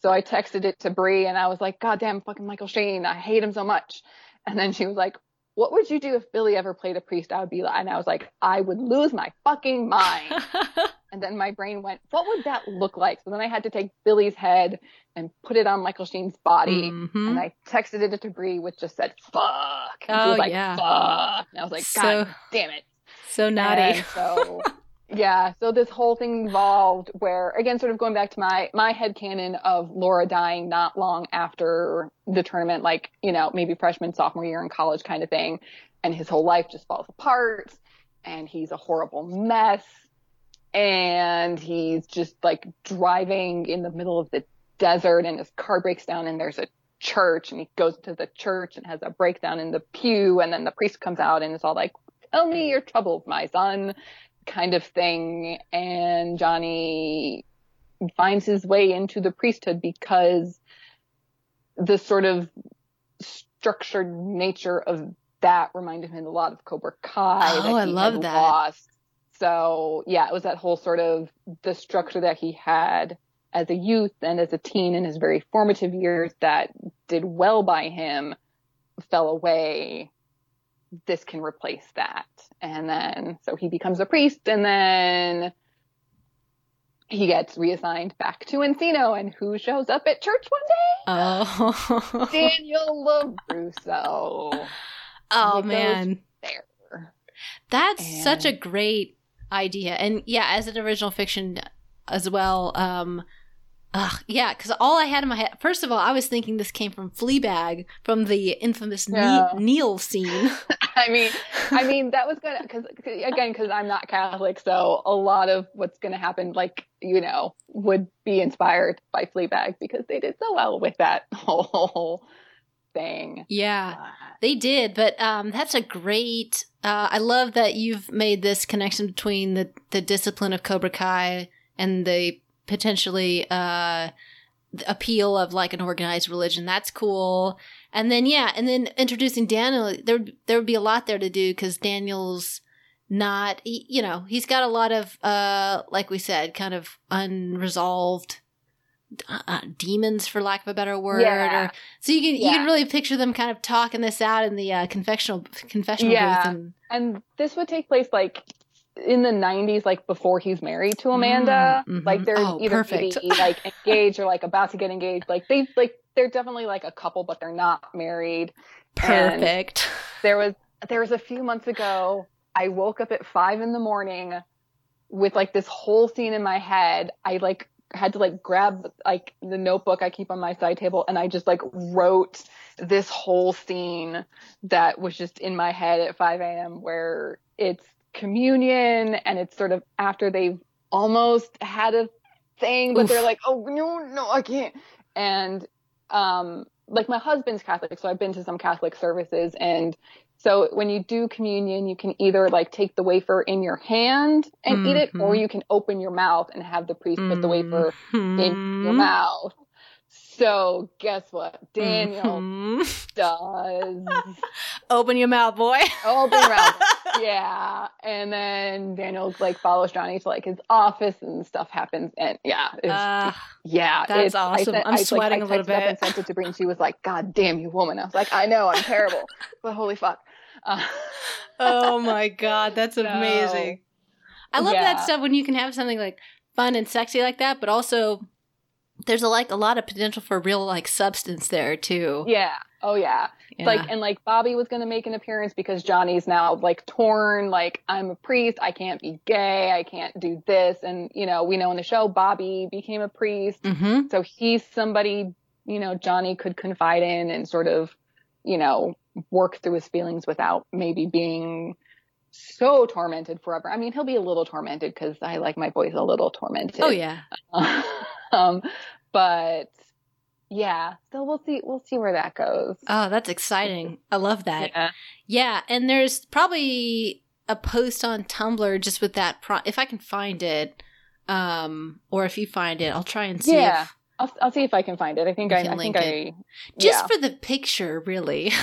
B: So I texted it to Bree, and I was like, "God damn, fucking Michael Sheen. I hate him so much." And then she was like, what would you do if Billy ever played a priest? I would be like, and I was like, I would lose my fucking mind. and then my brain went, what would that look like? So then I had to take Billy's head and put it on Michael Sheen's body.
A: Mhm.
B: And I texted it to Bree, which just said, fuck. And she
A: Oh,
B: was like,
A: yeah.
B: fuck. And I was like, God
A: So-
B: damn it.
A: so naughty.
B: And so, yeah, so this whole thing involved where, again, sort of going back to my, my head headcanon of Laura dying not long after the tournament, like, you know, maybe freshman, sophomore year in college kind of thing. And his whole life just falls apart and he's a horrible mess. And he's just like driving in the middle of the desert and his car breaks down and there's a church and he goes to the church and has a breakdown in the pew and then the priest comes out and is all like, tell me your troubles, my son, kind of thing. And Johnny finds his way into the priesthood because the sort of structured nature of that reminded him a lot of Cobra Kai.
A: Oh, I love that.
B: Lost. So yeah, it was that whole sort of the structure that he had as a youth and as a teen in his very formative years that did well by him fell away this can replace that. And then, so he becomes a priest and then he gets reassigned back to Encino and who shows up at church one day? Oh, Daniel LaRusso.
A: oh man.
B: There.
A: That's such a great idea. And yeah, as an original fiction as well, um ugh, yeah, because all I had in my head first of all, I was thinking this came from Fleabag from the infamous Ne-
B: Yeah.
A: kneel scene.
B: I mean, I mean, that was gonna, cause, 'cause again, cause I'm not Catholic, so a lot of what's gonna happen, like, you know, would be inspired by Fleabag because they did so well with that whole thing.
A: Yeah, they did, but um, that's a great. Uh, I love that you've made this connection between the the discipline of Cobra Kai and the potentially uh, the appeal of like an organized religion. That's cool. And then yeah, and then introducing Daniel, there there would be a lot there to do because Daniel's not, he, you know, he's got a lot of uh, like we said, kind of unresolved. Uh, demons, for lack of a better word,
B: Yeah.
A: or so you can you can really picture them kind of talking this out in the uh, confessional confessional
B: Yeah.
A: booth. And,
B: And this would take place like in the 90s, like before he's married to Amanda.
A: Mm, mhm.
B: Like they're
A: Oh,
B: either
A: perfect.
B: maybe, like engaged or like about to get engaged. Like they like they're definitely like a couple, but they're not married. And
A: perfect.
B: there was there was a few months ago. I woke up at five in the morning with like this whole scene in my head. I like had to like grab like the notebook I keep on my side table and I just like wrote this whole scene that was just in my head at 5 a.m. where it's communion and it's sort of after they've almost had a thing, but
A: Oof.
B: they're like, oh no, no, I can't. And um like my husband's Catholic, so I've been to some Catholic services and so when you do communion, you can either like take the wafer in your hand and eat it, or
A: Mhm.
B: you can open your mouth and have the priest put the wafer in your
A: Mhm.
B: mouth. So guess what? Daniel
A: Mhm.
B: does
A: Open your mouth, boy.
B: open mouth. yeah. And then Daniel like follows Johnny to like his office and stuff happens. And yeah,
A: Uh,
B: yeah,
A: that's awesome.
B: I, like,
A: sweating
B: I
A: a little bit.
B: And sent it to Bree, and she was like, "God damn you, woman!" I was like, "I know, I'm terrible, but holy fuck." Uh,
A: oh my god, that's
B: So,
A: amazing. I love
B: yeah.
A: that stuff when you can have something like fun and sexy like that, but also there's a, like a lot of potential for real like substance there too.
B: yeah. Oh yeah.
A: Yeah.
B: Like and like Bobby was gonna make an appearance because Johnny's now like torn. Like I'm a priest. I can't be gay. I can't do this. And you know we know in the show Bobby became a priest.
A: mm-hmm.
B: So he's somebody, you know, Johnny could confide in and sort of, you know, work through his feelings without maybe being so tormented forever. I mean, he'll be a little tormented because I like my boys a little tormented.
A: Oh yeah.
B: um, but yeah, so we'll see, we'll see where that goes.
A: Oh, that's exciting. I love that.
B: Yeah.
A: Yeah, and there's probably a post on Tumblr just with that pro- if I can find it um or if you find it, I'll try and see
B: Yeah.
A: if
B: I'll, I'll see if I can find it. I think I,
A: can
B: I think
A: link
B: I,
A: just
B: yeah.
A: for the picture, really.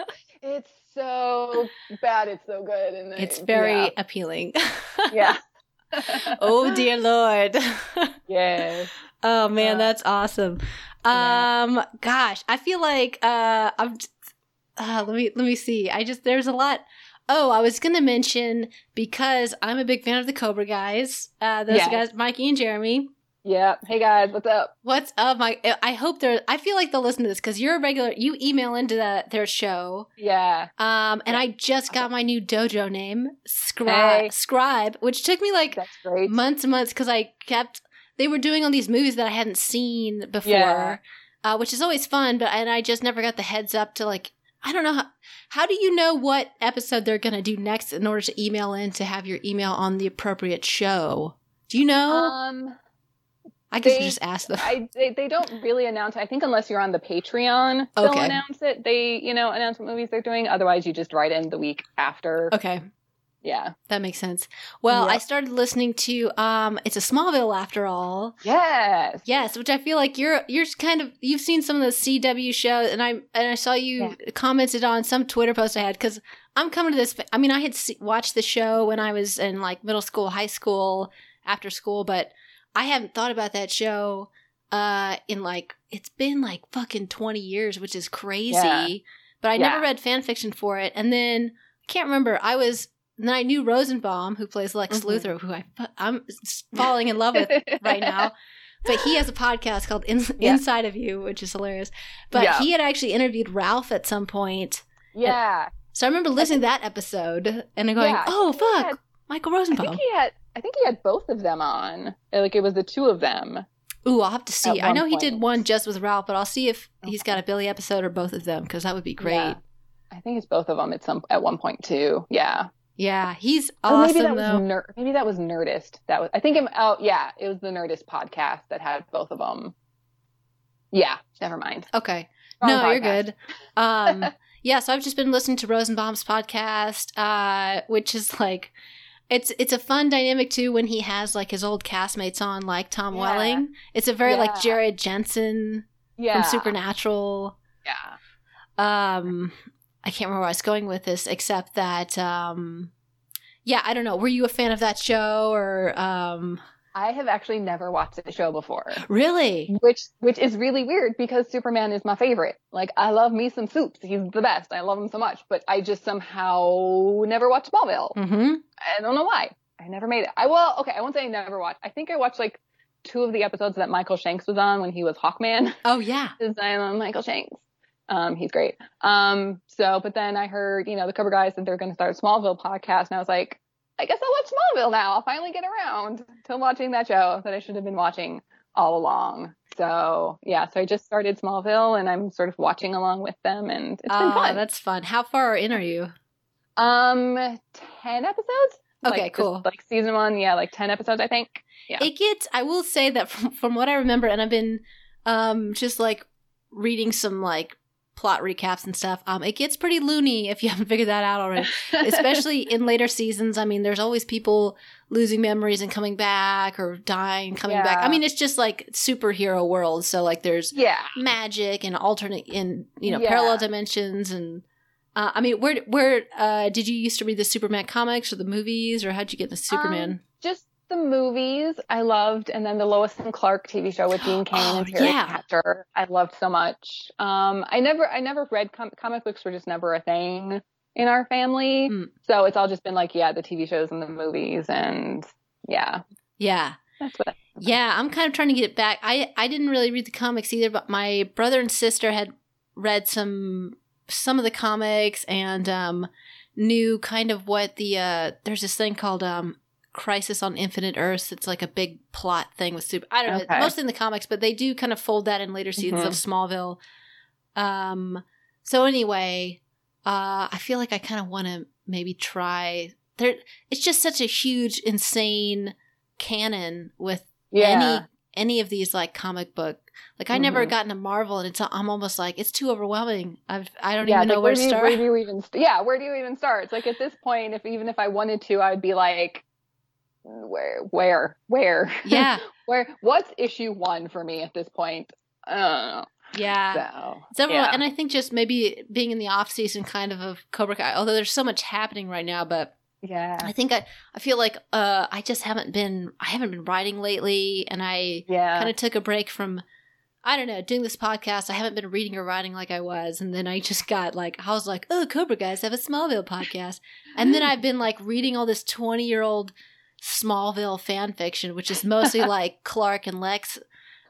B: it's so bad. It's so good. And
A: it's
B: it-
A: very
B: yeah.
A: appealing.
B: yeah.
A: oh dear lord.
B: yeah.
A: oh man,
B: Uh,
A: that's awesome.
B: yeah.
A: Um gosh, I feel like uh I'm uh, let me let me see. I just there's a lot Oh, I was gonna mention because I'm a big fan of the Cobra guys. Uh, those
B: Yes.
A: guys, Mikey and Jeremy.
B: Yeah. Hey guys, what's up?
A: What's up, Mike? I hope they're. I feel like they'll listen to this because you're a regular. You email into that their show.
B: Yeah.
A: Um, and I just got my new dojo name, Scribe,
B: Hey.
A: Scribe, which took me like
B: That's great.
A: months and months because I kept. They were doing all these movies that I hadn't seen before,
B: Yeah.
A: uh, which is always fun. But and I just never got the heads up to like. I don't know how. How do you know what episode they're gonna do next in order to email in to have your email on the appropriate show? Do you know?
B: Um,
A: I guess
B: they-
A: just ask them.
B: I they, they don't really announce it. I think unless you're on the Patreon, they'll announce it. They you know announce what movies they're doing. Otherwise, you just write in the week after.
A: okay.
B: Yeah.
A: That makes sense. Well,
B: Yep.
A: I started listening to um it's a Smallville after all.
B: Yes.
A: Yes, which I feel like you're you're kind of you've seen some of the CW shows and I and I saw you commented on some Twitter post I had cuz I'm coming to this I mean I had se- watched the show when I was in like middle school, high school, after school, but I haven't thought about that show uh in like it's been like fucking 20 years, which is crazy.
B: Yeah.
A: But I
B: Yeah.
A: never read fan fiction for it and then I can't remember. I was then I knew Rosenbaum, who plays Lex
B: Mhm.
A: Luthor, who I I'm falling in love with right now. But he has a podcast called In-
B: Yeah.
A: Inside of You, which is hilarious. But he had actually interviewed Ralph at some point.
B: yeah.
A: So I remember listening to that episode and going, "Oh fuck,
B: had-
A: Michael
B: I
A: Rosenbaum."
B: think he had. I think he had both of them on. Like it was the two of them.
A: Ooh, I'll have to see. I know he did one just with Ralph, but I'll see if he's got a Billy episode or both of them because that would be great.
B: Yeah. I think it's both of them at some at one point too. Yeah.
A: Yeah, he's
B: Or
A: awesome
B: maybe that
A: though.
B: was Ner- maybe that was Nerdist. That was I think it, oh yeah, it was the Nerdist podcast that had both of them. Yeah, never mind.
A: okay.
B: Wrong
A: no, you're good. Um, yeah, so I've just been listening to Rosenbaum's podcast, uh, which is like, it's it's a fun dynamic too when he has like his old castmates on, like Tom
B: Yeah.
A: Welling. It's a very like Jared Jensen
B: Yeah.
A: from Supernatural.
B: Yeah.
A: Um, I can't remember where I was going with this, except that, um, yeah, I don't know. Were you a fan of that show or, um,
B: I have actually never watched the show before,
A: really?
B: which which is really weird because Superman is my favorite. Like I love me some Soups. He's the best. I love him so much, but I just somehow never watched Smallville.
A: Mm-hmm.
B: I don't know why. I never made it. I well, okay, I won't say I never watched. I think I watched like two of the episodes that Michael Shanks was on when he was Hawkman.
A: Oh yeah.
B: Because I love Michael Shanks. Um, he's great. Um, so, but then I heard, you know, the cover guys that they're going to start a Smallville podcast, and I was like, I guess I'll watch Smallville now. I'll finally get around to watching that show that I should have been watching all along. So, yeah, so I just started Smallville, and I'm sort of watching along with them, and it's been
A: Oh,
B: fun.
A: that's fun. How far in are you?
B: Um, ten episodes.
A: Okay,
B: Like, just,
A: cool.
B: like season one, yeah, like ten episodes, I think. Yeah.
A: It gets. I will say that from from what I remember, and I've been, um, just like reading some like plot recaps and stuff. Um, it gets pretty loony if you haven't figured that out already. Especially in later seasons. I mean, there's always people losing memories and coming back, or dying, coming back. I mean, it's just like superhero world. So like, there's
B: yeah.
A: magic and alternate in you know
B: Yeah.
A: parallel dimensions and. Uh, I mean, where where uh, did you used to read the Superman comics or the movies, or how'd you get the Superman?
B: Um, just the movies I loved, and then the Lois and Clark TV show with Dean Cain
A: Oh,
B: and Teri
A: yeah.
B: Hatcher. I loved so much. Um, I never, I never read com- comic books; were just never a thing in our family.
A: Mm.
B: So it's all just been like, yeah, the TV shows and the movies, and yeah,
A: yeah,
B: that's what.
A: Yeah, I'm kind of trying to get it back. I I didn't really read the comics either, but my brother and sister had read some some of the comics and um knew kind of what the uh there's this thing called um Crisis on Infinite Earths. It's like a big plot thing with super. I don't know,
B: Okay.
A: mostly in the comics, but they do kind of fold that in later seasons
B: Mhm.
A: of Smallville. Um. So anyway, uh, I feel like I kind of want to maybe try. There, it's just such a huge, insane canon with
B: yeah,
A: any any of these like comic book. Like I never
B: Mhm.
A: gotten to Marvel, and it's I'm almost like it's too overwhelming. I've I don't
B: yeah.
A: even know
B: like,
A: where
B: where,
A: to
B: do you,
A: start.
B: where do you even? St- yeah, where do you even start? It's like at this point, if even if I wanted to, I'd be like, where, where, where?
A: yeah,
B: where? What's issue one for me at this point? I
A: yeah.
B: So
A: It's overall-
B: yeah.
A: and I think just maybe being in the off season kind of of Cobra Kai, although there's so much happening right now, but
B: yeah,
A: I think I I feel like uh I just haven't been I haven't been writing lately, and I
B: yeah.
A: kind of took a break from I don't know doing this podcast. I haven't been reading or writing like I was, and then I just got like I was like, oh, Cobra guys have a Smallville podcast, and then I've been like reading all this twenty year old Smallville fan fiction, which is mostly like Clark and Lex.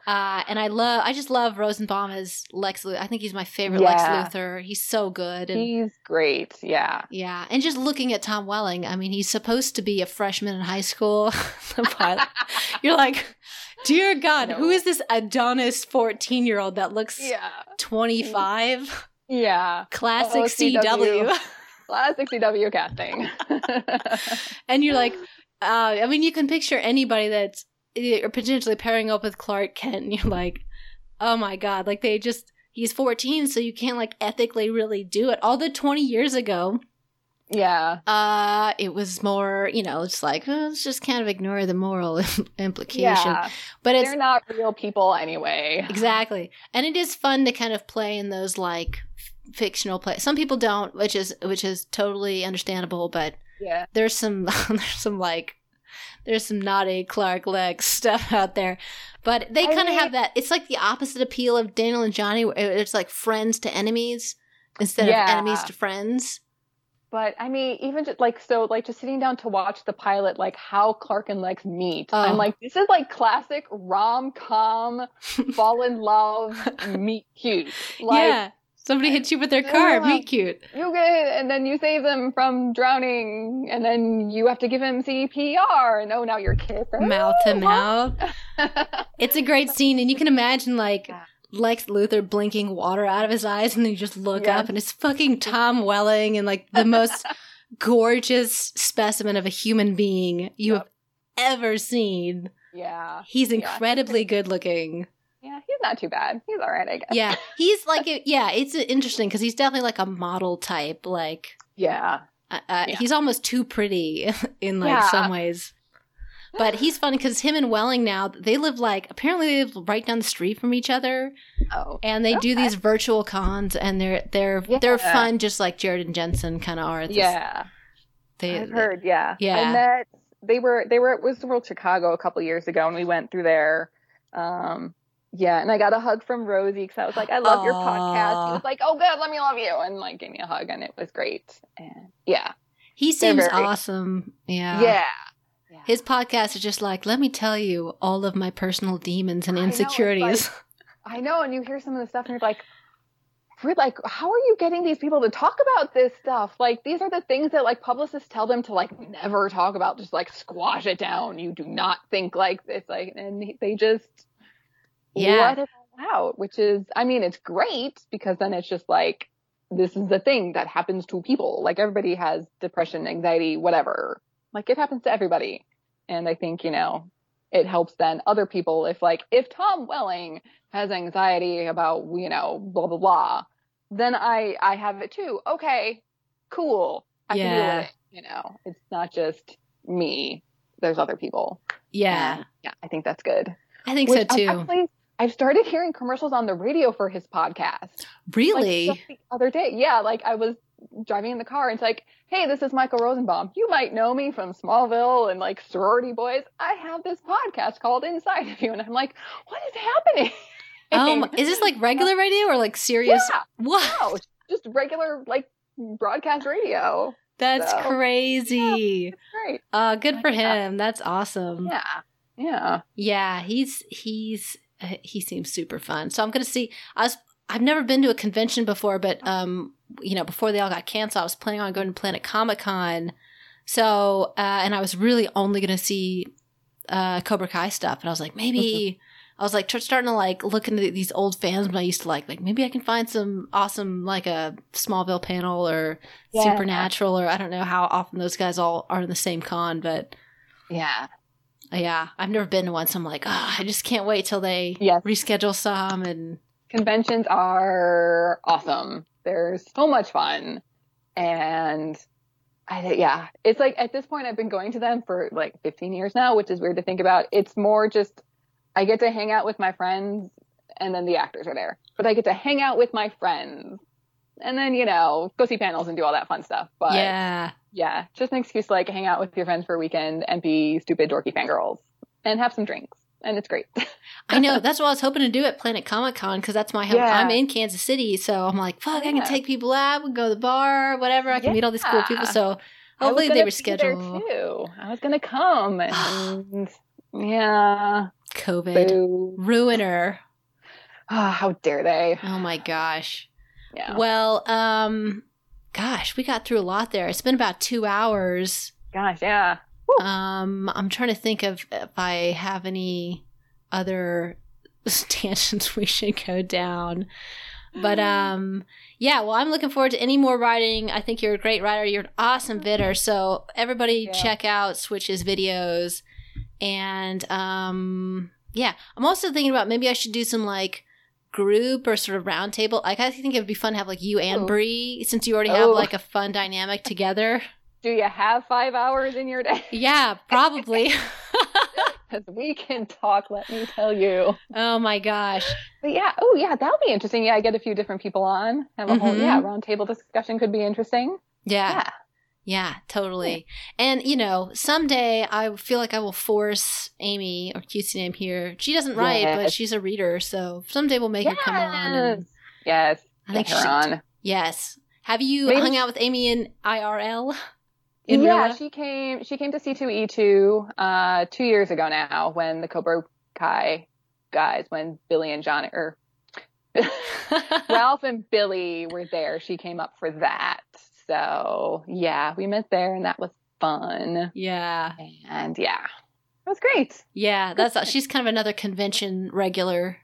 A: Uh, and I love, I just love Rosenbaum as Lex. Luthor. I think he's my favorite
B: Yeah.
A: Lex Luthor. He's so good, and
B: He's great. Yeah.
A: yeah, and just looking at Tom Welling, I mean, he's supposed to be a freshman in high school. you're like, dear God, who
B: No.
A: is this Adonis 14 year old that looks
B: Yeah.
A: 25?
B: Yeah.
A: Classic
B: Oh,
A: CW.
B: Classic CW casting.
A: and you're like, uh, I mean, you can picture anybody that's uh, potentially pairing up with Clark Kent, and you're like, oh my God, like they just. He's 14, so you can't like ethically really do it. All the 20 years ago,
B: yeah.
A: Uh, it was more, you know, it's like oh, let's just kind of ignore the moral implication.
B: Yeah.
A: But it's
B: They're not real people anyway.
A: exactly, and it is fun to kind of play in those like fictional play. Some people don't, which is which is totally understandable. But
B: Yeah.
A: there's some there's some like there's some naughty Clark Lex stuff out there. But they kind of have that. It's like the opposite appeal of Daniel and Johnny. where It's like friends to enemies instead
B: Yeah.
A: of enemies to friends.
B: But I mean, even just like so, like just sitting down to watch the pilot, like how Clark and Lex meet.
A: Oh.
B: I'm like, this is like classic rom com, fall in love, meet cute. Like,
A: yeah. Somebody hits you with their car.
B: Yeah.
A: Meet cute.
B: you get, and then you save them from drowning, and then you have to give him CPR, and oh, now you're kissing.
A: Mouth to mouth. It's a great scene, and you can imagine like
B: Yeah.
A: Lex Luthor blinking water out of his eyes, and then you just look
B: Yes.
A: up, and it's fucking Tom Welling, and like the most gorgeous specimen of a human being you
B: Yep.
A: have ever seen.
B: yeah.
A: He's
B: Yeah.
A: incredibly good looking.
B: Yeah, he's not too bad. He's all right, I guess.
A: Yeah, he's like, yeah, it's interesting because he's definitely like a model type. Like,
B: Yeah.
A: uh, uh,
B: Yeah.
A: he's almost too pretty in like
B: Yeah.
A: some ways. But he's funny because him and Welling now they live like apparently they live right down the street from each other,
B: Oh.
A: and they do these virtual cons, and they're they're they're fun, just like Jared and Jensen kind of are. this-
B: Yeah.
A: they,
B: I've heard, yeah.
A: Yeah.
B: I met they were they were at Wizard World Chicago a couple years ago and we went through there. Um yeah, and I got a hug from Rosie because I was like, I love your podcast. He was like, Oh good, let me love you and like gave me a hug and it was great. And yeah.
A: he seems
B: very-
A: awesome. Yeah,
B: Yeah.
A: His podcast is just like, let me tell you all of my personal demons and
B: I know, it's
A: insecurities.
B: I know, and you hear some of the stuff and you're like we're like, how are you getting these people to talk about this stuff? Like, these are the things that like publicists tell them to like never talk about. Just like squash it down. You do not think like this. Like, and they just
A: Yeah.
B: let it all out, which is, I mean, it's great because then it's just like, this is the thing that happens to people. Like everybody has depression, anxiety, whatever. Like it happens to everybody. And I think, you know, it helps then other people if like, if Tom Welling has anxiety about, you know, blah, blah, blah, then I, I have it too. Okay, cool. I can deal
A: Yeah.
B: with it. You know, it's not just me. There's other people.
A: yeah,
B: yeah, I think that's good.
A: I think
B: Which
A: so too.
B: actually- I've started hearing commercials on the radio for his podcast.
A: really?
B: Like the other day. Yeah, like I was driving in the car and it's like, hey, this is Michael Rosenbaum. You might know me from Smallville and like sorority boys. I have this podcast called Inside of You. And I'm like, what is happening?
A: um, is this like regular radio or like Sirius?
B: Yeah.
A: What?
B: No, just regular like broadcast radio.
A: That's
B: So,
A: crazy.
B: Great.
A: Uh, good for
B: Yeah.
A: him. That's awesome.
B: Yeah. Yeah.
A: Yeah, he's he's he seems super fun. So I'm gonna see. I was I've never been to a convention before, but um, you know, before they all got canceled, I was planning on going to Planet Comic Con. So uh, and I was really only gonna see uh Cobra Kai stuff, and I was like, maybe. I was like starting to like look into these old fans when I used to like like maybe I can find some awesome like a Smallville panel or
B: Yeah.
A: Supernatural or I don't know how often those guys all are in the same con, but
B: Yeah.
A: Yeah, I've never been to one, so I'm like, oh, I just can't wait till they
B: Yes.
A: reschedule some. And
B: conventions are awesome. They're so much fun. And I, yeah, it's like at this point, I've been going to them for like 15 years now, which is weird to think about. It's more just, I get to hang out with my friends and then the actors are there, but I get to hang out with my friends and then, you know, go see panels and do all that fun stuff. But
A: yeah,
B: yeah, just an excuse to like hang out with your friends for a weekend and be stupid, dorky fangirls and have some drinks. And it's great.
A: I know that's what I was hoping to do at Planet Comic Con because that's my home.
B: Yeah.
A: I'm in Kansas City, so I'm like, fuck, I can take people out, we can go to the bar, whatever. I can meet all these cool people. So hopefully they
B: be there too. I was gonna come and yeah,
A: COVID
B: boo.
A: ruiner.
B: Ah, how dare they?
A: Oh my gosh.
B: Yeah.
A: Well, um, gosh, we got through a lot there. It's been about two hours.
B: Gosh, yeah.
A: Um, I'm trying to think of if I have any other tangents we should go down. But um, yeah. Well, I'm looking forward to any more writing. I think you're a great writer. You're an awesome vidder. So everybody,
B: Yeah.
A: check out Switch's videos. And um, yeah, I'm also thinking about maybe I should do some like group or sort of roundtable. Like I think it would be fun to have like you and. Bree, since you already have
B: Oh.
A: like a fun dynamic together.
B: Do you have five hours in your day?
A: Yeah, probably.
B: Because we can talk. Let me tell you.
A: oh my gosh.
B: But yeah. Oh yeah, that'll be interesting. Yeah, I get a few different people on. Have a whole
A: Mhm.
B: yeah roundtable discussion could be interesting.
A: Yeah.
B: Yeah.
A: Yeah, totally. And you know, someday I feel like I will force Amy or cutesy name here. She doesn't write, but she's a reader, so someday we'll make her come on. And
B: Yes.
A: I think
B: Get her
A: she-
B: on.
A: yes. Have you
B: Maybe
A: hung out with Amy in IRL? In
B: yeah, she came. She came to C2E2 uh, two years ago now when the Cobra Kai guys, when Billy and John or Ralph and Billy were there. She came up for that. So yeah, we met there and that was fun.
A: yeah.
B: And yeah, it was great.
A: Yeah, that's she's kind of another convention regular.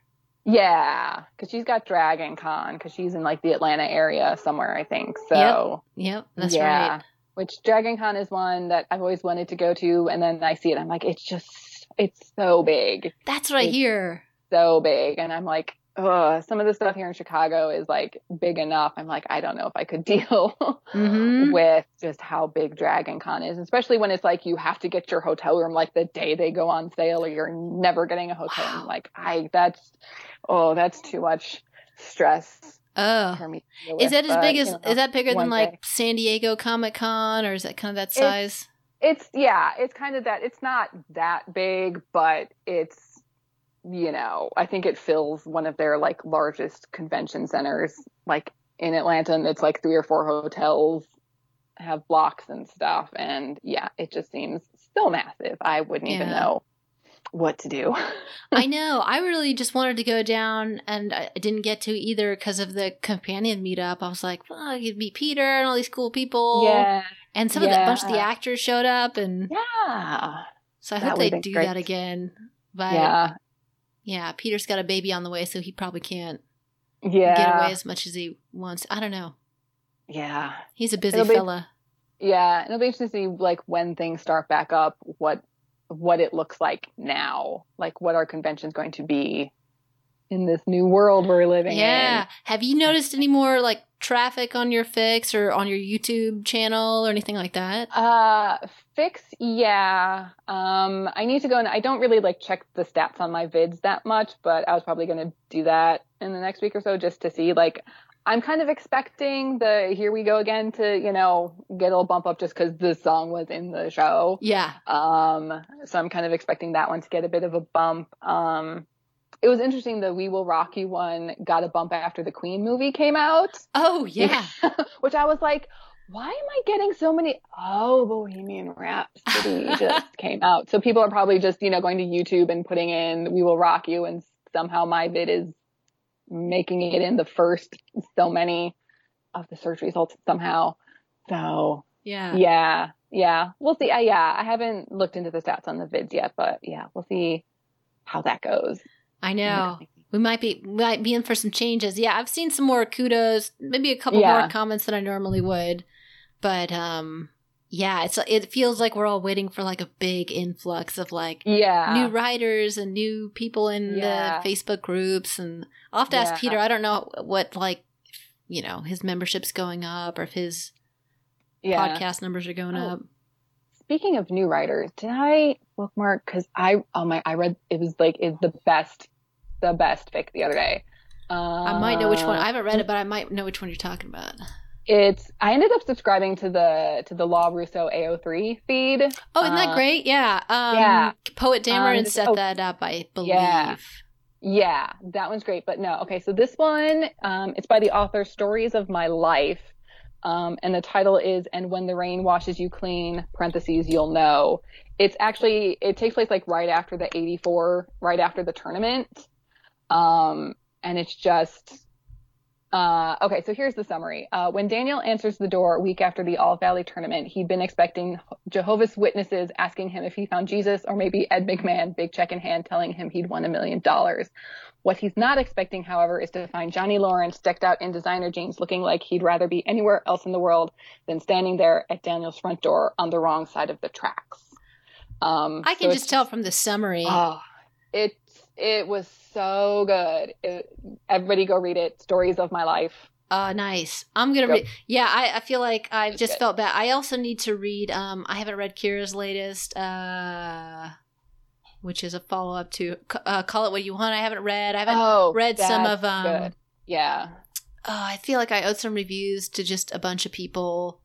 B: Yeah, because she's got Dragon Con because she's in like the Atlanta area somewhere, I think. So
A: Yep, that's
B: yeah,
A: right.
B: which Dragon Con is one that I've always wanted to go to, and then I see it, I'm like, it's just, it's so big.
A: That's what I hear.
B: so big, and I'm like, ugh, some of the stuff here in Chicago is like big enough. I'm like, I don't know if I could deal
A: Mhm.
B: with just how big Dragon Con is, especially when it's like you have to get your hotel room like the day they go on sale, or you're never getting a hotel room. Like, I that's oh, that's too much stress
A: Oh.
B: for me. to
A: Is that as
B: but,
A: big
B: you
A: as
B: know,
A: is that bigger than like
B: day.
A: San Diego Comic Con or is that kind of that
B: It's-
A: size?
B: It's yeah, it's kind of that. It's not that big, but it's you know, I think it fills one of their like largest convention centers, like in Atlanta, and it's like three or four hotels have blocks and stuff, and yeah, it just seems so massive. I wouldn't even know what to do.
A: I know. I really just wanted to go down, and I didn't get to either because of the companion meetup. I was like, well, I could meet Peter and all these cool people.
B: yeah,
A: And some of the bunch of the actors showed up, and
B: yeah,
A: so I
B: That
A: hope they do
B: great.
A: that again. But yeah.
B: Yeah,
A: Peter's got a baby on the way, so he probably can't
B: yeah,
A: get away as much as he wants. I don't know.
B: yeah.
A: He's a busy
B: be-
A: fella.
B: Yeah, and it'll be interesting to see like when things start back up, what what it looks like now, like what our convention's going to be in this new world we're living in.
A: Yeah. Have you noticed any more like traffic on your fics or on your YouTube channel or anything like that?
B: Uh, fics, yeah. Um, I need to go and I don't really like check the stats on my vids that much, but I was probably going to do that in the next week or so just to see like. I'm kind of expecting the here we go again to, you know, get a little bump up just because the song was in the show.
A: Yeah.
B: Um, so I'm kind of expecting that one to get a bit of a bump. Um, it was interesting the We Will Rock You one got a bump after the Queen movie came out,
A: Oh, yeah.
B: which I was like, why am I getting so many? Oh, Bohemian Rhapsody just came out. So people are probably just, you know, going to YouTube and putting in We Will Rock You and somehow my vid is making it in the first so many of the search results somehow. So
A: yeah.
B: yeah, yeah. We'll see. Uh, yeah, I haven't looked into the stats on the vids yet, but yeah, we'll see how that goes.
A: I know. We might be might be in for some changes. Yeah, I've seen some more kudos, maybe a couple
B: Yeah.
A: more comments than I normally would. But um yeah, it's it feels like we're all waiting for like a big influx of like
B: Yeah.
A: new writers and new people in
B: Yeah.
A: the Facebook groups and I'll have to ask Peter. I don't know what like you know, his membership's going up or if his podcast numbers are going
B: Oh.
A: up.
B: Speaking of new writers, did I bookmark? Because I, oh my, I read it was like is the best, the best pick the other day. Uh,
A: I might know which one. I haven't read it, but I might know which one you're talking about.
B: It's. I ended up subscribing to the to the Lawrusso AO3 feed.
A: Oh, isn't that
B: Uh,
A: great? Yeah. Um,
B: yeah.
A: Poet Dameron
B: Um,
A: set
B: oh,
A: that up, I believe.
B: yeah. Yeah, that one's great. But no, okay. So this one, um, it's by the author Stories of My Life. Um, and the title is "And When the Rain Washes You Clean." Parentheses, you'll know. It's actually it takes place like right after the '84, right after the tournament. Um, and it's just uh, okay, so here's the summary. Uh, when Daniel answers the door a week after the All Valley tournament, he'd been expecting Jehovah's Witnesses asking him if he found Jesus, or maybe Ed McMahon, big check in hand, telling him he'd won a million dollars. What he's not expecting, however, is to find Johnny Lawrence decked out in designer jeans, looking like he'd rather be anywhere else in the world than standing there at Daniel's front door on the wrong side of the tracks. Um,
A: I can
B: it's
A: just tell from the summary.
B: Oh, it it was so good. It, everybody go read it. Stories of my life.
A: Uh, nice. I'm gonna
B: Go.
A: read. Yeah, I, I feel like I
B: It's
A: just
B: good.
A: felt bad. I also need to read. Um, I haven't read Kira's latest. Uh, which is a follow up to uh, Call It What You Want. I haven't read. I haven't.
B: oh,
A: read some of, um,
B: good. Yeah,
A: Oh, I feel like I owed some reviews to just a bunch of people.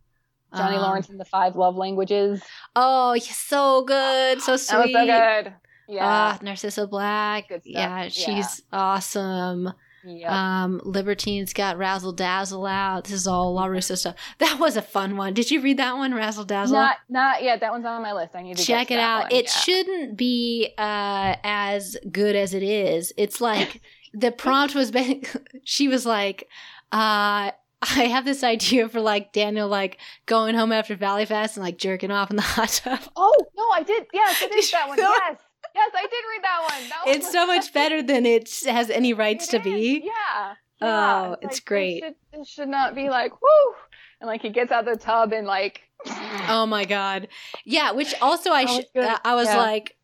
B: Johnny
A: Um,
B: Lawrence in the Five Love Languages.
A: Oh, so good, so
B: That was
A: sweet.
B: so good. Yeah,
A: Ah, Narcissa Black. Yeah,
B: Yeah.
A: she's awesome.
B: Yep.
A: Um, Libertine's got Razzle Dazzle out. This is all Lawrusso stuff. That was a fun one. Did you read that one, Razzle Dazzle?
B: not not yet. That one's on my list. I need to
A: Check
B: get
A: it out.
B: one.
A: It
B: yeah.
A: shouldn't be uh, as good as it is. It's like the prompt was. Been, she was like, uh, "I have this idea for like Daniel, like going home after Valley Fest and like jerking off in the hot tub."
B: Oh no, I did. Yes, I
A: did
B: that one. Yes, yes, I did read that one. That one
A: It's so much better than it has any rights
B: It
A: to
B: is,
A: be.
B: Yeah.
A: Oh,
B: yeah.
A: it's
B: like, this
A: great.
B: Should, this should not be like whoo, and like he gets out the tub and like.
A: Oh my god. Yeah, which also I
B: That was
A: sh- uh, I was
B: Yeah.
A: like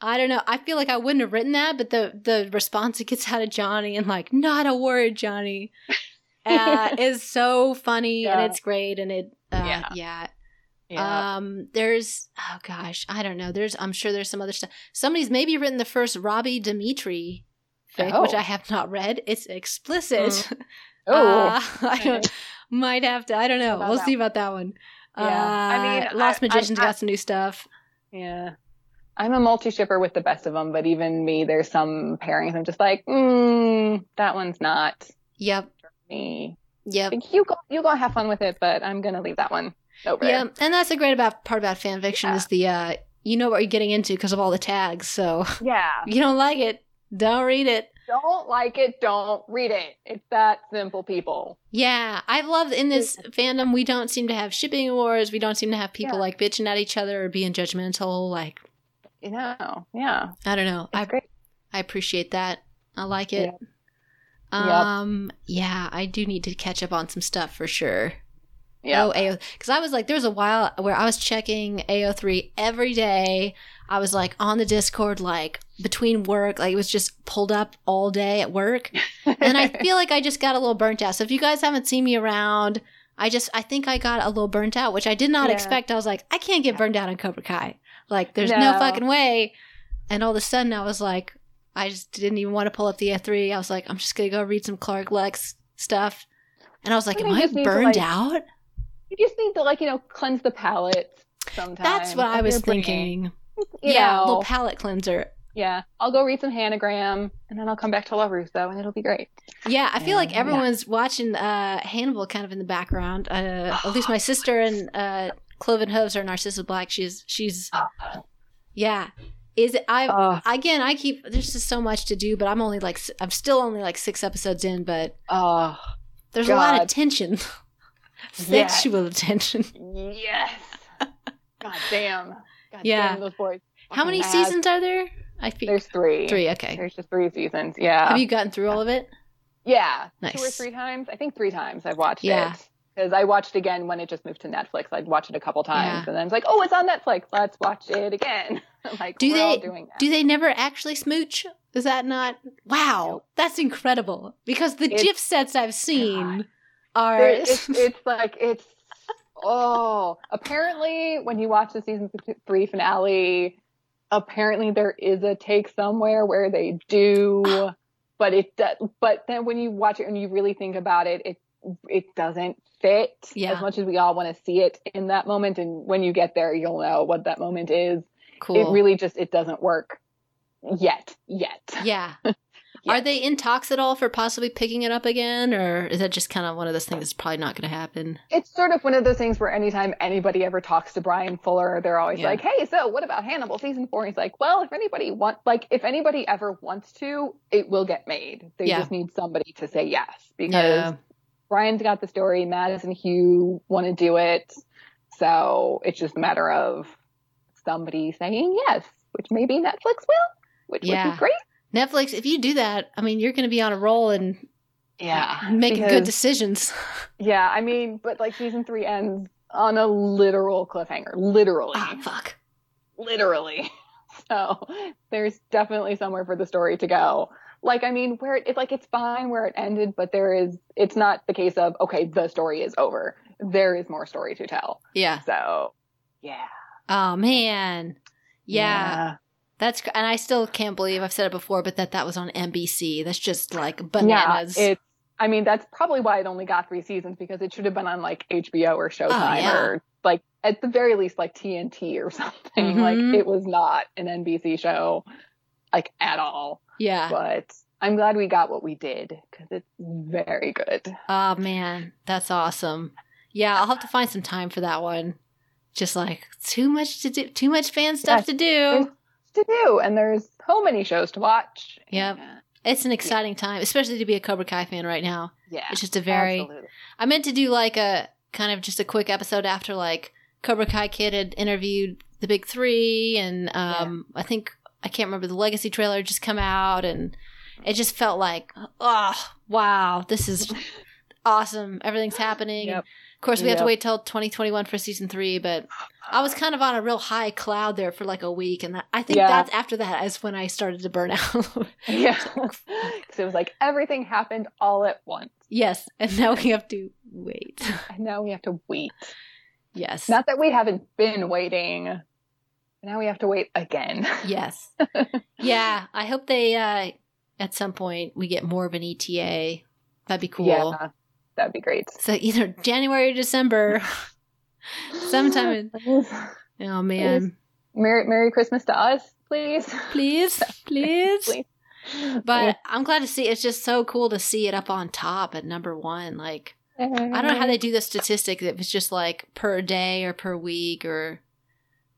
A: I don't know. I feel like I wouldn't have written that, but the the response it gets out of Johnny and like, not a word, Johnny, uh, is so funny and it's great and it, uh, yeah.
B: Yeah. Yeah.
A: Um, there's oh gosh, I don't know. There's I'm sure there's some other stuff. Somebody's maybe written the first Robbie Demetri fic,
B: Oh.
A: which I have not read. It's explicit.
B: oh.
A: Uh, I don't might have to. I don't know. We'll
B: that
A: see about that one.
B: Yeah. I mean,
A: Uh, Lost
B: I- I-
A: Magician's
B: I-
A: got some new stuff.
B: Yeah. I'm a multi shipper with the best of them, but even me, there's some pairings I'm just like, mm, that one's not
A: Yep.
B: me.
A: Yep.
B: Like, you go, you go have fun with it, but I'm gonna leave that one over.
A: Yeah, and that's the great about part about fan fiction
B: Yeah.
A: is the uh you know what you're getting into because of all the tags. So
B: Yeah.
A: you don't like it, don't read it.
B: Don't like it, don't read it. It's that simple, people.
A: Yeah, I love in this fandom we don't seem to have shipping wars. We don't seem to have people
B: Yeah.
A: like bitching at each other or being judgmental. Like
B: You know, yeah.
A: I don't know.
B: It's
A: I
B: great.
A: I appreciate that. I like it.
B: Yep.
A: Um, yeah, I do need to catch up on some stuff for sure.
B: Yeah.
A: Oh, AO. Because I was like, there was a while where I was checking AO3 every day. I was like on the Discord, like between work, like it was just pulled up all day at work. And I feel like I just got a little burnt out. So if you guys haven't seen me around, I just, I think I got a little burnt out, which I did not
B: Yeah.
A: expect. I was like, I can't get burned out on Cobra Kai. Like, there's no,
B: No.
A: fucking way. And all of a sudden, I was like, I just didn't even want to pull up the AO3. I was like, I'm just going to go read some Clark Lex stuff. And I was like,
B: I
A: am I
B: to,
A: burned
B: like,
A: out?
B: You just need to like, you know, cleanse the palate sometimes.
A: That's what I was thinking. Yeah, a
B: know.
A: little palate cleanser.
B: Yeah. I'll go read some Hannigram and then I'll come back to Lawrusso and it'll be great.
A: Yeah, I feel like
B: Yeah.
A: everyone's watching uh, Hannibal kind of in the background. Uh, at least my sister and uh, Cloven Hooves are Narcissa Black. She's she's yeah. Is it I
B: Oh,
A: again? I keep there's just so much to do, but I'm only like I'm still only like six episodes in, but
B: oh,
A: there's a lot of
B: God. Yes.
A: sexual tension.
B: yes. God damn. God
A: Yeah.
B: damn those boys.
A: How many seasons are there? I think
B: There's three.
A: three. Okay.
B: There's just three seasons. Yeah.
A: Have you gotten through all of it?
B: yeah. Nice. Two or three times. I think three times I've watched
A: Yeah.
B: it. Because I watched again when it just moved to Netflix. I'd watch it a couple times,
A: Yeah.
B: and then it's like, oh, it's on Netflix. Let's watch it again. Like,
A: Do they-
B: doing that.
A: Do they never actually smooch? Is that not? Wow, that's incredible. Because the
B: It's-
A: GIF sets I've seen are
B: it's, it's like it's oh apparently when you watch the season three finale apparently there is a take somewhere where they do but it but then when you watch it and you really think about it it it doesn't fit
A: Yeah.
B: as much as we all want to see it in that moment and when you get there you'll know what that moment is
A: cool.
B: it really just it doesn't work yet yet
A: yeah. Are they in talks at all for possibly picking it up again, or is that just kind of one of those things that's probably not going to happen?
B: it's sort of one of those things where anytime anybody ever talks to Brian Fuller, they're always
A: Yeah.
B: like, "Hey, so what about Hannibal season four? He's like, "Well, if anybody want, like, if anybody ever wants to, it will get made. They
A: Yeah.
B: just need somebody to say yes because
A: Yeah.
B: Brian's got the story, Mads and Hugh want to do it, so it's just a matter of somebody saying yes, which maybe Netflix will, which would be great.
A: Netflix, if you do that, I mean, you're going to be on a roll and
B: Yeah,
A: making good decisions.
B: Yeah, I mean, but like season three ends on a literal cliffhanger, literally.
A: oh, fuck.
B: literally. So there's definitely somewhere for the story to go. Like, I mean, where it, like it's fine where it ended, but there is, it's not the case of, okay, the story is over. There is more story to tell.
A: Yeah.
B: So, yeah.
A: Oh, man. Yeah. That's, and I still can't believe I've said it before, but that that was on NBC. That's just like bananas.
B: Yeah. It's, I mean, that's probably why it only got three seasons because it should have been on like HBO or Showtime
A: Oh, yeah.
B: or like at the very least like TNT or something.
A: Mhm.
B: Like it was not an NBC show like at all.
A: yeah.
B: but I'm glad we got what we did because it's very good.
A: Oh man, that's awesome. Yeah, I'll have to find some time for that one. Just like too much to do, too much fan stuff
B: Yes,
A: to do.
B: To do, and there's so many shows to watch.
A: Yep.
B: Yeah,
A: It's an exciting time, especially to be a Cobra Kai fan right now.
B: yeah
A: It's just a very.
B: absolutely.
A: I meant to do like a kind of just a quick episode after like Cobra Kai Kid had interviewed the big three, and um, I think I can't remember the Legacy trailer just come out, and it just felt like, oh wow, this is awesome. Everything's happening.
B: Yep.
A: Course, we have to wait till 2021 for season three, but I was kind of on a real high cloud there for like a week, and that, I think
B: Yeah.
A: that's after that is when I started to burn out.
B: Yeah. Because it was like everything happened all at once.
A: yes, and now we have to wait.
B: And now we have to wait.
A: Yes,
B: Not that we haven't been waiting. Now we have to wait again.
A: yes, yeah. I hope they uh at some point we get more of an ETA. That'd be cool.
B: Yeah. That'd be great.
A: So either January or December, sometime. In, oh man,
B: Merry Merry Christmas to us, please.
A: please, please.
B: Please.
A: But I'm glad to see. It's just so cool to see it up on top at number one. Like I don't know how they do the statistic. If it's just like per day or per week or.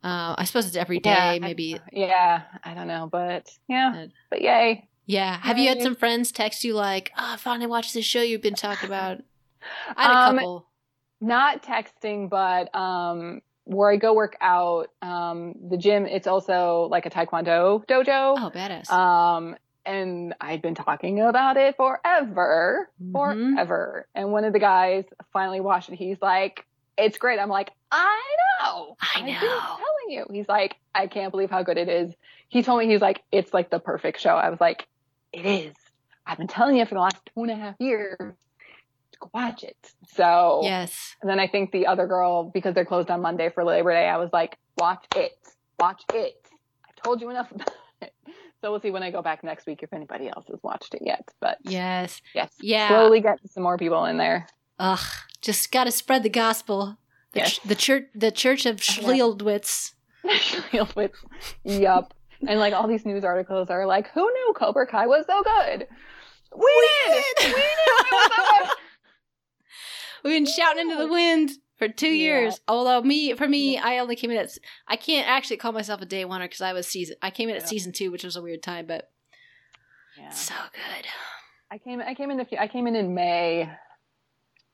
A: Uh, I suppose it's every day.
B: Yeah,
A: maybe.
B: Yeah, I don't know, but yeah, but yay.
A: Yeah. Have you had some friends text you like, "Oh, I finally watched this show you've been talking about"? I had a
B: Um,
A: couple.
B: Not texting, but um, where I go work out, um, the gym. It's also like a taekwondo dojo.
A: Oh, badass.
B: Um, and I'd been talking about it forever,
A: Mhm.
B: forever. And one of the guys finally watched it. He's like, "It's great." I'm like, "I know,
A: I
B: I've been
A: know.
B: telling you." He's like, "I can't believe how good it is." He told me he's like, "It's like the perfect show." I was like, "It is." I've been telling you for the last two and a half years to go watch it. So
A: yes.
B: and then I think the other girl, because they're closed on Monday for Labor Day, I was like, watch it. Watch it. I've told you enough about it. So we'll see when I go back next week if anybody else has watched it yet. But
A: Yes.
B: yes,
A: Yeah.
B: slowly get some more people in there.
A: Ugh. Just got to spread the gospel. The,
B: Yes.
A: ch- the church, the Church of Schlielwitz.
B: With, yup. And like all these news articles are like, who knew Cobra Kai was so good? We, did. We it was so good.
A: We've been shouting into the wind for two
B: Yeah.
A: years. Although me, for me, I only came in at. I can't actually call myself a day oneer because I was season. I came in at
B: Yeah.
A: season two, which was a weird time, but
B: Yeah.
A: so good.
B: I came I came in a few, I came in in May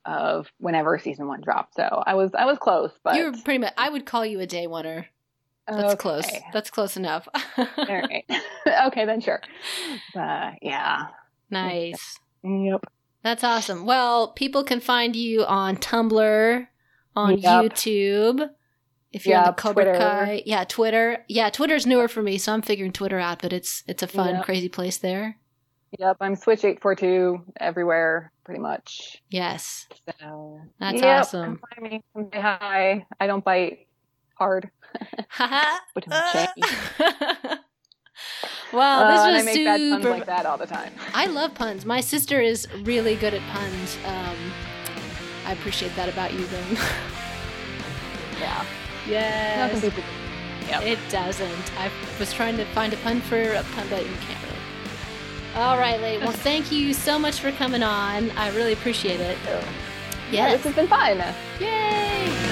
B: of whenever season one dropped. So I was I was close, but
A: you were pretty much. I would call you a day oneer. That's close. That's close enough.
B: All right. okay, then sure. But yeah.
A: nice.
B: Yep.
A: That's awesome. Well, people can find you on Tumblr, on
B: Yep.
A: YouTube. If you're on the Cobra
B: Twitter.
A: Kai, yeah, Twitter. Yeah, Twitter's newer for me, so I'm figuring Twitter out. But it's it's a fun,
B: Yep.
A: crazy place there.
B: Yep. I'm Switch eight four two everywhere, pretty much.
A: Yes,
B: So
A: That's
B: yep,
A: awesome.
B: Come find me. Come say hi. I don't bite hard. But Uh,
A: this
B: and
A: was
B: I make bad puns like that all the time.
A: I love puns. My sister is really good at puns. Um, I appreciate that about you, then.
B: Yeah.
A: yes.
B: Nothing. Yep.
A: It doesn't. I was trying to find a pun for a pun, but you can't really. All right, Lee. Well, thank you so much for coming on. I really appreciate it.
B: Yeah,
A: Yes.
B: this has been fun.
A: Yay!